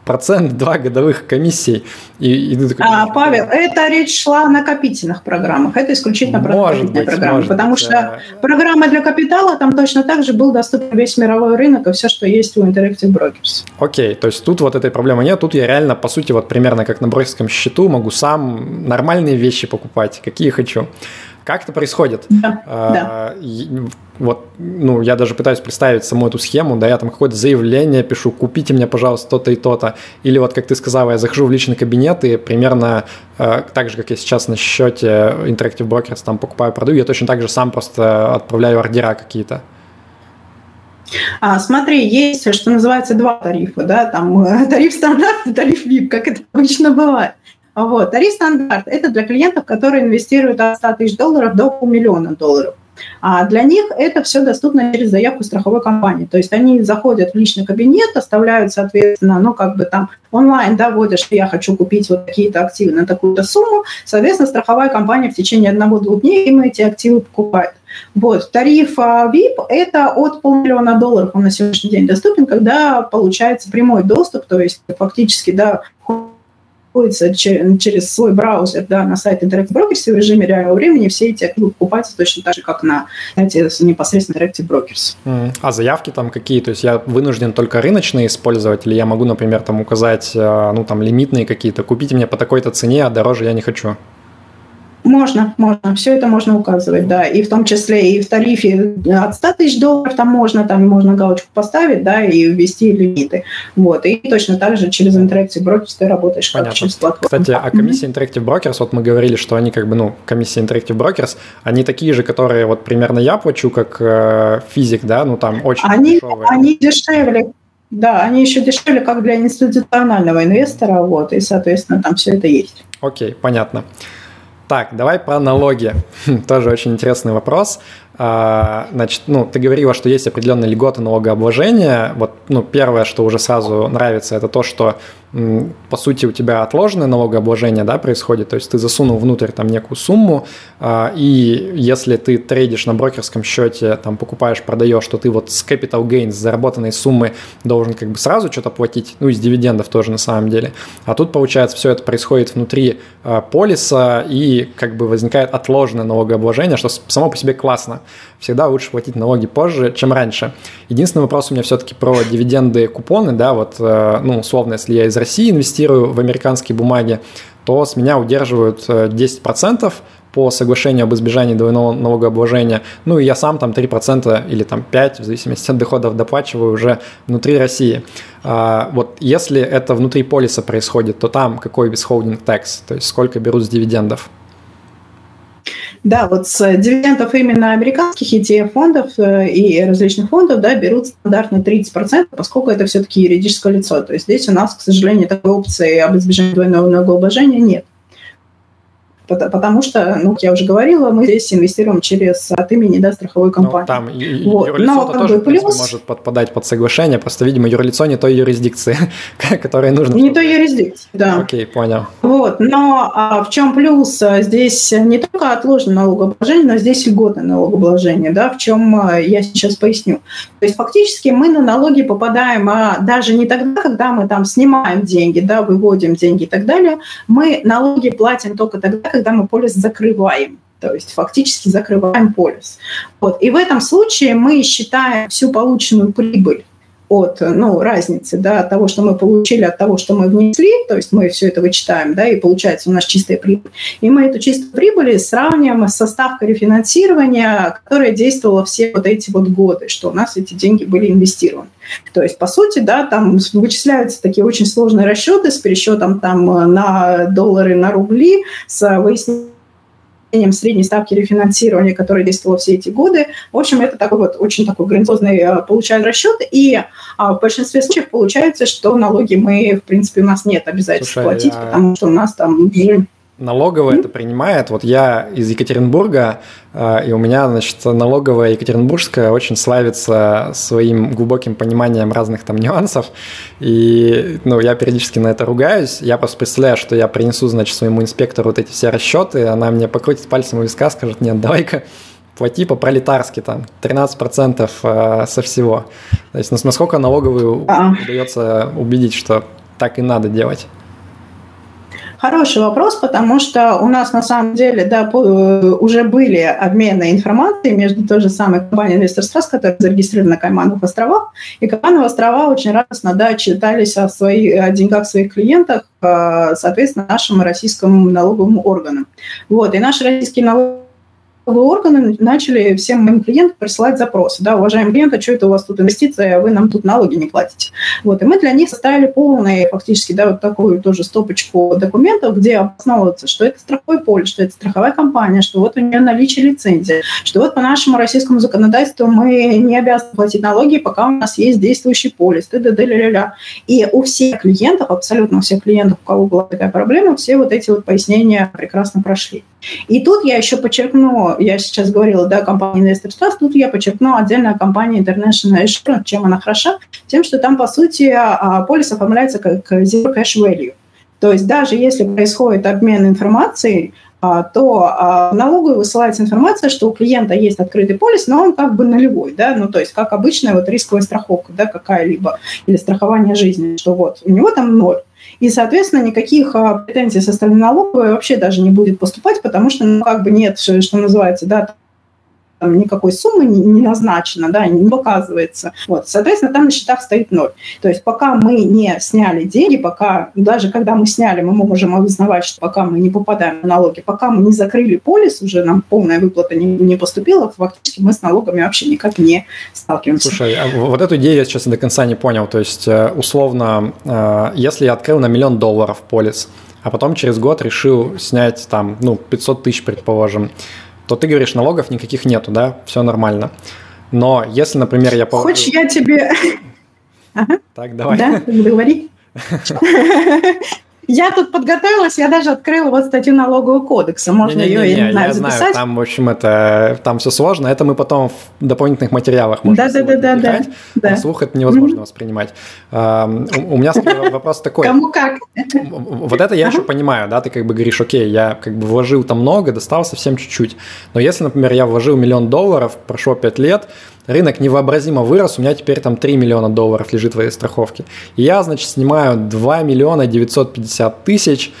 процент два годовых комиссий. И, и ты такой, а, Павел, это речь шла о накопительных программах. Это исключительно накопительные программы. Может потому быть, что программа для капитала, там точно так же был доступен весь мировой рынок и все, что есть у Interactive Brokers. Окей, то есть тут вот этой проблемы нет. Тут я реально, по сути, вот примерно как на брокерском счету могу сам нормальные вещи покупать, какие хочу. Как это происходит? Да, а, да. Вот, ну, я даже пытаюсь представить саму эту схему, да, я там какое-то заявление пишу, купите мне, пожалуйста, то-то и то-то. Или вот, как ты сказала, я захожу в личный кабинет и примерно э, так же, как я сейчас на счете Interactive Brokers там покупаю, продаю, я точно так же сам просто отправляю ордера какие-то. А, смотри, есть, что называется, два тарифа, да, там э, тариф стандарт и тариф VIP, как это обычно бывает. Вот. Тариф стандарт – это для клиентов, которые инвестируют от 100 тысяч долларов до полмиллиона долларов. А для них это все доступно через заявку страховой компании. То есть они заходят в личный кабинет, оставляют, соответственно, ну, как бы там онлайн, да, что я хочу купить вот такие-то активы на такую-то сумму. Соответственно, страховая компания в течение одного-двух дней им эти активы покупает. Вот. Тариф VIP – это от полмиллиона долларов он на сегодняшний день доступен, когда получается прямой доступ, то есть фактически, да, находится через свой браузер да, на сайт Interactive Brokers в режиме реального времени, все эти активы покупаются точно так же, как на знаете, непосредственно Interactive Brokers. А заявки там какие? То есть я вынужден только рыночные использовать, или я могу, например, там указать э, ну, там, лимитные какие-то, купите мне по такой-то цене, а дороже я не хочу? Можно, можно, все это можно указывать, да, и в том числе и в тарифе от 100 тысяч долларов там можно, там можно галочку поставить, да, и ввести лимиты, вот, и точно так же через Interactive Brokers ты работаешь Понятно. как через платформу. Кстати, а комиссия Interactive Brokers, вот мы говорили, что они как бы, ну, комиссия Interactive Brokers, они такие же, которые вот примерно я плачу, как э, физик, да, ну, там очень они, дешевые. Они дешевле, да, они еще дешевле, как для институционального инвестора, вот, и, соответственно, там все это есть. Окей, понятно. Так, давай про налоги. Тоже очень интересный вопрос. А, значит, ну, ты говорила, что есть определенные льготы налогообложения. Вот, ну, первое, что уже сразу нравится, это то, что по сути, у тебя отложенное налогообложение да, происходит, то есть ты засунул внутрь там некую сумму, а, и если ты трейдишь на брокерском счете, там покупаешь, продаешь, что ты вот с capital gains, заработанной суммы должен как бы сразу что-то платить, ну, из дивидендов тоже на самом деле. А тут, получается, все это происходит внутри а, полиса, и как бы возникает отложенное налогообложение, что само по себе классно. Всегда лучше платить налоги позже, чем раньше. Единственный вопрос у меня все-таки про дивиденды, купоны, да, вот, э, ну, условно, если я из России инвестирую в американские бумаги, то с меня удерживают 10% э, по соглашению об избежании двойного налогообложения. Ну и я сам там 3% или там 5%, в зависимости от доходов, доплачиваю уже внутри России. А, вот если это внутри полиса происходит, то там какой withholding tax, то есть сколько берут с дивидендов? Да, вот с дивидендов именно американских ETF-фондов э, и различных фондов да, берут стандартно 30%, поскольку это все-таки юридическое лицо. То есть здесь у нас, к сожалению, такой опции об избежании двойного налогообложения нет. Потому что, ну, я уже говорила, мы здесь инвестируем через от имени да, страховой ну, компании. Ну, там и, вот. юрлицо Но, тоже, плюс... принципе, может подпадать под соглашение, просто, видимо, юрлицо не той юрисдикции, которая нужно. Не той юрисдикции, да. Окей, понял. Вот, но а в чем плюс? Здесь не только отложенное налогообложение, но здесь льготное налогообложение, да, в чем а, я сейчас поясню. То есть фактически мы на налоги попадаем а, даже не тогда, когда мы там снимаем деньги, да, выводим деньги и так далее, мы налоги платим только тогда, когда мы полис закрываем. То есть фактически закрываем полис. Вот. И в этом случае мы считаем всю полученную прибыль от ну, разницы да, от того, что мы получили, от того, что мы внесли, то есть мы все это вычитаем, да, и получается у нас чистая прибыль. И мы эту чистую прибыль сравниваем с составкой рефинансирования, которая действовала все вот эти вот годы, что у нас эти деньги были инвестированы. То есть, по сути, да, там вычисляются такие очень сложные расчеты с пересчетом там на доллары, на рубли, с выяснением средней ставки рефинансирования, которая действовала все эти годы. В общем, это такой вот очень такой грандиозный э, получает расчет, и а, в большинстве случаев получается, что налоги мы, в принципе, у нас нет обязательства Слушай, платить, а... потому что у нас там уже налоговая это принимает. Вот я из Екатеринбурга, э, и у меня, значит, налоговая екатеринбургская очень славится своим глубоким пониманием разных там нюансов. И, ну, я периодически на это ругаюсь. Я просто представляю, что я принесу, значит, своему инспектору вот эти все расчеты, она мне покрутит пальцем у виска, скажет, нет, давай-ка плати по-пролетарски там 13% э, со всего. То есть насколько налоговую а. удается убедить, что так и надо делать? Хороший вопрос, потому что у нас на самом деле да, э, уже были обмены информацией между той же самой компанией Investors Trust, которая зарегистрирована на Каймановых островах, и Каймановы острова очень радостно да, читались о, своих, о деньгах своих клиентах, э, соответственно, нашим российским налоговым органам. Вот, и наши российские налоговые органы начали всем моим клиентам присылать запросы. Да, уважаемые клиенты, что это у вас тут инвестиция, вы нам тут налоги не платите. Вот, и мы для них составили полный, фактически, да, вот такую тоже стопочку документов, где обосновывается, что это страховой полис, что это страховая компания, что вот у нее наличие лицензии, что вот по нашему российскому законодательству мы не обязаны платить налоги, пока у нас есть действующий полис, т.д. ля И у всех клиентов, абсолютно у всех клиентов, у кого была такая проблема, все вот эти вот пояснения прекрасно прошли. И тут я еще подчеркну, я сейчас говорила, да, компания Investor Trust, тут я подчеркну отдельная компания International Assurance, чем она хороша, тем, что там, по сути, а, полис оформляется как Zero Cash Value. То есть даже если происходит обмен информацией, а, то а, в высылается информация, что у клиента есть открытый полис, но он как бы нулевой, да, ну то есть как обычная вот рисковая страховка, да, какая-либо, или страхование жизни, что вот у него там ноль. И, соответственно, никаких а, претензий со стороны налоговой вообще даже не будет поступать, потому что, ну, как бы нет, что называется, да, там никакой суммы не, назначено, да, не показывается. Вот, соответственно, там на счетах стоит ноль. То есть пока мы не сняли деньги, пока, даже когда мы сняли, мы можем обосновать, что пока мы не попадаем на налоги, пока мы не закрыли полис, уже нам полная выплата не, не поступила, фактически мы с налогами вообще никак не сталкиваемся. Слушай, а вот эту идею я сейчас до конца не понял. То есть, э, условно, э, если я открыл на миллион долларов полис, а потом через год решил снять там, ну, 500 тысяч, предположим, то ты говоришь, налогов никаких нету, да, все нормально. Но если, например, я... Хочешь, я тебе... Так, давай. Да, говори. Я тут подготовилась, я даже открыла вот статью налогового кодекса. Можно не, не, не, ее, я не знаю, я записать. Знаю, там, в общем, это, там все сложно. Это мы потом в дополнительных материалах можем да, да, да, да, да, да. Слух это невозможно mm-hmm. воспринимать. Uh, у, у меня вопрос такой. Кому как? Вот это я еще понимаю, да, ты как бы говоришь, окей, я как бы вложил там много, достал совсем чуть-чуть. Но если, например, я вложил миллион долларов, прошло пять лет, рынок невообразимо вырос, у меня теперь там 3 миллиона долларов лежит в этой страховке. И я, значит, снимаю 2 миллиона 950 тысяч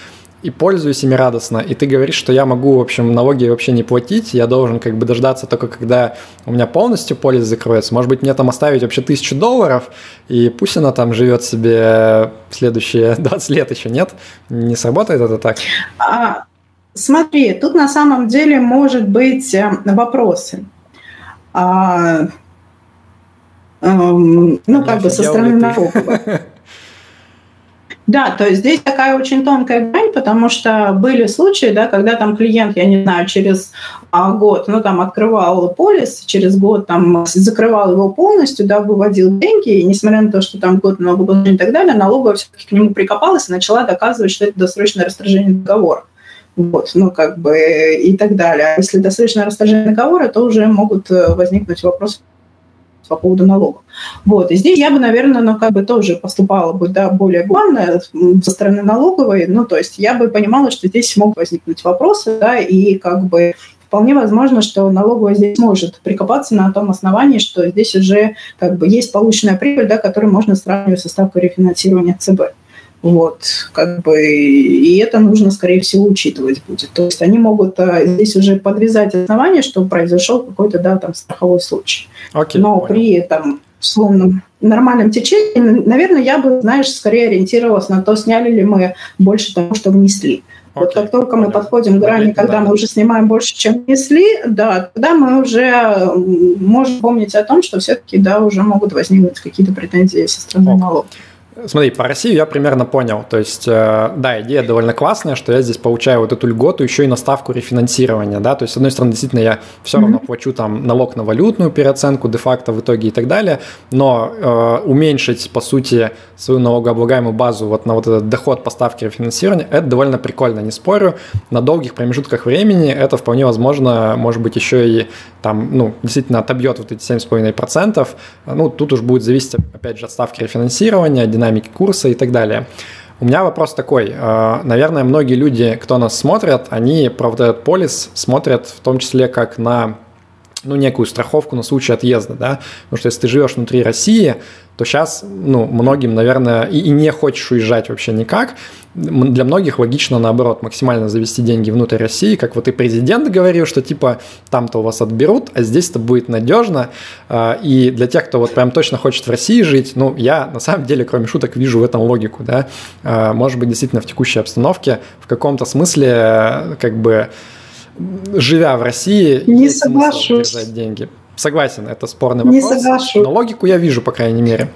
и пользуюсь ими радостно. И ты говоришь, что я могу, в общем, налоги вообще не платить, я должен как бы дождаться только, когда у меня полностью полис закроется. Может быть, мне там оставить вообще тысячу долларов, и пусть она там живет себе следующие 20 лет еще, нет? Не сработает это так? А, смотри, тут на самом деле может быть э, вопросы а, ну, как бы со стороны налоговой. Да, то есть здесь такая очень тонкая грань, потому что были случаи, да, когда там клиент, я не знаю, через а, год, ну, там, открывал полис, через год там закрывал его полностью, да, выводил деньги, и несмотря на то, что там год налогообложения и так далее, налоговая все-таки к нему прикопалась и начала доказывать, что это досрочное расторжение договора. Вот, ну, как бы и так далее. А если досрочное расторжение договора, то уже могут э, возникнуть вопросы по поводу налогов. Вот, и здесь я бы, наверное, ну, как бы тоже поступала бы, да, более главное со стороны налоговой, ну, то есть я бы понимала, что здесь могут возникнуть вопросы, да, и как бы вполне возможно, что налоговая здесь может прикопаться на том основании, что здесь уже как бы есть полученная прибыль, да, которую можно сравнивать со ставкой рефинансирования ЦБ. Вот, как бы, и это нужно, скорее всего, учитывать будет. То есть они могут а, здесь уже подвязать основания, что произошел какой-то, да, там, страховой случай. Okay, Но понял. при, там, условном нормальном течении, наверное, я бы, знаешь, скорее ориентировалась на то, сняли ли мы больше того, что внесли. Okay, вот как только мы подходим к грани, когда мы уже снимаем больше, чем внесли, да, тогда мы уже можем помнить о том, что все-таки, да, уже могут возникнуть какие-то претензии со стороны okay. налогов. Смотри, по России я примерно понял. То есть, э, да, идея довольно классная, что я здесь получаю вот эту льготу еще и на ставку рефинансирования, да, то есть, с одной стороны, действительно, я все равно плачу там налог на валютную переоценку де-факто в итоге и так далее, но э, уменьшить, по сути, свою налогооблагаемую базу вот на вот этот доход по ставке рефинансирования, это довольно прикольно, не спорю. На долгих промежутках времени это вполне возможно, может быть, еще и там, ну, действительно отобьет вот эти 7,5%. Ну, тут уж будет зависеть, опять же, от ставки рефинансирования, динамики курса и так далее. У меня вопрос такой. Э, наверное, многие люди, кто нас смотрят, они про вот этот полис смотрят в том числе как на ну, некую страховку на случай отъезда, да, потому что если ты живешь внутри России, то сейчас, ну, многим, наверное, и, и не хочешь уезжать вообще никак. Для многих логично, наоборот, максимально завести деньги внутрь России, как вот и президент говорил, что типа там-то у вас отберут, а здесь-то будет надежно. А, и для тех, кто вот прям точно хочет в России жить, ну, я на самом деле, кроме шуток, вижу в этом логику, да. А, может быть, действительно в текущей обстановке в каком-то смысле как бы живя в России, не соглашусь. держать деньги. Согласен, это спорный вопрос. Не соглашусь. Но логику я вижу, по крайней мере.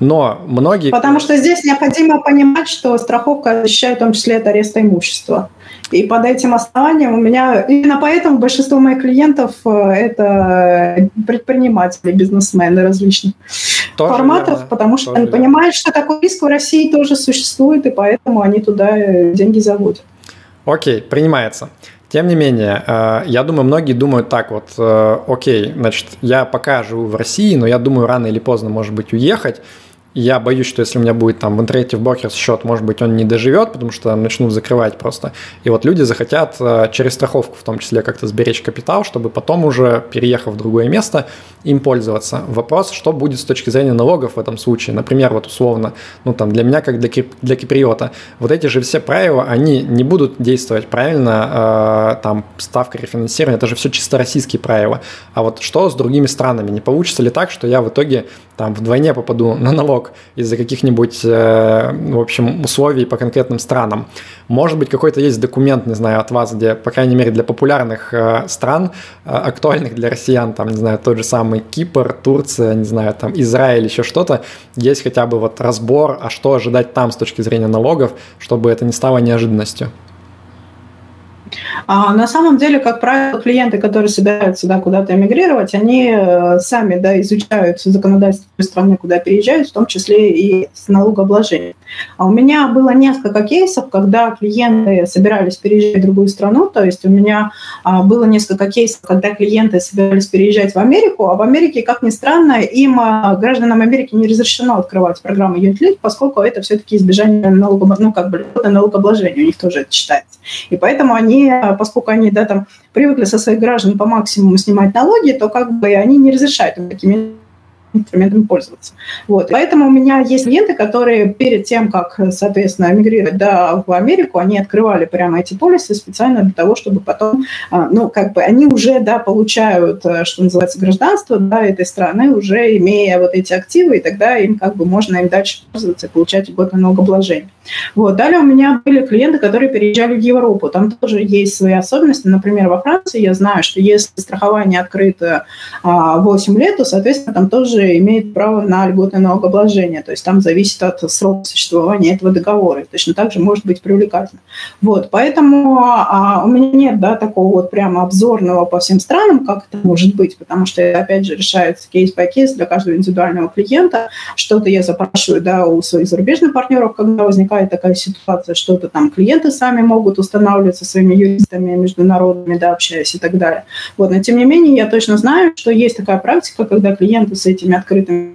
Но многие... Потому что здесь необходимо понимать, что страховка защищает в том числе от ареста имущества. И под этим основанием у меня... Именно поэтому большинство моих клиентов э, – это предприниматели, бизнесмены различных тоже форматов, верно. потому что тоже они верно. понимают, что такой риск в России тоже существует, и поэтому они туда э, деньги заводят. Окей, принимается. Тем не менее, э, я думаю, многие думают так вот, э, окей, значит, я пока живу в России, но я думаю, рано или поздно, может быть, уехать, я боюсь, что если у меня будет там в интернете в брокерс счет, может быть, он не доживет, потому что начнут закрывать просто. И вот люди захотят э, через страховку в том числе как-то сберечь капитал, чтобы потом уже, переехав в другое место, им пользоваться. Вопрос, что будет с точки зрения налогов в этом случае. Например, вот условно, ну там для меня, как для, кип, для киприота, вот эти же все правила, они не будут действовать правильно, э, там ставка рефинансирования, это же все чисто российские правила. А вот что с другими странами? Не получится ли так, что я в итоге там вдвойне попаду на налог налог из-за каких-нибудь, э, в общем, условий по конкретным странам. Может быть, какой-то есть документ, не знаю, от вас, где, по крайней мере, для популярных э, стран, э, актуальных для россиян, там, не знаю, тот же самый Кипр, Турция, не знаю, там, Израиль, еще что-то, есть хотя бы вот разбор, а что ожидать там с точки зрения налогов, чтобы это не стало неожиданностью. А на самом деле, как правило, клиенты, которые собираются да, куда-то эмигрировать, они э, сами да, изучают законодательство страны, куда переезжают, в том числе и с налогообложением. А у меня было несколько кейсов, когда клиенты собирались переезжать в другую страну, то есть у меня а, было несколько кейсов, когда клиенты собирались переезжать в Америку, а в Америке, как ни странно, им, а, гражданам Америки, не разрешено открывать программу UnitLink, поскольку это все-таки избежание налогообложения, ну, как бы, налогообложения, у них тоже это считается. И поэтому они а, поскольку они да, там, привыкли со своих граждан по максимуму снимать налоги, то как бы они не разрешают такими инструментами пользоваться. Вот. Поэтому у меня есть клиенты, которые перед тем, как, соответственно, эмигрировать да, в Америку, они открывали прямо эти полисы специально для того, чтобы потом, а, ну, как бы они уже, да, получают, э, что называется, гражданство, да, этой страны, уже имея вот эти активы, и тогда им как бы можно им дальше пользоваться и получать льготное налогообложение. Вот. Далее у меня были клиенты, которые переезжали в Европу. Там тоже есть свои особенности. Например, во Франции я знаю, что если страхование открыто 8 а, лет, то, соответственно, там тоже имеет право на льготное налогообложение. То есть там зависит от срока существования этого договора. И точно так же может быть привлекательно. Вот, поэтому а, у меня нет да, такого вот прямо обзорного по всем странам, как это может быть, потому что опять же, решается кейс-by-кейс для каждого индивидуального клиента. Что-то я запрашиваю да, у своих зарубежных партнеров, когда возникает такая ситуация, что-то там клиенты сами могут устанавливать со своими юристами международными, да, общаясь и так далее. Вот, но тем не менее, я точно знаю, что есть такая практика, когда клиенты с этими открытыми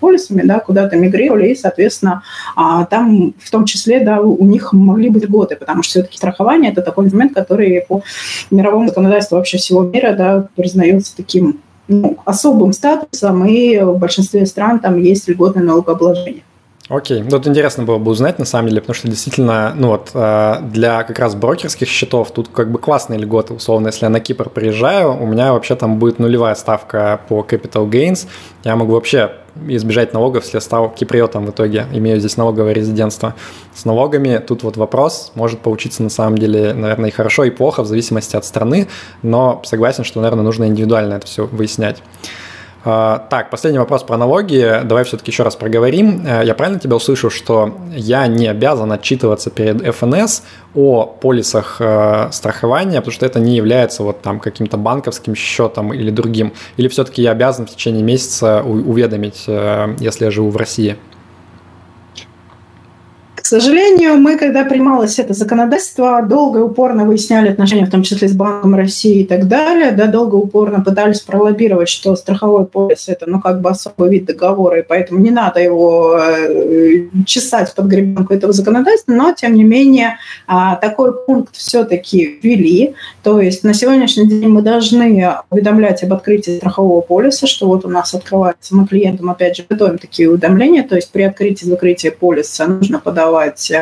полисами, да, куда-то мигрировали, и, соответственно, а, там в том числе, да, у них могли быть льготы, потому что все-таки страхование – это такой инструмент, который по мировому законодательству вообще всего мира, да, признается таким ну, особым статусом, и в большинстве стран там есть льготное налогообложение. Окей, ну, вот интересно было бы узнать, на самом деле, потому что действительно, ну вот, э, для как раз брокерских счетов тут как бы классные льготы, условно, если я на Кипр приезжаю, у меня вообще там будет нулевая ставка по capital gains, я могу вообще избежать налогов, если я стал киприотом в итоге, имею здесь налоговое резидентство. С налогами тут вот вопрос может получиться на самом деле, наверное, и хорошо, и плохо, в зависимости от страны, но согласен, что, наверное, нужно индивидуально это все выяснять. А, так, последний вопрос про налоги. Давай все-таки еще раз проговорим. Э, я правильно тебя услышал, что я не обязан отчитываться перед ФНС о полисах э, страхования, потому что это не является вот там каким-то банковским счетом или другим? Или все-таки я обязан в течение месяца уведомить, э, если я живу в России? К сожалению, мы, когда принималось это законодательство, долго и упорно выясняли отношения, в том числе с Банком России и так далее, да, долго и упорно пытались пролоббировать, что страховой полис – это, ну, как бы особый вид договора, и поэтому не надо его э, чесать под гребенку этого законодательства, но, тем не менее, а, такой пункт все-таки ввели, то есть на сегодняшний день мы должны уведомлять об открытии страхового полиса, что вот у нас открывается, мы клиентам, опять же, готовим такие уведомления, то есть при открытии закрытия полиса нужно подавать подавать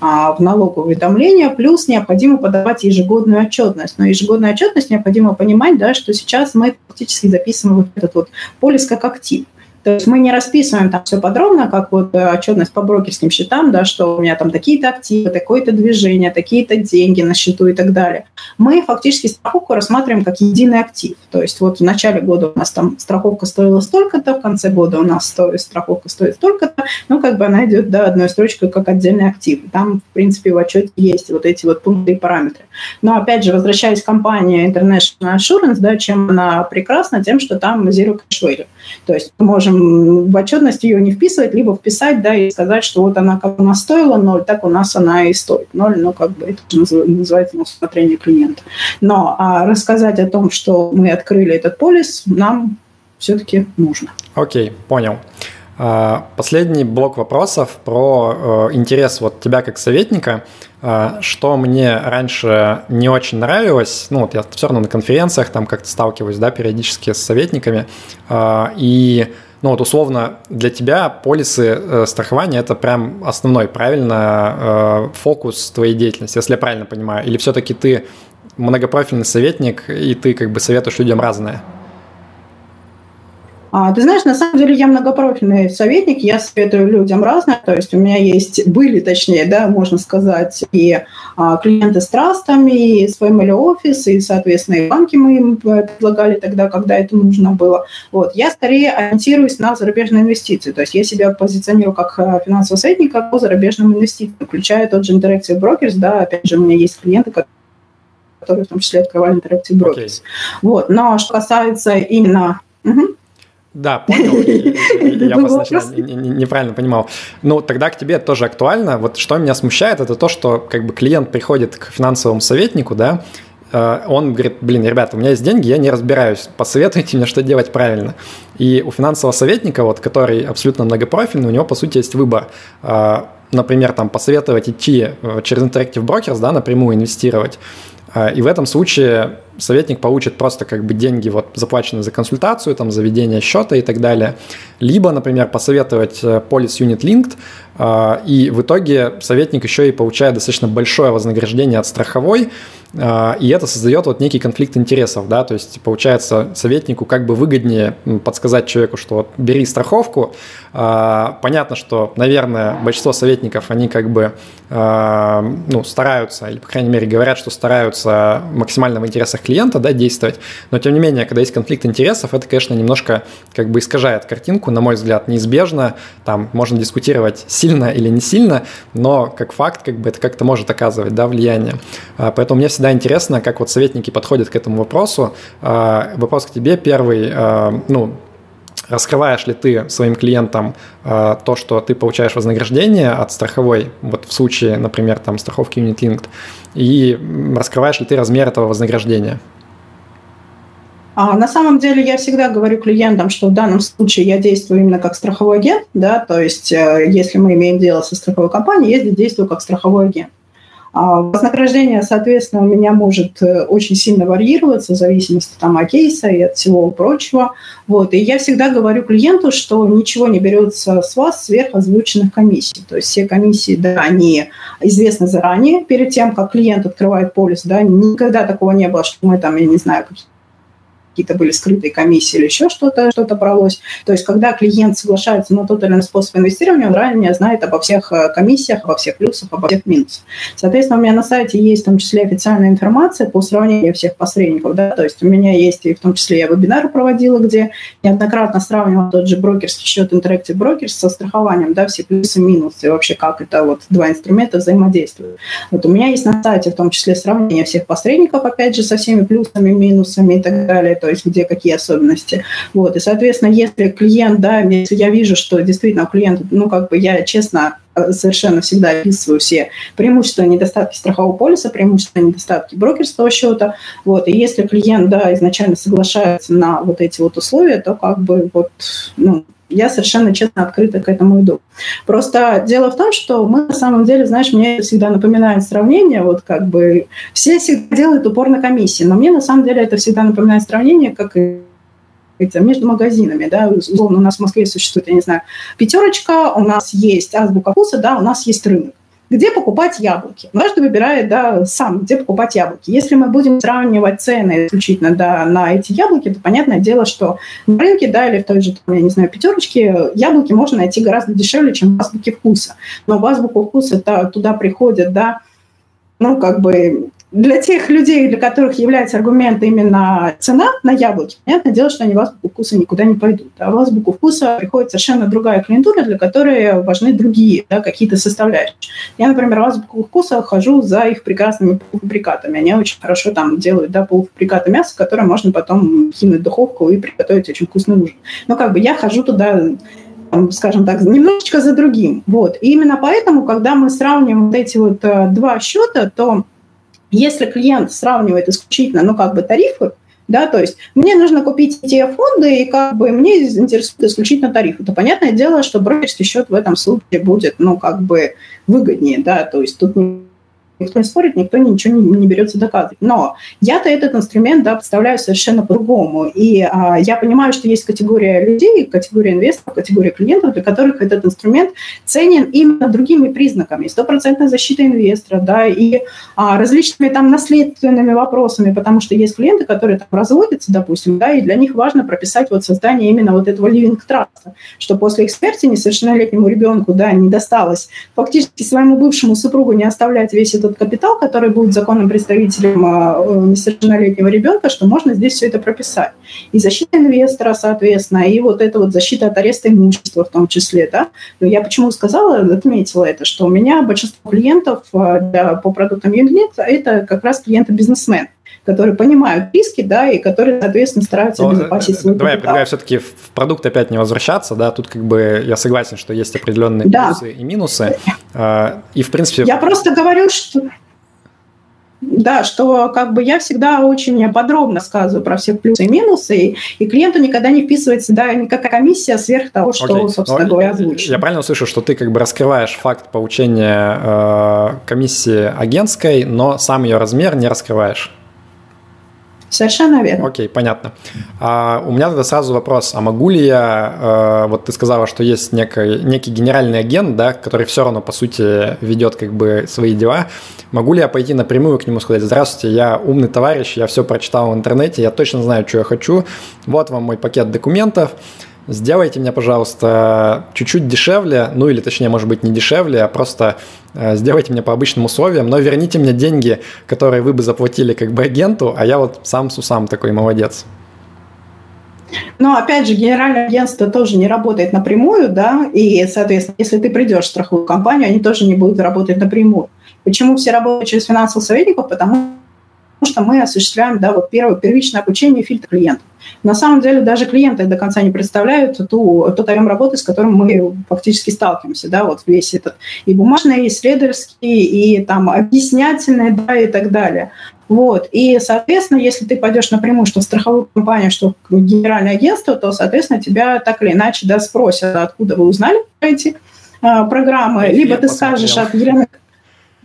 а, в налоговое уведомление, плюс необходимо подавать ежегодную отчетность. Но ежегодную отчетность необходимо понимать, да, что сейчас мы фактически записываем вот этот вот полис как актив. То есть мы не расписываем там все подробно, как вот э, отчетность по брокерским счетам, да, что у меня там такие-то активы, такое-то движение, такие-то деньги на счету и так далее. Мы фактически страховку рассматриваем как единый актив. То есть вот в начале года у нас там страховка стоила столько-то, в конце года у нас стоит, страховка стоит столько-то, ну как бы она идет да, одной строчкой как отдельный актив. Там, в принципе, в отчете есть вот эти вот пункты и параметры. Но опять же, возвращаясь к компании International Assurance, да, чем она прекрасна, тем, что там zero cash value. То есть мы можем в отчетность ее не вписывать, либо вписать, да, и сказать, что вот она как у нас стоила ноль, так у нас она и стоит ноль, ну, как бы это называется на усмотрение клиента. Но а рассказать о том, что мы открыли этот полис, нам все-таки нужно. Окей, понял. Последний блок вопросов про интерес вот тебя как советника – а, что мне раньше не очень нравилось, ну вот я все равно на конференциях там как-то сталкиваюсь, да, периодически с советниками, а, и ну вот условно для тебя полисы э, страхования это прям основной, правильно, э, фокус твоей деятельности, если я правильно понимаю, или все-таки ты многопрофильный советник и ты как бы советуешь людям разное? А, ты знаешь, на самом деле я многопрофильный советник, я советую людям разное, то есть у меня есть, были точнее, да, можно сказать, и а, клиенты с трастами, и с Family Office, и, соответственно, и банки мы им предлагали тогда, когда это нужно было. Вот. Я скорее ориентируюсь на зарубежные инвестиции, то есть я себя позиционирую как а, финансового советника по зарубежным инвестициям, включая тот же Interactive Brokers, да, опять же, у меня есть клиенты, которые в том числе открывали Interactive Brokers. Okay. Вот. Но что касается именно... Угу. Да, понял. Я сначала неправильно понимал. Ну, тогда к тебе тоже актуально. Вот что меня смущает, это то, что как бы клиент приходит к финансовому советнику, да, э, он говорит, блин, ребята, у меня есть деньги, я не разбираюсь, посоветуйте мне, что делать правильно. И у финансового советника, вот, который абсолютно многопрофильный, у него, по сути, есть выбор. Э, например, там, посоветовать идти э, через Interactive Brokers, да, напрямую инвестировать. И в этом случае советник получит просто как бы деньги вот заплаченные за консультацию, там, за ведение счета и так далее. Либо, например, посоветовать э, полис Unit Linked, э, и в итоге советник еще и получает достаточно большое вознаграждение от страховой, и это создает вот некий конфликт интересов, да, то есть получается советнику как бы выгоднее подсказать человеку, что вот бери страховку. Понятно, что, наверное, большинство советников, они как бы ну, стараются, или, по крайней мере, говорят, что стараются максимально в интересах клиента, да, действовать. Но тем не менее, когда есть конфликт интересов, это, конечно, немножко как бы искажает картинку, на мой взгляд, неизбежно. Там можно дискутировать сильно или не сильно, но как факт, как бы это как-то может оказывать, да, влияние. А, поэтому мне всегда интересно, как вот советники подходят к этому вопросу. А, вопрос к тебе первый, а, ну, раскрываешь ли ты своим клиентам э, то, что ты получаешь вознаграждение от страховой, вот в случае, например, там страховки Unit Linked, и раскрываешь ли ты размер этого вознаграждения? А на самом деле я всегда говорю клиентам, что в данном случае я действую именно как страховой агент, да, то есть э, если мы имеем дело со страховой компанией, я здесь действую как страховой агент. А вознаграждение, соответственно, у меня может э, очень сильно варьироваться в зависимости там, от кейса и от всего прочего. Вот. И я всегда говорю клиенту, что ничего не берется с вас сверх озвученных комиссий. То есть все комиссии, да, они известны заранее, перед тем, как клиент открывает полис. Да, никогда такого не было, что мы там, я не знаю, какие-то были скрытые комиссии или еще что-то, что-то бралось. То есть, когда клиент соглашается на тот или иной способ инвестирования, он ранее знает обо всех э, комиссиях, обо всех плюсах, обо всех минусах. Соответственно, у меня на сайте есть в том числе официальная информация по сравнению всех посредников. Да? То есть у меня есть, и в том числе я вебинары проводила, где неоднократно сравнивала тот же брокерский счет Interactive Brokers со страхованием, да, все плюсы, минусы, и вообще как это вот два инструмента взаимодействуют. Вот у меня есть на сайте в том числе сравнение всех посредников, опять же, со всеми плюсами, минусами и так далее то есть где какие особенности. Вот, и, соответственно, если клиент, да, если я вижу, что действительно у клиента, ну, как бы я честно э, совершенно всегда описываю все преимущества и недостатки страхового полиса, преимущества и недостатки брокерского счета. Вот. И если клиент да, изначально соглашается на вот эти вот условия, то как бы вот, ну, я совершенно честно открыто к этому иду. Просто дело в том, что мы на самом деле, знаешь, мне всегда напоминает сравнение, вот как бы все всегда делают упор на комиссии, но мне на самом деле это всегда напоминает сравнение, как и между магазинами, да, условно у нас в Москве существует, я не знаю, пятерочка, у нас есть азбука вкуса, да, у нас есть рынок где покупать яблоки. Каждый выбирает да, сам, где покупать яблоки. Если мы будем сравнивать цены исключительно да, на эти яблоки, то понятное дело, что на рынке да, или в той же, я не знаю, пятерочке яблоки можно найти гораздо дешевле, чем в азбуке вкуса. Но в азбуку вкуса -то, туда приходят да, ну, как бы для тех людей, для которых является аргумент именно цена на яблоки, понятное дело, что они в азбуку вкуса никуда не пойдут. А в азбуку вкуса приходит совершенно другая клиентура, для которой важны другие да, какие-то составляющие. Я, например, в азбуку вкуса хожу за их прекрасными полуфабрикатами. Они очень хорошо там делают да, полуфабрикаты мяса, которые можно потом кинуть в духовку и приготовить очень вкусный ужин. Но как бы я хожу туда скажем так, немножечко за другим. Вот. И именно поэтому, когда мы сравниваем вот эти вот э, два счета, то если клиент сравнивает исключительно, ну, как бы тарифы, Да, то есть мне нужно купить эти фонды, и как бы мне интересует исключительно тариф. Это понятное дело, что брокерский счет в этом случае будет, ну, как бы выгоднее, да, то есть тут никто не спорит, никто ничего не, не берется доказывать. Но я-то этот инструмент да, представляю совершенно по-другому. И а, я понимаю, что есть категория людей, категория инвесторов, категория клиентов, для которых этот инструмент ценен именно другими признаками. Стопроцентная защита инвестора, да, и а, различными там наследственными вопросами, потому что есть клиенты, которые там разводятся, допустим, да, и для них важно прописать вот создание именно вот этого living trust, что после их смерти несовершеннолетнему ребенку, да, не досталось фактически своему бывшему супругу не оставлять весь этот тот капитал, который будет законным представителем а, несовершеннолетнего ребенка, что можно здесь все это прописать. И защита инвестора, соответственно, и вот эта вот защита от ареста имущества в том числе. Да? Я почему сказала, отметила это, что у меня большинство клиентов а, по продуктам Юнит это как раз клиенты-бизнесмены которые понимают риски, да, и которые, соответственно, стараются Но, обезопасить свой Давай капитал. я предлагаю все-таки в продукт опять не возвращаться, да, тут как бы я согласен, что есть определенные да. плюсы и минусы, а, и в принципе... Я просто говорю, что... Да, что как бы я всегда очень подробно сказываю про все плюсы и минусы, и, и клиенту никогда не вписывается, да, никакая комиссия сверх того, что, okay. собственно Но говоря, озвучено. Я правильно услышал, что ты как бы раскрываешь факт получения э, комиссии агентской, но сам ее размер не раскрываешь? Совершенно верно. Окей, понятно. А, у меня тогда сразу вопрос, а могу ли я, э, вот ты сказала, что есть некий, некий генеральный агент, да, который все равно, по сути, ведет как бы свои дела, могу ли я пойти напрямую к нему сказать, здравствуйте, я умный товарищ, я все прочитал в интернете, я точно знаю, что я хочу, вот вам мой пакет документов, сделайте мне, пожалуйста, чуть-чуть дешевле, ну или точнее, может быть, не дешевле, а просто сделайте мне по обычным условиям, но верните мне деньги, которые вы бы заплатили как бы агенту, а я вот сам с усам такой молодец. Но опять же, генеральное агентство тоже не работает напрямую, да, и, соответственно, если ты придешь в страховую компанию, они тоже не будут работать напрямую. Почему все работают через финансовых советников? Потому что мы осуществляем, да, вот первое, первичное обучение фильтр клиентов. На самом деле даже клиенты до конца не представляют ту, тот объем работы, с которым мы фактически сталкиваемся, да, вот весь этот и бумажный, и исследовательский, и там объяснятельный, да, и так далее. Вот. И, соответственно, если ты пойдешь напрямую, что в страховую компанию, что в генеральное агентство, то, соответственно, тебя так или иначе да, спросят, откуда вы узнали про эти а, программы, либо ты скажешь от Елены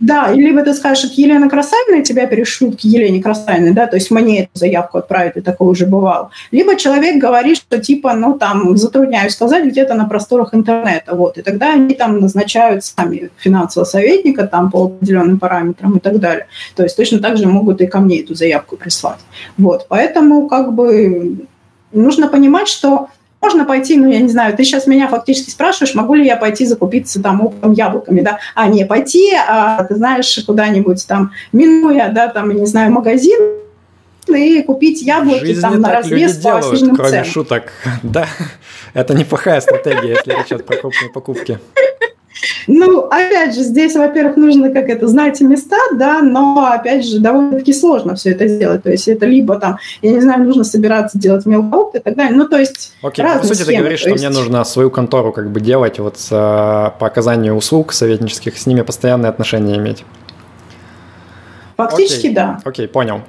да, либо ты скажешь, это Елена Красавина, тебя перешлют к Елене Красавиной, да, то есть мне эту заявку отправят, и такое уже бывало. Либо человек говорит, что типа, ну там, затрудняюсь сказать, где-то на просторах интернета, вот, и тогда они там назначают сами финансового советника там по определенным параметрам и так далее. То есть точно так же могут и ко мне эту заявку прислать. Вот, поэтому как бы нужно понимать, что можно пойти, ну, я не знаю, ты сейчас меня фактически спрашиваешь, могу ли я пойти закупиться там опытом яблоками, да, а не пойти, а, ты знаешь, куда-нибудь там, минуя, да, там, я не знаю, магазин, и купить яблоки там на развес по делают, кроме ценам. шуток. Да, это неплохая стратегия, если речь идет про крупные покупки. Ну, опять же, здесь, во-первых, нужно, как это, знать места, да, но, опять же, довольно-таки сложно все это сделать. То есть это либо там, я не знаю, нужно собираться делать мелкоопт и так далее. Ну, то есть Окей, по сути, схемы, ты говоришь, что есть... мне нужно свою контору как бы делать вот с, э, по оказанию услуг советнических, с ними постоянные отношения иметь. Фактически, Окей. да. Окей, понял.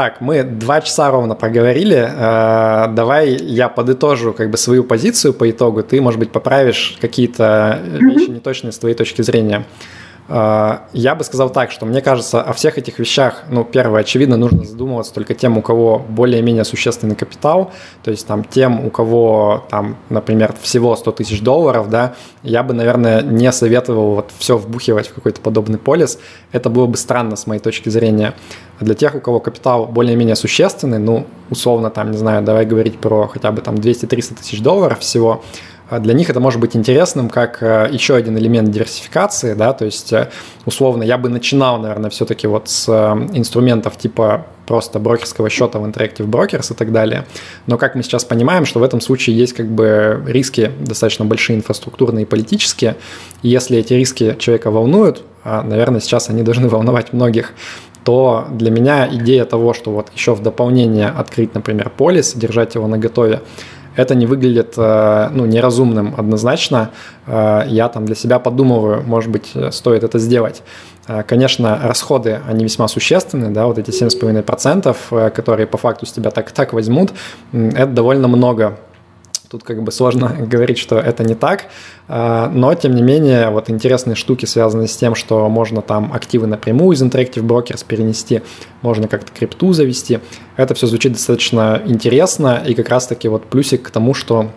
Так, мы два часа ровно проговорили. Э, давай я подытожу как бы свою позицию по итогу. Ты, может быть, поправишь какие-то вещи неточные с твоей точки зрения. А, я бы сказал так, что мне кажется, о всех этих вещах, ну, первое, очевидно, нужно задумываться только тем, у кого более-менее существенный капитал, то есть там тем, у кого там, например, всего 100 тысяч долларов, да, я бы, наверное, не советовал вот все вбухивать в какой-то подобный полис. Это было бы странно с моей точки зрения. А для тех, у кого капитал более-менее существенный, ну, условно, там, не знаю, давай говорить про хотя бы там 200-300 тысяч долларов всего, для них это может быть интересным как э, еще один элемент диверсификации, да, то есть э, условно я бы начинал, наверное, все-таки вот с э, инструментов типа просто брокерского счета в Interactive Brokers и так далее. Но как мы сейчас понимаем, что в этом случае есть как бы риски достаточно большие инфраструктурные и политические. И если эти риски человека волнуют, а, наверное, сейчас они должны волновать многих, то для меня идея того, что вот еще в дополнение открыть, например, полис, держать его на готове, это не выглядит ну, неразумным однозначно. Я там для себя подумываю, может быть, стоит это сделать. Конечно, расходы, они весьма существенны, да, вот эти 7,5%, которые по факту с тебя так, так возьмут, это довольно много Тут как бы сложно говорить, что это не так, а, но тем не менее вот интересные штуки связаны с тем, что можно там активы напрямую из Interactive Brokers перенести, можно как-то крипту завести. Это все звучит достаточно интересно и как раз-таки вот плюсик к тому, что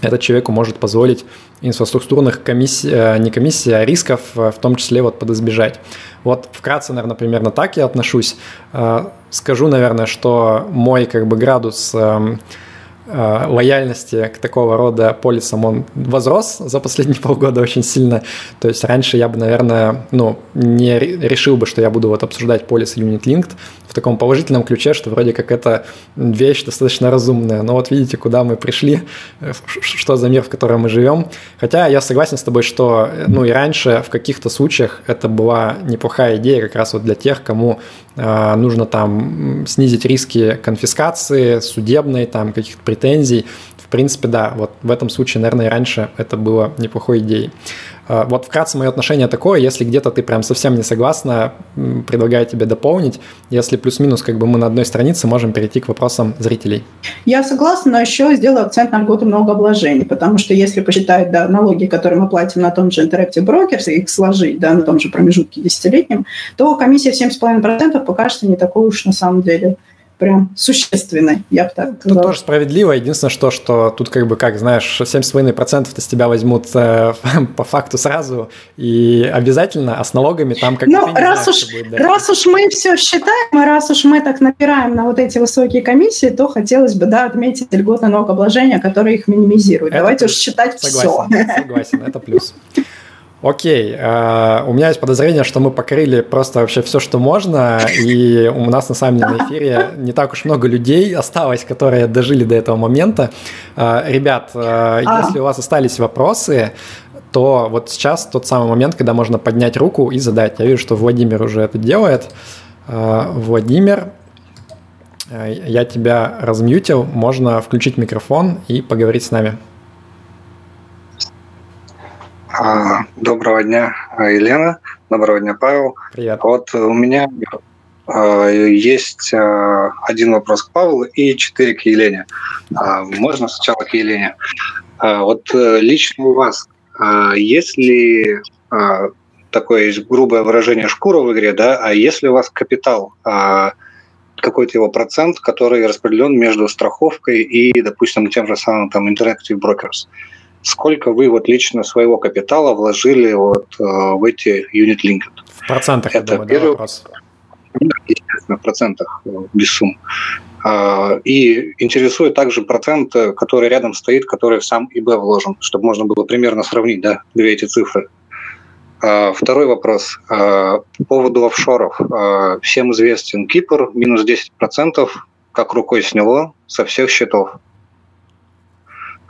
этот человеку может позволить инфраструктурных комиссий, э, не комиссий, а рисков э, в том числе вот подозбежать. Вот вкратце, наверное, примерно так я отношусь. Э, скажу, наверное, что мой как бы градус эм, лояльности к такого рода полисам он возрос за последние полгода очень сильно. То есть раньше я бы, наверное, ну, не решил бы, что я буду вот обсуждать полис Unit Linked в таком положительном ключе, что вроде как это вещь достаточно разумная. Но вот видите, куда мы пришли, э, что за мир, в котором мы живем. Хотя я согласен с тобой, что ну и раньше в каких-то случаях это была неплохая идея как раз вот для тех, кому э, нужно там снизить риски конфискации, судебной, там каких-то претензий. В принципе, да, вот в этом случае, наверное, и раньше это было неплохой идеей. А, вот вкратце мое отношение такое, если где-то ты прям совсем не согласна, предлагаю тебе дополнить. Если плюс-минус как бы мы на одной странице, можем перейти к вопросам зрителей. Я согласна, но еще сделаю акцент на льготы налогообложения, потому что если посчитать да, налоги, которые мы платим на том же Interactive Brokers, и их сложить да, на том же промежутке десятилетнем, то комиссия в 7,5% покажется не такой уж на самом деле прям существенной, я бы так сказала. Тут тоже справедливо. Единственное, что, что тут как бы, как знаешь, 7,5% с тебя возьмут э, по факту сразу и обязательно, а с налогами там как ну, раз уж, будет, да. раз уж мы все считаем, и раз уж мы так напираем на вот эти высокие комиссии, то хотелось бы, да, отметить льготное налогообложение, которое их минимизирует. Это Давайте плюс. уж считать согласен, все. Согласен, это плюс. Окей, uh, у меня есть подозрение, что мы покрыли просто вообще все, что можно, и у нас на самом деле на эфире не так уж много людей осталось, которые дожили до этого момента. Uh, ребят, uh, а. если у вас остались вопросы, то вот сейчас тот самый момент, когда можно поднять руку и задать. Я вижу, что Владимир уже это делает. Владимир, я тебя размьютил, можно включить микрофон и поговорить с нами. А, доброго дня, Елена. Доброго дня, Павел. Привет. Вот у меня а, есть а, один вопрос к Павлу и четыре к Елене. Можно сначала к Елене. Вот э, лично у вас, есть ли такое есть грубое выражение шкура в игре, да, а если у вас капитал, какой-то его процент, который распределен между страховкой и, допустим, тем же самым там Interactive Brokers – сколько вы вот лично своего капитала вложили вот э, в эти unit linked. В процентах, Это думаю, первый... да, вопрос? Естественно, в процентах, э, без сумм. А, и интересует также процент, э, который рядом стоит, который в сам ИБ вложен, чтобы можно было примерно сравнить да, две эти цифры. А, второй вопрос. А, по поводу офшоров. Всем известен Кипр, минус 10%, как рукой сняло со всех счетов.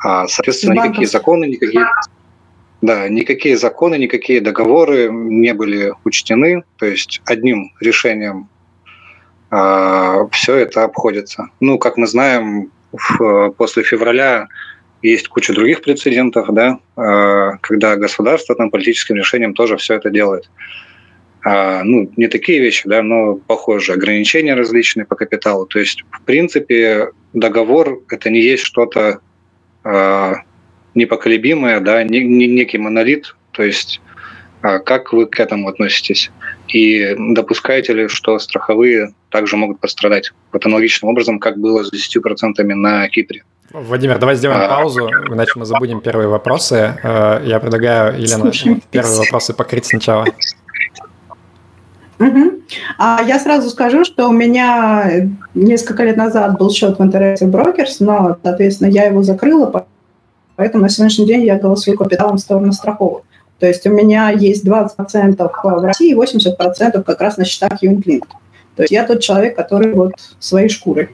А, соответственно, никакие законы, никакие, да, никакие законы, никакие договоры не были учтены. То есть одним решением а, все это обходится. Ну, как мы знаем, в, после февраля есть куча других прецедентов, да, а, когда государство там политическим решением тоже все это делает. А, ну, не такие вещи, да, но похожие ограничения различные по капиталу. То есть, в принципе, договор это не есть что-то э, непоколебимое, да, не, не, некий монолит. То есть э, как вы к этому относитесь? И допускаете ли, что страховые также могут пострадать вот аналогичным образом, как было с 10% на Кипре? Владимир, давай сделаем а, паузу, иначе мы забудем первые вопросы. Э, я предлагаю, Елена, первые вопросы покрыть сначала. Угу. А я сразу скажу, что у меня несколько лет назад был счет в Interactive Brokers, но, соответственно, я его закрыла, поэтому на сегодняшний день я голосую капиталом в сторону страховок. То есть у меня есть 20% в России и 80% как раз на счетах Юнглинк. То есть я тот человек, который вот своей шкурой.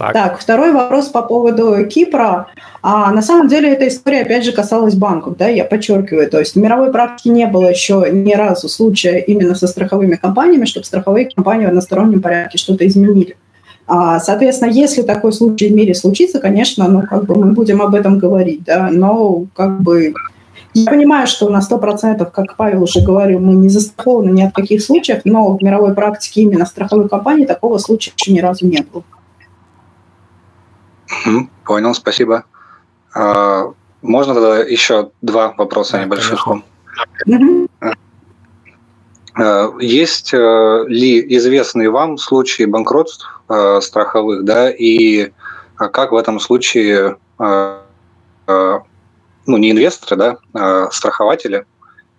Так. так, второй вопрос по поводу Кипра. А, на самом деле эта история, опять же, касалась банков, да, я подчеркиваю. То есть в мировой практике не было еще ни разу случая именно со страховыми компаниями, чтобы страховые компании в одностороннем порядке что-то изменили. А, соответственно, если такой случай в мире случится, конечно, ну, как бы мы будем об этом говорить, да, но как бы я понимаю, что на 100%, как Павел уже говорил, мы не застрахованы ни от каких случаев, но в мировой практике именно страховой компании такого случая еще ни разу не было. Понял, спасибо. А, можно тогда еще два вопроса да, небольших? А, есть э, ли известные вам случаи банкротств э, страховых, да, и как в этом случае э, ну, не инвесторы, да, а страхователи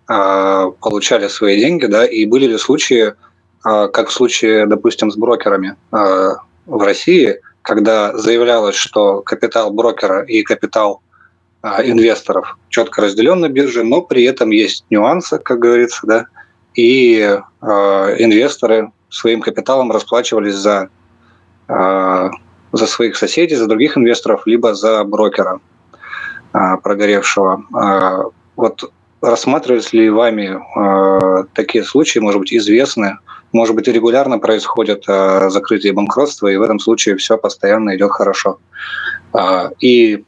а, получали свои деньги, да, и были ли случаи, а, как в случае, допустим, с брокерами а, в России, когда заявлялось, что капитал брокера и капитал а, инвесторов четко разделен на бирже, но при этом есть нюансы, как говорится, да, и а, инвесторы своим капиталом расплачивались за, а, за своих соседей, за других инвесторов, либо за брокера. А, прогоревшего. А, вот рассматривались ли вами а, такие случаи, может быть, известны, может быть, регулярно происходит закрытие банкротства, и в этом случае все постоянно идет хорошо. И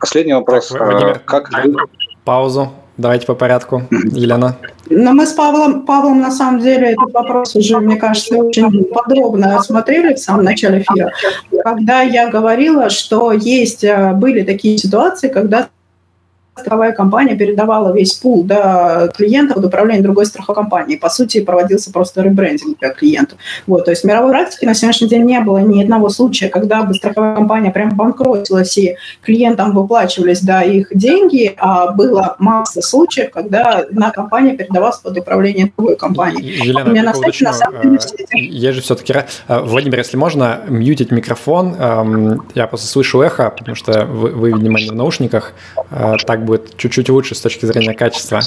последний вопрос. Так, Владимир, как... Паузу. Давайте по порядку. Елена. Но мы с Павлом, Павлом, на самом деле, этот вопрос уже, мне кажется, очень подробно осмотрели в самом начале эфира, когда я говорила, что есть, э, были такие ситуации, когда страховая компания передавала весь пул да, клиентов в управление другой страховой компании. По сути, проводился просто ребрендинг для клиента. Вот, то есть в мировой практике на сегодняшний день не было ни одного случая, когда бы страховая компания прям банкротилась и клиентам выплачивались да, их деньги, а было масса случаев, когда одна компания передавалась под управление другой компании. Елена, я на сайте, на самом деле, э, я же все-таки... Э, Владимир, если можно, мьютить микрофон. Эм, я просто слышу эхо, потому что вы, вы видимо, не в наушниках. Э, так будет чуть-чуть лучше с точки зрения качества.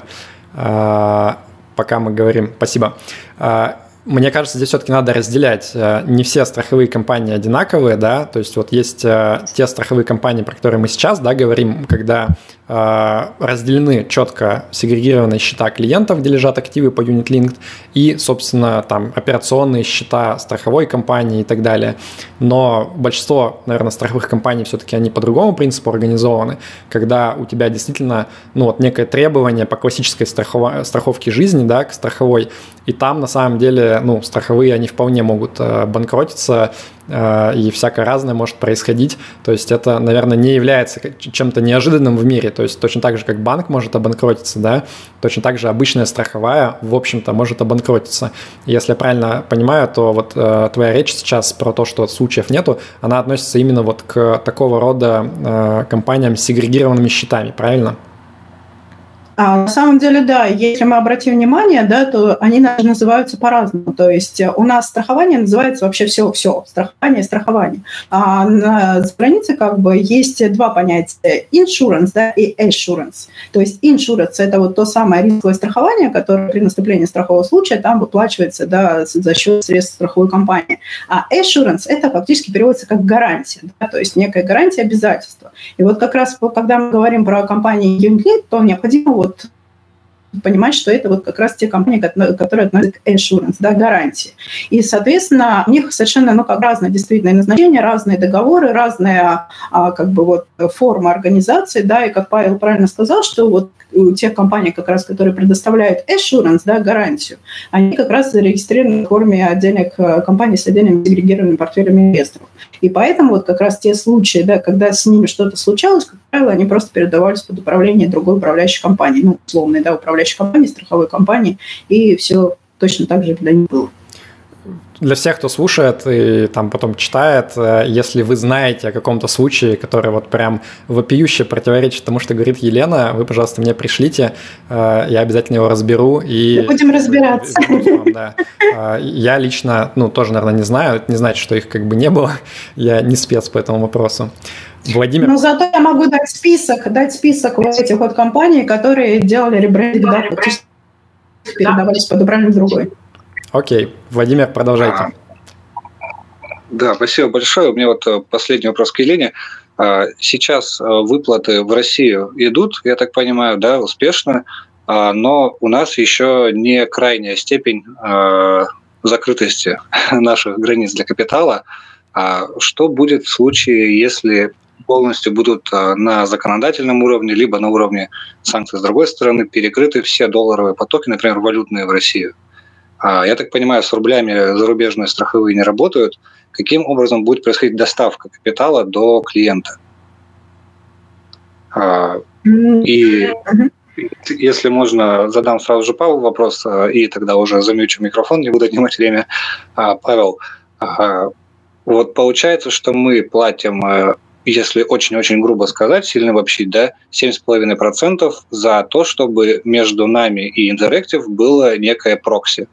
А, пока мы говорим. Спасибо. А, мне кажется, здесь все-таки надо разделять. Э, не все страховые компании одинаковые, да, то есть вот есть те страховые компании, про которые мы сейчас, да, говорим, когда разделены четко сегрегированные счета клиентов, где лежат активы по Unit Linked, и, собственно, там операционные счета страховой компании и так далее. Но большинство, наверное, страховых компаний все-таки они по другому принципу организованы, когда у тебя действительно, ну вот некое требование по классической страхов... страховке жизни, да, к страховой, и там на самом деле, ну, страховые, они вполне могут э, банкротиться, э, и всякое разное может происходить. То есть это, наверное, не является чем-то неожиданным в мире. То есть точно так же, как банк может обанкротиться, да, точно так же обычная страховая, в общем-то, может обанкротиться. Если я правильно понимаю, то вот э, твоя речь сейчас про то, что случаев нету, она относится именно вот к такого рода компаниям с сегрегированными счетами, правильно? А, на самом деле, да, если мы обратим внимание, да, то они называются по-разному. То есть у нас страхование называется вообще все-все, страхование, страхование. А на границе как бы есть два понятия – insurance да, и assurance. То есть insurance – это вот то самое рисковое страхование, которое при наступлении страхового случая там выплачивается да, за счет средств страховой компании. А assurance – это фактически переводится как гарантия, да, то есть некая гарантия обязательства. И вот как раз, когда мы говорим про компании Unit, то необходимо вот понимать, что это вот как раз те компании, которые относятся к assurance, да, гарантии. И, соответственно, у них совершенно, ну, как разные действительно назначения, разные договоры, разная, а, как бы, вот, форма организации, да, и, как Павел правильно сказал, что вот у тех компаний, как раз, которые предоставляют assurance, да, гарантию, они как раз зарегистрированы в форме отдельных э, компаний с отдельными сегрегированными портфелями инвесторов. И поэтому вот как раз те случаи, да, когда с ними что-то случалось, как правило, они просто передавались под управление другой управляющей компании, ну, условной, да, управляющей компании, страховой компании, и все точно так же для них было для всех, кто слушает и там потом читает, э, если вы знаете о каком-то случае, который вот прям вопиюще противоречит тому, что говорит Елена, вы, пожалуйста, мне пришлите, э, я обязательно его разберу. И Мы будем разбираться. Вам, да. Э, я лично, ну, тоже, наверное, не знаю, это не значит, что их как бы не было, я не спец по этому вопросу. Владимир. Но зато я могу дать список, дать список вот этих вот компаний, которые делали ребрендинг, да, передавались под управлением другой. Окей, Владимир, продолжайте. Да, спасибо большое. У меня вот э, последний вопрос к Елене. А, сейчас э, выплаты в Россию идут, я так понимаю, да, успешно, а, но у нас еще не крайняя степень а, закрытости наших границ для капитала. А что будет в случае, если полностью будут на законодательном уровне, либо на уровне санкций с другой стороны перекрыты все долларовые потоки, например, валютные в Россию? А, я так понимаю, с рублями зарубежные страховые не работают. Каким образом будет происходить доставка капитала до клиента? А, и если можно, задам сразу же Павлу вопрос, а, и тогда уже замьючу микрофон, не буду отнимать время. Павел, вот получается, что мы платим, если очень-очень грубо сказать, сильно обобщить, да, 7,5% за то, чтобы между нами и Interactive было некое прокси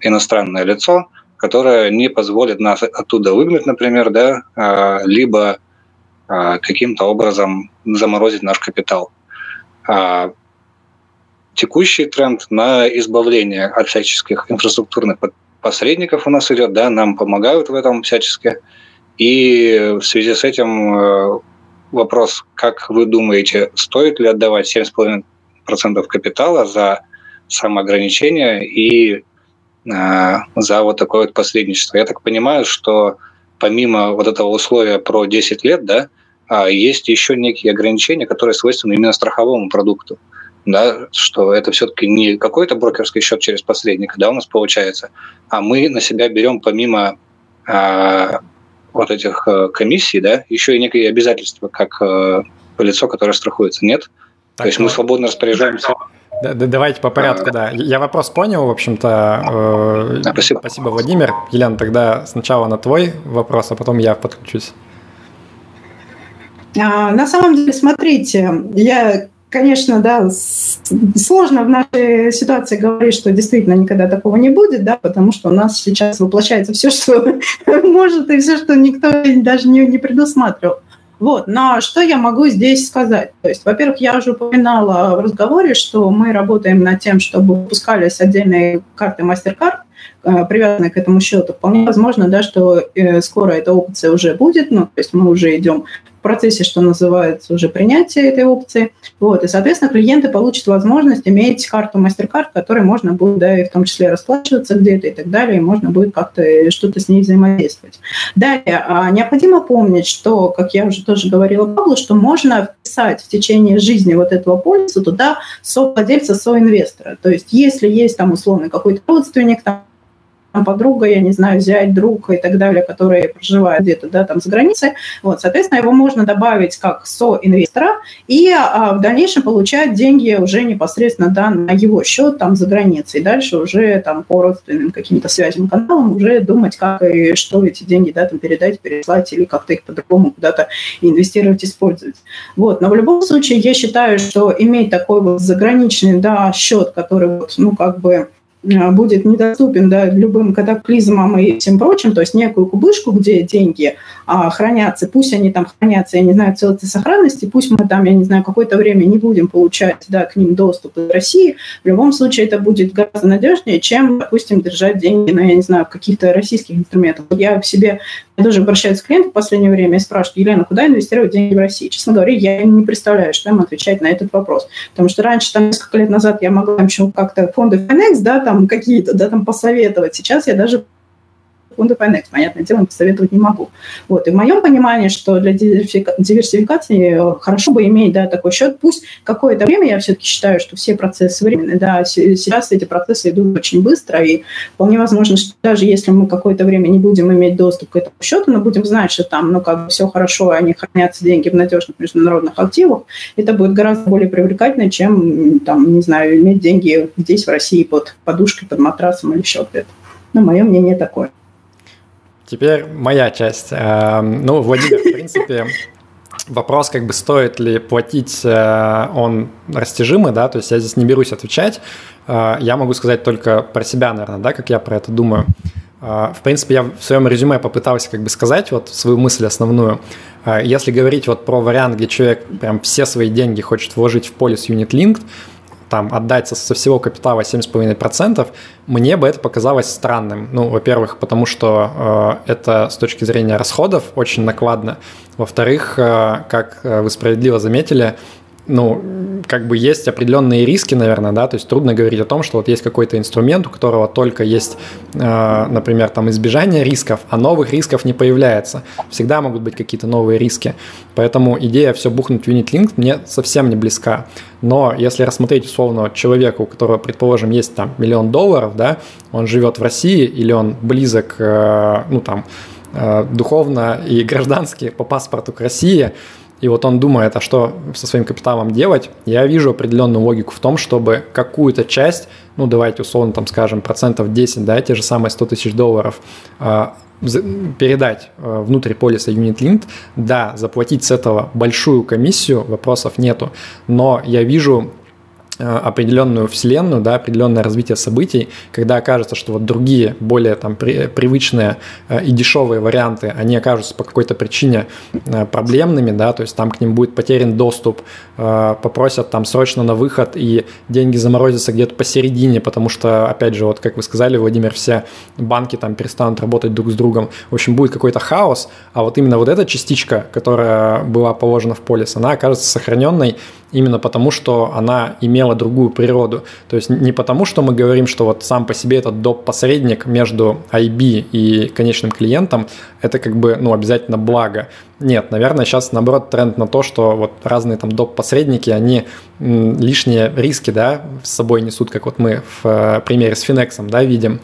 иностранное лицо, которое не позволит нас оттуда выгнать, например, да, а, либо а, каким-то образом заморозить наш капитал. А, текущий тренд на избавление от всяческих инфраструктурных посредников у нас идет, да, нам помогают в этом всячески. И в связи с этим э, вопрос, как вы думаете, стоит ли отдавать 7,5% капитала за самоограничение и за вот такое вот посредничество. Я так понимаю, что помимо вот этого условия про 10 лет, да, а, есть еще некие ограничения, которые свойственны именно страховому продукту. Да, что это все-таки не какой-то брокерский счет через посредника, да, у нас получается, а мы на себя берем помимо а, вот этих э, комиссий, да, еще и некие обязательства, как а, лицо, которое страхуется, нет? Так, То есть мы свободно распоряжаемся да, да, давайте по порядку, да. Я вопрос понял, в общем-то. Э, спасибо. Спасибо, Владимир. Елена, тогда сначала на твой вопрос, а потом я подключусь. А, на самом деле, смотрите, я, конечно, да, сложно в нашей ситуации говорить, что действительно никогда такого не будет, да, потому что у нас сейчас воплощается все, что может, и все, что никто даже не, не предусматривал. Вот, но что я могу здесь сказать? То есть, во-первых, я уже упоминала в разговоре, что мы работаем над тем, чтобы выпускались отдельные карты MasterCard, э, привязанные к этому счету. Вполне возможно, да, что э, скоро эта опция уже будет, ну, то есть мы уже идем процессе, что называется, уже принятие этой опции. Вот, и, соответственно, клиенты получат возможность иметь карту MasterCard, которой можно будет, да, и в том числе расплачиваться где-то и так далее, и можно будет как-то что-то с ней взаимодействовать. Далее, а, необходимо помнить, что, как я уже тоже говорила Павлу, что можно вписать в течение жизни вот этого полиса туда совладельца, соинвестора. То есть если есть там условно какой-то родственник, там, подруга, я не знаю, взять друг и так далее, которые проживают где-то, да, там за границей. Вот, соответственно, его можно добавить как со-инвестора и а, в дальнейшем получать деньги уже непосредственно, да, на его счет там за границей. Дальше уже там по родственным каким-то связям, каналам уже думать, как и что эти деньги, да, там передать, переслать или как-то их по-другому куда-то инвестировать, использовать. Вот, но в любом случае я считаю, что иметь такой вот заграничный, да, счет, который вот, ну, как бы будет недоступен да, любым катаклизмам и всем прочим, то есть некую кубышку, где деньги а, хранятся, пусть они там хранятся, я не знаю, в целости сохранности, пусть мы там, я не знаю, какое-то время не будем получать да, к ним доступ из России, в любом случае это будет гораздо надежнее, чем, допустим, держать деньги, ну, я не знаю, каких-то российских инструментах. Я в себе я тоже обращаюсь к клиентам в последнее время и спрашиваю, Елена, куда инвестировать деньги в России? Честно говоря, я не представляю, что им отвечать на этот вопрос. Потому что раньше, там, несколько лет назад я могла еще как-то фонды Finex, да, там какие-то, да, там посоветовать. Сейчас я даже фонда Finex, понятное дело, посоветовать не могу. Вот. И в моем понимании, что для диверсификации э, хорошо бы иметь да, такой счет. Пусть какое-то время, я все-таки считаю, что все процессы временные, да, сейчас эти процессы идут очень быстро, и вполне возможно, что даже если мы какое-то время не будем иметь доступ к этому счету, но будем знать, что там, ну, как бы все хорошо, они хранятся деньги в надежных международных активах, это будет гораздо более привлекательно, чем, там, не знаю, иметь деньги здесь, в России, под подушкой, под матрасом или где-то. Но мое мнение такое. Теперь моя часть. Эм, ну, Владимир, в принципе, вопрос, как бы стоит ли платить, э, он растяжимый, да, то есть я здесь не берусь отвечать. Э, я могу сказать только про себя, наверное, да, как я про это думаю. Э, в принципе, я в своем резюме попытался как бы сказать вот свою мысль основную. Если говорить вот про вариант, где человек прям все свои деньги хочет вложить в полис Unit Linked, там отдать со всего капитала 7,5%, мне бы это показалось странным. Ну, во-первых, потому что э, это с точки зрения расходов очень накладно. Во-вторых, э, как э, вы справедливо заметили, ну, как бы есть определенные риски, наверное, да, то есть трудно говорить о том, что вот есть какой-то инструмент, у которого только есть, э, например, там избежание рисков, а новых рисков не появляется. Всегда могут быть какие-то новые риски. Поэтому идея все бухнуть в Unit мне совсем не близка. Но если рассмотреть условно человека, у которого, предположим, есть там миллион долларов, да, он живет в России или он близок, э, ну там, э, духовно и граждански по паспорту к России, и вот он думает, а что со своим капиталом делать, я вижу определенную логику в том, чтобы какую-то часть, ну давайте условно там скажем процентов 10, да, те же самые 100 тысяч долларов, а, передать а, внутрь полиса Unit да, заплатить с этого большую комиссию, вопросов нету, но я вижу Э, определенную вселенную, да, определенное развитие событий, когда окажется, что вот другие, более там при, привычные э, и дешевые варианты, они окажутся по какой-то причине э, проблемными, да, то есть там к ним будет потерян доступ, попросят там срочно на выход и деньги заморозятся где-то посередине, потому что, опять же, вот как вы сказали, Владимир, все банки там перестанут работать друг с другом. В общем, будет какой-то хаос, а вот именно вот эта частичка, которая была положена в полис, она окажется сохраненной, именно потому, что она имела другую природу. То есть не потому, что мы говорим, что вот сам по себе этот доп-посредник между IB и конечным клиентом, это как бы ну, обязательно благо. Нет, наверное, сейчас наоборот тренд на то, что вот разные там доп-посредники, они лишние риски да, с собой несут, как вот мы в э, примере с Финексом да, видим.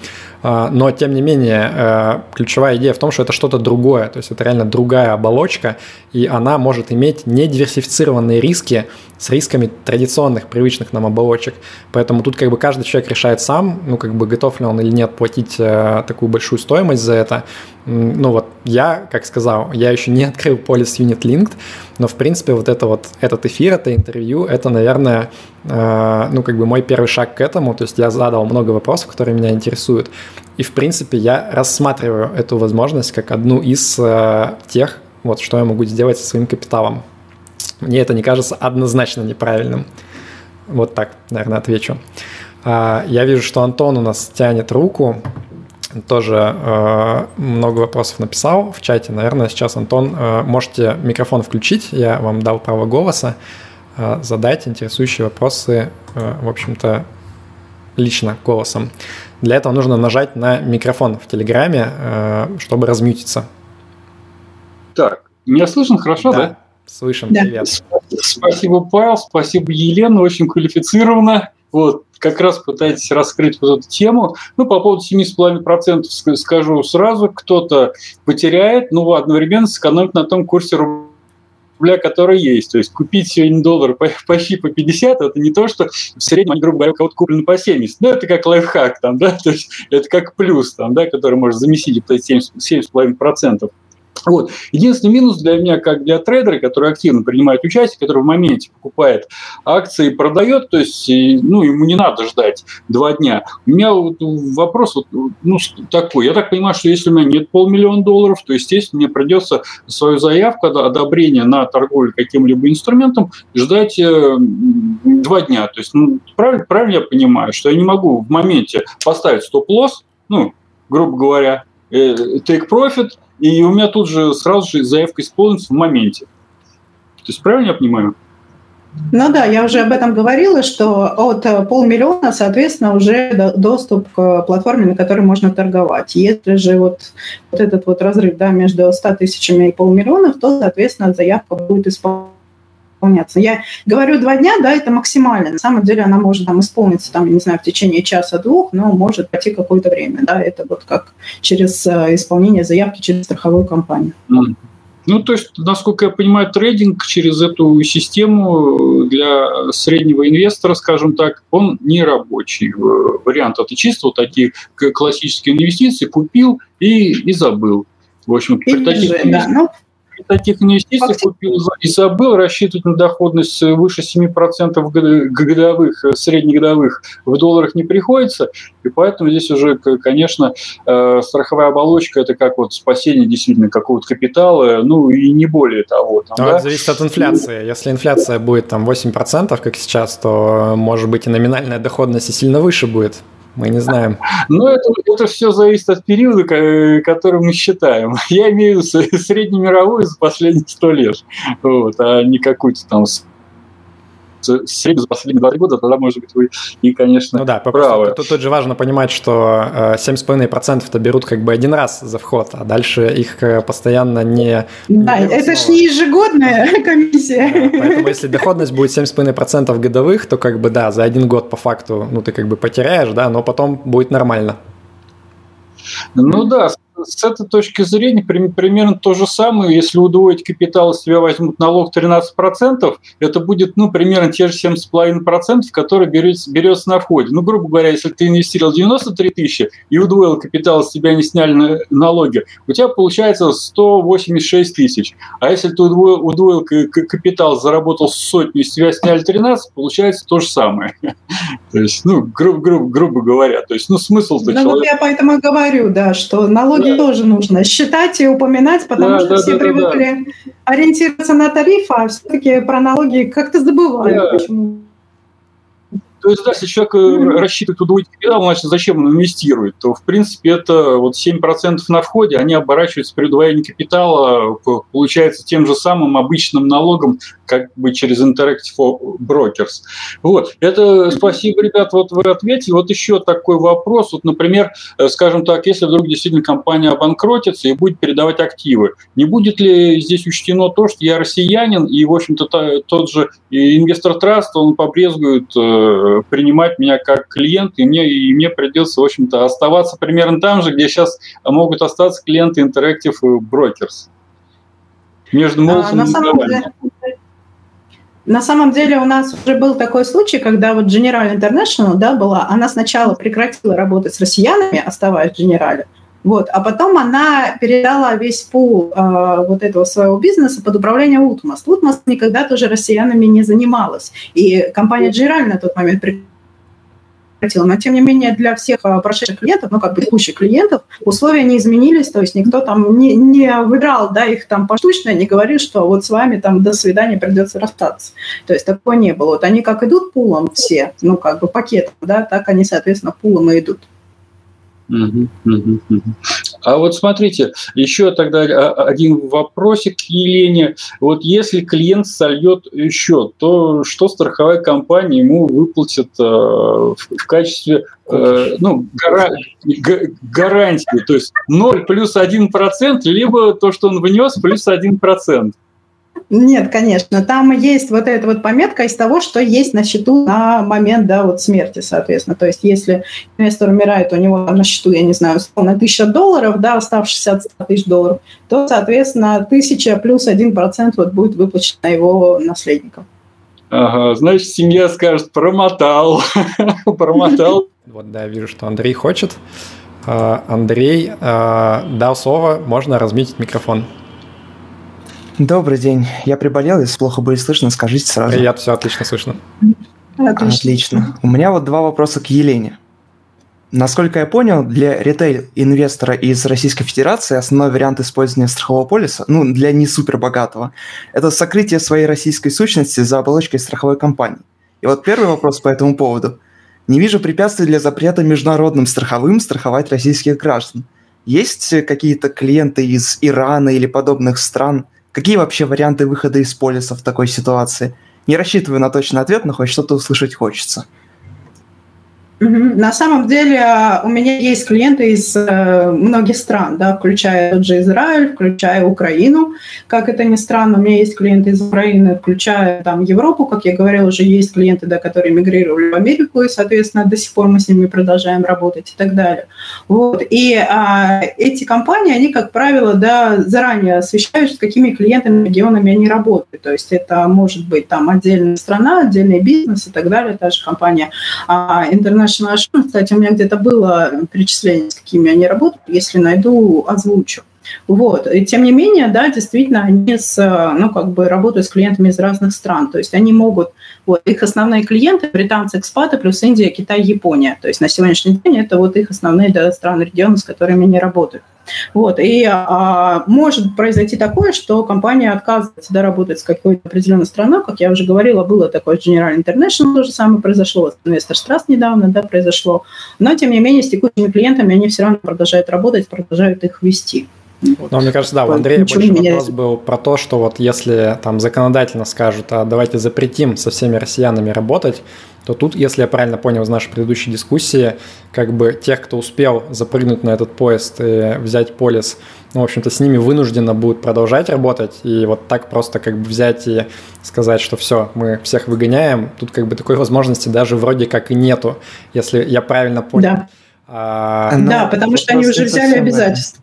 А, но, тем не менее, э, ключевая идея в том, что это что-то другое, то есть это реально другая оболочка, и она может иметь недиверсифицированные риски с рисками традиционных, привычных нам оболочек. Поэтому тут как бы каждый человек решает сам, ну как бы готов ли он или нет платить э, такую большую стоимость за это. Ну вот я, как сказал, я еще не открыл полис Unit Linked, но в принципе вот это вот, этот эфир, это интервью, это, наверное, э, ну как бы мой первый шаг к этому, то есть я задал много вопросов, которые меня интересуют, и в принципе я рассматриваю эту возможность как одну из э, тех, вот что я могу сделать со своим капиталом. Мне это не кажется однозначно неправильным. Вот так, наверное, отвечу. А, я вижу, что Антон у нас тянет руку тоже э, много вопросов написал в чате. Наверное, сейчас, Антон, э, можете микрофон включить. Я вам дал право голоса. Э, задать интересующие вопросы, э, в общем-то, лично голосом. Для этого нужно нажать на микрофон в Телеграме, э, чтобы размютиться. Так, меня слышно хорошо, да? да? Слышим, да. привет. Спасибо, Павел, спасибо, Елена, очень квалифицированно. Вот, как раз пытаетесь раскрыть вот эту тему. Ну, по поводу 7,5% скажу сразу, кто-то потеряет, но одновременно сэкономит на том курсе рубля, который есть. То есть купить сегодня доллар почти по 50, это не то, что в среднем, они, грубо говоря, у кого-то куплено по 70. Ну, это как лайфхак, там, да, то есть это как плюс, там, да, который может заместить вот эти 7,5%. Вот. Единственный минус для меня, как для трейдера, который активно принимает участие, который в моменте покупает акции и продает, то есть ну, ему не надо ждать два дня. У меня вот вопрос вот, ну, такой. Я так понимаю, что если у меня нет полмиллиона долларов, то, естественно, мне придется свою заявку одобрения на торговлю каким-либо инструментом ждать э, два дня. То есть ну, правильно, правильно я понимаю, что я не могу в моменте поставить стоп-лосс, ну, грубо говоря, э, take profit – и у меня тут же сразу же заявка исполнится в моменте. То есть правильно я понимаю? Ну да, я уже об этом говорила, что от э, полмиллиона, соответственно, уже доступ к платформе, на которой можно торговать. Если же вот, вот этот вот разрыв да, между 100 тысячами и полмиллионов, то, соответственно, заявка будет исполняться исполняться. Я говорю два дня, да, это максимально. На самом деле она может там исполниться, там, не знаю, в течение часа-двух, но может пройти какое-то время, да, это вот как через э, исполнение заявки через страховую компанию. Ну, то есть, насколько я понимаю, трейдинг через эту систему для среднего инвестора, скажем так, он не рабочий. Вариант это чисто вот такие классические инвестиции купил и, и забыл. В общем, при таких же, да. ну, таких инвестиций купил и забыл рассчитывать на доходность выше 7% годовых, среднегодовых в долларах не приходится, и поэтому здесь уже, конечно, э, страховая оболочка – это как вот спасение действительно какого-то капитала, ну и не более того. Там, Но да? Это зависит от инфляции. Если инфляция будет там 8%, как сейчас, то, может быть, и номинальная доходность и сильно выше будет. Мы не знаем. Ну, это, это все зависит от периода, который мы считаем. Я имею в виду среднемировую за последние сто лет, вот, а не какую-то там среднюю за последние два года, тогда, может быть, вы и, конечно, ну да, правы. Тут, тут же важно понимать, что 7,5%-то берут как бы один раз за вход, а дальше их постоянно не... Да, не это ж не ежегодная комиссия. Да, поэтому если доходность будет 7,5% годовых, то как бы да, за один год по факту, ну ты как бы потеряешь, да, но потом будет нормально. Ну да, с этой точки зрения примерно то же самое. Если удвоить капитал, с тебя возьмут налог 13%, это будет ну, примерно те же 7,5%, которые берется, берется на входе. Ну, грубо говоря, если ты инвестировал 93 тысячи и удвоил капитал, с тебя не сняли налоги, у тебя получается 186 тысяч. А если ты удвоил, удвоил капитал, заработал сотню, и с тебя сняли 13, получается то же самое. То есть, ну, грубо, грубо, грубо говоря, то есть, ну, смысл-то ну, человек... я поэтому и говорю, да, что налоги да. тоже нужно считать и упоминать, потому да, что да, все да, привыкли да. ориентироваться на тариф, а все-таки про налоги как-то забывают. Да. Почему? То есть, да, если человек mm-hmm. рассчитывает удвоить капитал, значит, зачем он инвестирует? То, в принципе, это вот 7% на входе, они оборачиваются при удвоении капитала, получается, тем же самым обычным налогом, как бы через Interactive Brokers. Вот. Это спасибо, ребят, вот вы ответили. Вот еще такой вопрос. Вот, например, э, скажем так, если вдруг действительно компания обанкротится и будет передавать активы, не будет ли здесь учтено то, что я россиянин, и, в общем-то, тот же инвестор траст, он побрезгует э, принимать меня как клиент, и мне, и мне придется, в общем-то, оставаться примерно там же, где сейчас могут остаться клиенты Interactive Brokers. Между Молсом а, и самом деле, на самом деле у нас уже был такой случай, когда вот General International да, была, она сначала прекратила работать с россиянами, оставаясь в General, вот. А потом она передала весь пул э, вот этого своего бизнеса под управление Утмас. Утмас никогда тоже россиянами не занималась. И компания Джираль на тот момент прекратила. Но, тем не менее, для всех а, прошедших клиентов, ну, как бы текущих клиентов, условия не изменились, то есть никто там не, не выбирал, да, их там поштучно, не говорил, что вот с вами там до свидания придется расстаться. То есть такого не было. Вот они как идут пулом все, ну, как бы пакетом, да, так они, соответственно, пулом и идут. А вот смотрите, еще тогда один вопросик к Елене. Вот если клиент сольет счет, то что страховая компания ему выплатит э, в качестве э, ну, гарантии? То есть 0 плюс 1%, либо то, что он внес, плюс 1%. Нет, конечно. Там есть вот эта вот пометка из того, что есть на счету на момент да, вот смерти, соответственно. То есть если инвестор умирает, у него на счету, я не знаю, на тысяча долларов, да, оставшиеся от 100 тысяч долларов, то, соответственно, тысяча плюс один процент вот будет выплачено его наследникам. Ага, значит, семья скажет, промотал, промотал. Вот, да, вижу, что Андрей хочет. А, Андрей а, дал слово, можно разметить микрофон. Добрый день. Я приболел, если плохо будет слышно, скажите сразу. Привет, все отлично слышно. Отлично. отлично. У меня вот два вопроса к Елене. Насколько я понял, для ритейл-инвестора из Российской Федерации основной вариант использования страхового полиса, ну, для не супер богатого, это сокрытие своей российской сущности за оболочкой страховой компании. И вот первый вопрос по этому поводу. Не вижу препятствий для запрета международным страховым страховать российских граждан. Есть какие-то клиенты из Ирана или подобных стран, Какие вообще варианты выхода из полиса в такой ситуации? Не рассчитываю на точный ответ, но хоть что-то услышать хочется. На самом деле у меня есть клиенты из э, многих стран, да, включая тот же Израиль, включая Украину. Как это ни странно, у меня есть клиенты из Украины, включая там Европу, как я говорила, уже есть клиенты, да, которые мигрировали в Америку, и, соответственно, до сих пор мы с ними продолжаем работать и так далее. Вот. И а, эти компании, они, как правило, да, заранее освещают, с какими клиентами, регионами они работают. То есть это может быть там отдельная страна, отдельный бизнес и так далее. Та же компания а, International International Assurance, кстати, у меня где-то было перечисление, с какими они работают, если найду, озвучу. Вот. И тем не менее, да, действительно, они с, ну, как бы работают с клиентами из разных стран. То есть они могут, вот, их основные клиенты, британцы, экспаты, плюс Индия, Китай, Япония. То есть на сегодняшний день это вот их основные да, страны, регионы, с которыми они работают. Вот. И а, может произойти такое, что компания отказывается да, работать с какой-то определенной страной. Как я уже говорила, было такое General International, то же самое произошло, с Investors Trust недавно да, произошло. Но, тем не менее, с текущими клиентами они все равно продолжают работать, продолжают их вести. Но мне кажется, да, у Андрея больше вопрос был про то, что вот если там законодательно скажут, а давайте запретим со всеми россиянами работать, то тут, если я правильно понял из нашей предыдущей дискуссии, как бы тех, кто успел запрыгнуть на этот поезд и взять полис, ну, в общем-то, с ними вынужденно будут продолжать работать, и вот так просто как бы взять и сказать, что все, мы всех выгоняем, тут как бы такой возможности даже вроде как и нету, если я правильно понял. Да, а, да потому что они уже взяли обязательства.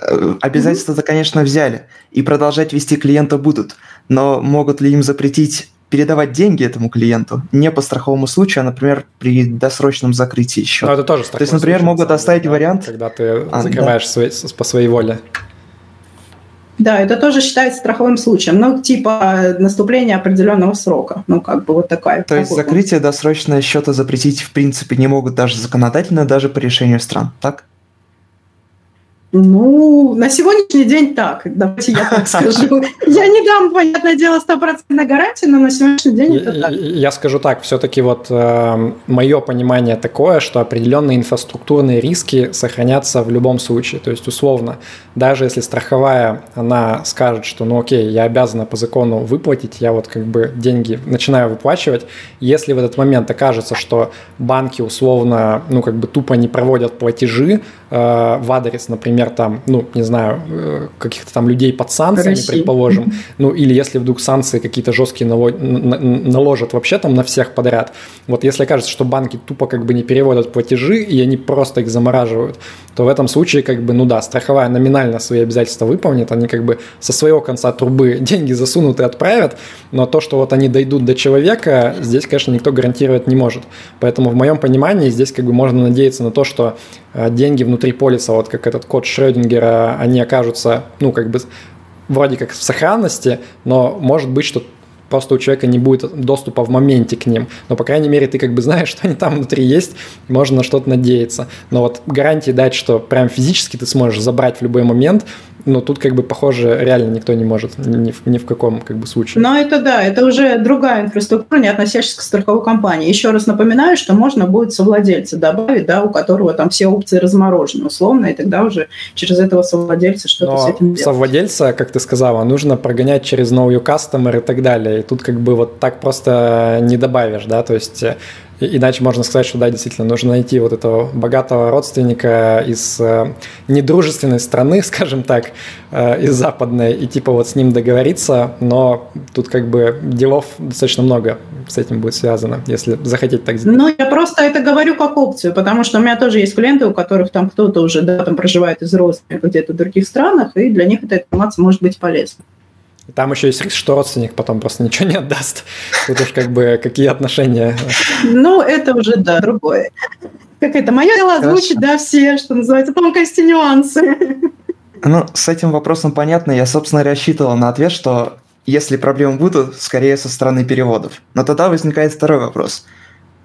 Э, обязательства-то, конечно, взяли, и продолжать вести клиента будут, но могут ли им запретить передавать деньги этому клиенту не по страховому случаю, а, например, при досрочном закрытии счета. Но это тоже То есть, например, случай, могут оставить да, вариант... Когда ты а, закрываешь да. свой, по своей воле. Да, это тоже считается страховым случаем, ну, типа наступления определенного срока, ну, как бы вот такая. То есть закрытие досрочного счета запретить в принципе не могут даже законодательно, даже по решению стран, так? Ну, на сегодняшний день так. Давайте я так скажу. Я не дам, понятное дело, стопроцентной гарантии, но на сегодняшний день это так. Я скажу так, все-таки вот э, мое понимание такое, что определенные инфраструктурные риски сохранятся в любом случае. То есть, условно, даже если страховая, она скажет, что, ну окей, я обязана по закону выплатить, я вот как бы деньги начинаю выплачивать, если в этот момент окажется, что банки условно, ну как бы тупо не проводят платежи э, в адрес, например, например, там, ну, не знаю, э, каких-то там людей под санкциями, России. предположим, ну, или если вдруг санкции какие-то жесткие наложат вообще там на всех подряд, вот если кажется, что банки тупо как бы не переводят платежи, и они просто их замораживают, то в этом случае, как бы, ну да, страховая номинально свои обязательства выполнит, они как бы со своего конца трубы деньги засунут и отправят, но то, что вот они дойдут до человека, здесь, конечно, никто гарантировать не может. Поэтому в моем понимании здесь как бы можно надеяться на то, что э, деньги внутри полиса, вот как этот код Шрёдингера, они окажутся, ну, как бы вроде как в сохранности, но может быть, что просто у человека не будет доступа в моменте к ним. Но, по крайней мере, ты как бы знаешь, что они там внутри есть, можно на что-то надеяться. Но вот гарантии дать, что прям физически ты сможешь забрать в любой момент, но тут как бы похоже реально никто не может ни в, ни в каком как бы случае. Но это да, это уже другая инфраструктура, не относящаяся к страховой компании. Еще раз напоминаю, что можно будет совладельца добавить, да, у которого там все опции разморожены условно, и тогда уже через этого совладельца что-то Но с этим делать. совладельца, как ты сказала, нужно прогонять через your customer и так далее. И тут как бы вот так просто не добавишь, да, то есть Иначе можно сказать, что да, действительно, нужно найти вот этого богатого родственника из э, недружественной страны, скажем так, э, из западной, и типа вот с ним договориться, но тут как бы делов достаточно много с этим будет связано, если захотеть так сделать. Ну, я просто это говорю как опцию, потому что у меня тоже есть клиенты, у которых там кто-то уже, да, там проживает из родственников где-то в других странах, и для них эта информация может быть полезна. И там еще есть риск, что родственник потом просто ничего не отдаст. Тут уж как бы какие отношения. Ну, это уже, да, другое. Как это, мое дело озвучить, да, все, что называется, тонкости, нюансы. Ну, с этим вопросом понятно. Я, собственно, рассчитывал на ответ, что если проблемы будут, скорее со стороны переводов. Но тогда возникает второй вопрос –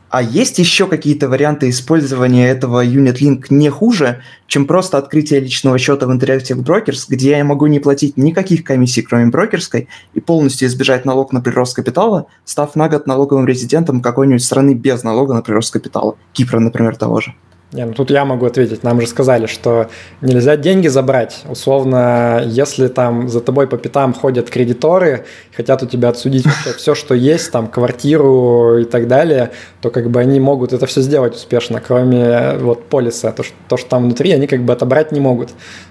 а есть еще какие-то варианты использования этого UnitLink не хуже, чем просто открытие личного счета в Interactive Brokers, где я могу не платить никаких комиссий, кроме брокерской, и полностью избежать налог на прирост капитала, став на год налоговым резидентом какой-нибудь страны без налога на прирост капитала. Кипра, например, того же. Не, ну тут я могу ответить. Нам же сказали, что нельзя деньги забрать. Условно, если там за тобой по пятам ходят кредиторы, хотят у тебя отсудить все, что есть, там квартиру и так далее, то как бы они могут это все сделать успешно, кроме вот полиса. То, что, то, что там внутри, они как бы отобрать не могут.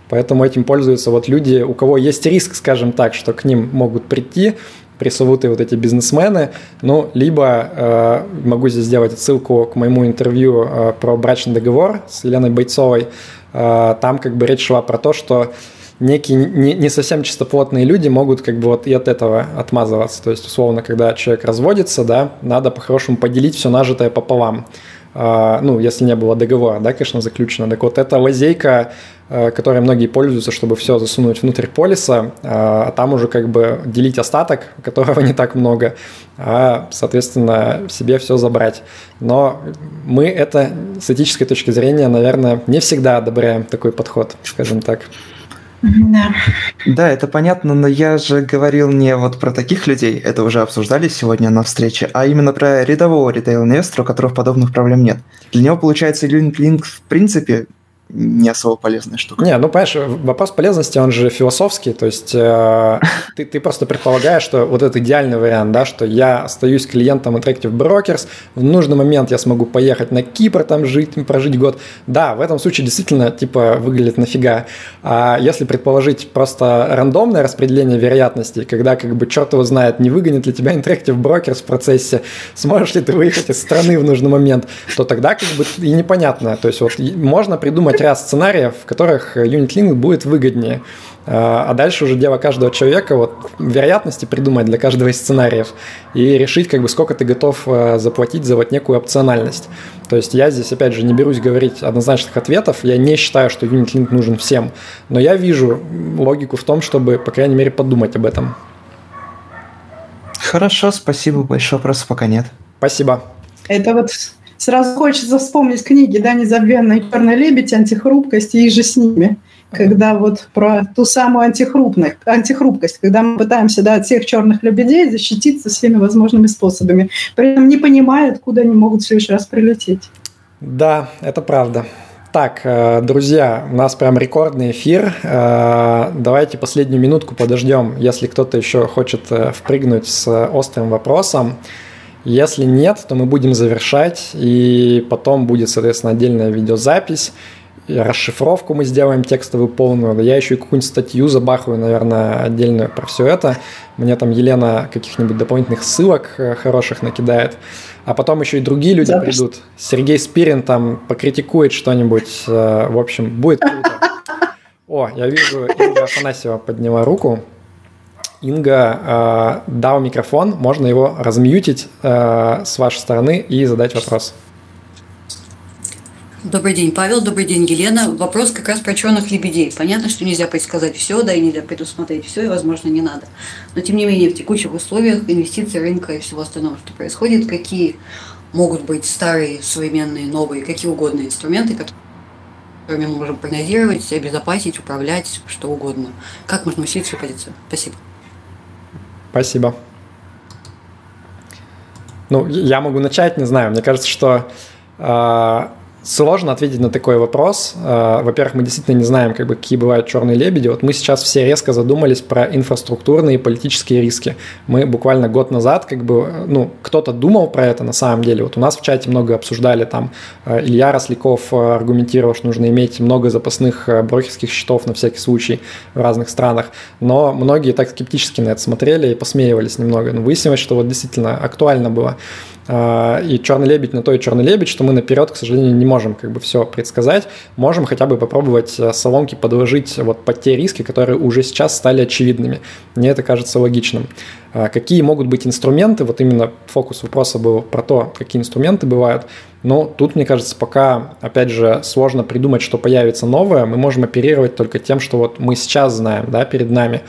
Поэтому этим пользуются вот люди, у кого есть риск, скажем так, что к ним могут прийти, пресловутые вот эти бизнесмены, ну, либо э, могу здесь сделать ссылку к моему интервью э, про брачный договор с Еленой Бойцовой, э, там как бы речь шла про то, что некие не, не совсем чистоплотные люди могут как бы вот и от этого отмазываться. То есть, условно, когда человек разводится, да, надо по-хорошему поделить все нажитое пополам. А, ну, если не было договора, да, конечно, заключено. Так вот, это лазейка, а, которой многие пользуются, чтобы все засунуть внутрь полиса, а, а там уже как бы делить остаток, которого не так много, а, соответственно, себе все забрать. Но мы это с этической точки зрения, наверное, не всегда одобряем такой подход, скажем так. Да. Да, это понятно, но я же говорил не вот про таких людей, это уже обсуждали сегодня на встрече, а именно про рядового ритейл-инвестора, у которого подобных проблем нет. Для него, получается, Link в принципе не особо полезная штука. Не, ну, понимаешь, вопрос полезности, он же философский, то есть э, ты, ты просто предполагаешь, что вот этот идеальный вариант, да, что я остаюсь клиентом Interactive Brokers, в нужный момент я смогу поехать на Кипр, там жить, прожить год. Да, в этом случае действительно, типа, выглядит нафига. А если предположить просто рандомное распределение вероятностей, когда, как бы, черт его знает, не выгонит ли тебя Interactive Brokers в процессе, сможешь ли ты выехать из страны в нужный момент, то тогда, как бы, и непонятно. То есть вот можно придумать придумать ряд сценариев, в которых Unit Link будет выгоднее. А, а дальше уже дело каждого человека, вот вероятности придумать для каждого из сценариев и решить, как бы, сколько ты готов а, заплатить за вот некую опциональность. То есть я здесь, опять же, не берусь говорить однозначных ответов, я не считаю, что Unit Link нужен всем, но я вижу логику в том, чтобы, по крайней мере, подумать об этом. Хорошо, спасибо, больше вопросов пока нет. Спасибо. Это вот Сразу хочется вспомнить книги, да, «Незабвенный черный лебедь», «Антихрупкость» и же с ними. Когда вот про ту самую антихрупность, антихрупкость, когда мы пытаемся да, от всех черных лебедей защититься всеми возможными способами, при этом не понимая, откуда они могут в следующий раз прилететь. Да, это правда. Так, э, друзья, у нас прям рекордный эфир. Э, давайте последнюю минутку подождем, если кто-то еще хочет э, впрыгнуть с острым вопросом. Если нет, то мы будем завершать, и потом будет, соответственно, отдельная видеозапись. Расшифровку мы сделаем текстовую полную. Я еще и какую-нибудь статью забахаю, наверное, отдельную про все это. Мне там Елена каких-нибудь дополнительных ссылок э, хороших накидает. А потом еще и другие люди Запись. придут. Сергей Спирин там покритикует что-нибудь. Э, в общем, будет круто. О, я вижу, Инга Афанасьева подняла руку. Инга, э, дал микрофон, можно его размьютить э, с вашей стороны и задать вопрос. Добрый день, Павел. Добрый день, Елена. Вопрос как раз про черных лебедей. Понятно, что нельзя предсказать все, да, и нельзя предусмотреть все, и, возможно, не надо. Но, тем не менее, в текущих условиях инвестиций рынка и всего остального, что происходит, какие могут быть старые, современные, новые, какие угодно инструменты, которыми мы можем прогнозировать, обезопасить, управлять, что угодно. Как можно усилить свою позицию? Спасибо. Спасибо. Ну, я могу начать, не знаю. Мне кажется, что э, Сложно ответить на такой вопрос. Э, во-первых, мы действительно не знаем, как бы, какие бывают черные лебеди. Вот мы сейчас все резко задумались про инфраструктурные и политические риски. Мы буквально год назад, как бы, ну, кто-то думал про это на самом деле. Вот у нас в чате много обсуждали, там, э, Илья Росляков э, аргументировал, что нужно иметь много запасных брокерских счетов на всякий случай в разных странах. Но многие так скептически на это смотрели и посмеивались немного. Но выяснилось, что вот действительно актуально было. А, и черный лебедь на то и черный лебедь, что мы наперед, к сожалению, не можем как бы все предсказать. Можем хотя бы попробовать э, соломки подложить вот под те риски, которые уже сейчас стали очевидными. Мне это кажется логичным. А, какие могут быть инструменты? Вот именно фокус вопроса был про то, какие инструменты бывают. Но тут, мне кажется, пока, опять же, сложно придумать, что появится новое. Мы можем оперировать только тем, что вот мы сейчас знаем, да, перед нами.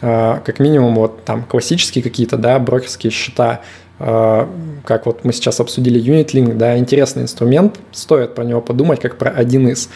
А, как минимум, вот там классические какие-то, да, брокерские счета, как вот мы сейчас обсудили UnitLink, да, интересный инструмент, стоит про него подумать, как про один из.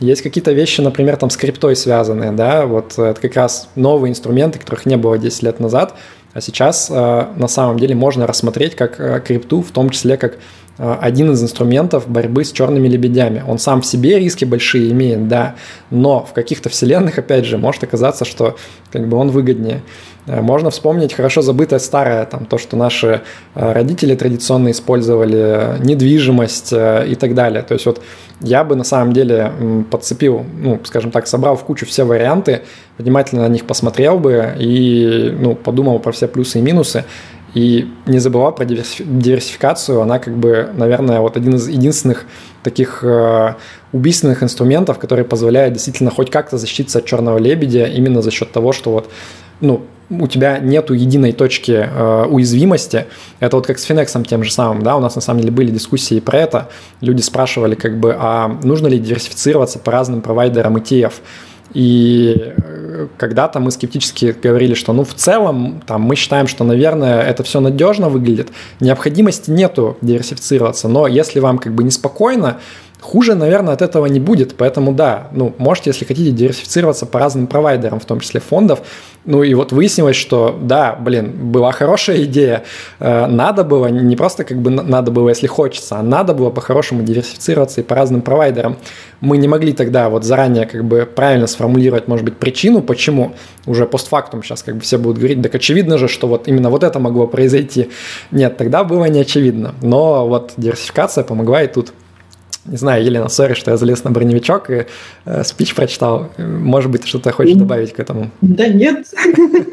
Есть какие-то вещи, например, там с криптой связанные, да, вот это как раз новые инструменты, которых не было 10 лет назад, а сейчас э, на самом деле можно рассмотреть как э, крипту, в том числе как один из инструментов борьбы с черными лебедями. Он сам в себе риски большие имеет, да, но в каких-то вселенных, опять же, может оказаться, что как бы он выгоднее. Э, можно вспомнить хорошо забытое старое, там, то, что наши э, родители традиционно использовали, э, недвижимость и так далее. То есть вот я бы на самом деле подцепил, ну, скажем так, собрал в кучу все варианты, внимательно на них посмотрел бы и ну, подумал про все плюсы и минусы. И не забывал про диверсификацию. Она как бы, наверное, вот один из единственных таких э, убийственных инструментов, который позволяет действительно хоть как-то защититься от черного лебедя именно за счет того, что вот ну, у тебя нету единой точки э, уязвимости. Это вот как с Финексом тем же самым, да, у нас на самом деле были дискуссии про это. Люди спрашивали, как бы, а нужно ли диверсифицироваться по разным провайдерам ETF. И э, когда-то мы скептически говорили, что ну в целом там, мы считаем, что, наверное, это все надежно выглядит, необходимости нету диверсифицироваться, но если вам как бы неспокойно, Хуже, наверное, от этого не будет, поэтому да, ну, можете, если хотите, диверсифицироваться по разным провайдерам, в том числе фондов. Ну и вот выяснилось, что да, блин, была хорошая идея, э, надо было, не просто как бы надо было, если хочется, а надо было по-хорошему диверсифицироваться и по разным провайдерам. Мы не могли тогда вот заранее как бы правильно сформулировать, может быть, причину, почему. Уже постфактум сейчас как бы все будут говорить, так очевидно же, что вот именно вот это могло произойти. Нет, тогда было не очевидно. Но вот диверсификация помогла и тут. Не знаю, Елена, сори, что я залез на броневичок и э, спич прочитал. Может быть, что-то хочешь добавить к этому? Да нет.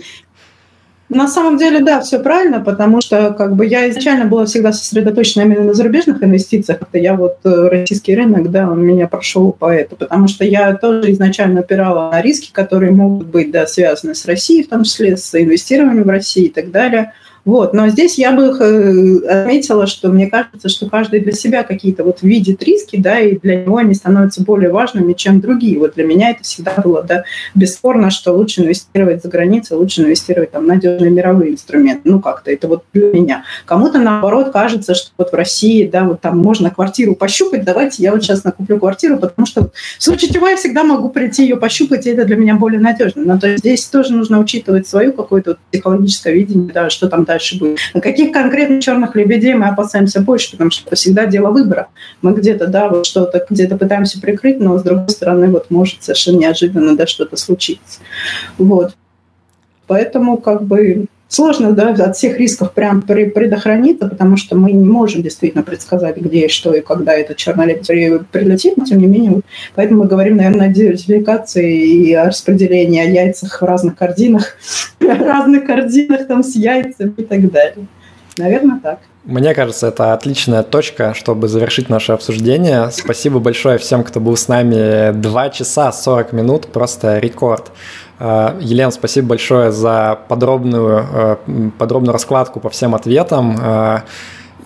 На самом деле, да, все правильно, потому что как бы я изначально была всегда сосредоточена именно на зарубежных инвестициях. Это я вот э, российский рынок, да, он меня прошел по этому, потому что я тоже изначально опирала на риски, которые могут быть, да, связаны с Россией, в том числе с инвестированием в России и так далее – вот. Но здесь я бы э, отметила, что мне кажется, что каждый для себя какие-то вот видит риски, да, и для него они становятся более важными, чем другие. Вот для меня это всегда было, да, бесспорно, что лучше инвестировать за границей, лучше инвестировать там надежные мировые инструменты. Ну, как-то это вот для меня. Кому-то, наоборот, кажется, что вот в России, да, вот там можно квартиру пощупать, давайте я вот сейчас накуплю квартиру, потому что в случае чего я всегда могу прийти ее пощупать, и это для меня более надежно. Но то есть здесь тоже нужно учитывать свою какое-то вот психологическое видение, да, что там дальше дальше будет. На каких конкретно черных лебедей мы опасаемся больше, потому что всегда дело выбора. Мы где-то, да, вот что-то где-то пытаемся прикрыть, но с другой стороны, вот может совершенно неожиданно, да, что-то случиться. Вот. Поэтому как бы сложно да, от всех рисков прям предохраниться, потому что мы не можем действительно предсказать, где, что и когда этот чернолебедь прилетит, но тем не менее, поэтому мы говорим, наверное, о диверсификации и о распределении о яйцах в разных корзинах, разных корзинах там с яйцами и так далее. Наверное, так. Мне кажется, это отличная точка, чтобы завершить наше обсуждение. Спасибо большое всем, кто был с нами 2 часа 40 минут, просто рекорд. Э, Елена, спасибо большое за подробную, э, подробную раскладку по всем ответам.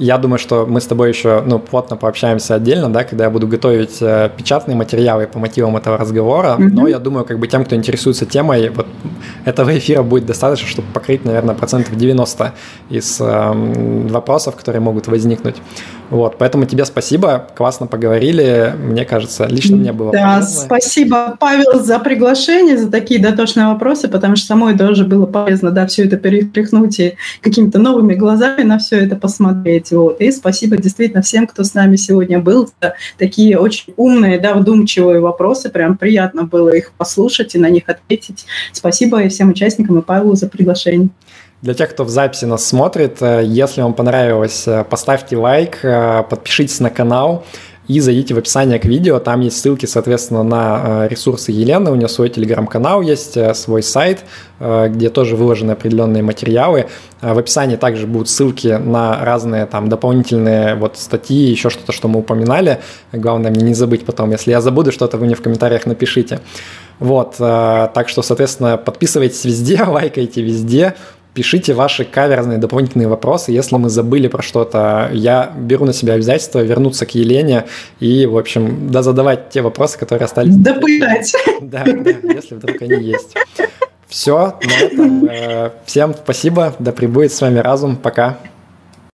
Я думаю, что мы с тобой еще ну, плотно пообщаемся отдельно, да, когда я буду готовить э, печатные материалы по мотивам этого разговора. Mm-hmm. Но я думаю, как бы тем, кто интересуется темой, вот этого эфира будет достаточно, чтобы покрыть, наверное, процентов 90 из э, вопросов, которые могут возникнуть. Вот, поэтому тебе спасибо, классно поговорили, мне кажется, лично мне было Да, полезно. спасибо, Павел, за приглашение, за такие дотошные вопросы, потому что самой тоже было полезно, да, все это перетряхнуть и какими-то новыми глазами на все это посмотреть. Вот. И спасибо действительно всем, кто с нами сегодня был, за такие очень умные, да, вдумчивые вопросы, прям приятно было их послушать и на них ответить. Спасибо и всем участникам и Павлу за приглашение. Для тех, кто в записи нас смотрит, э, если вам понравилось, э, поставьте лайк, э, подпишитесь на канал и зайдите в описание к видео, там есть ссылки, соответственно, на ресурсы Елены, у нее свой телеграм-канал есть, свой сайт, где тоже выложены определенные материалы. В описании также будут ссылки на разные там дополнительные вот статьи, еще что-то, что мы упоминали. Главное мне не забыть потом, если я забуду что-то, вы мне в комментариях напишите. Вот, так что, соответственно, подписывайтесь везде, лайкайте везде, Пишите ваши каверзные дополнительные вопросы. Если мы забыли про что-то, я беру на себя обязательство вернуться к Елене и, в общем, да, задавать те вопросы, которые остались. Допытать. Да, да, если вдруг они есть. Все, на этом. Э, всем спасибо, да пребудет с вами разум. Пока.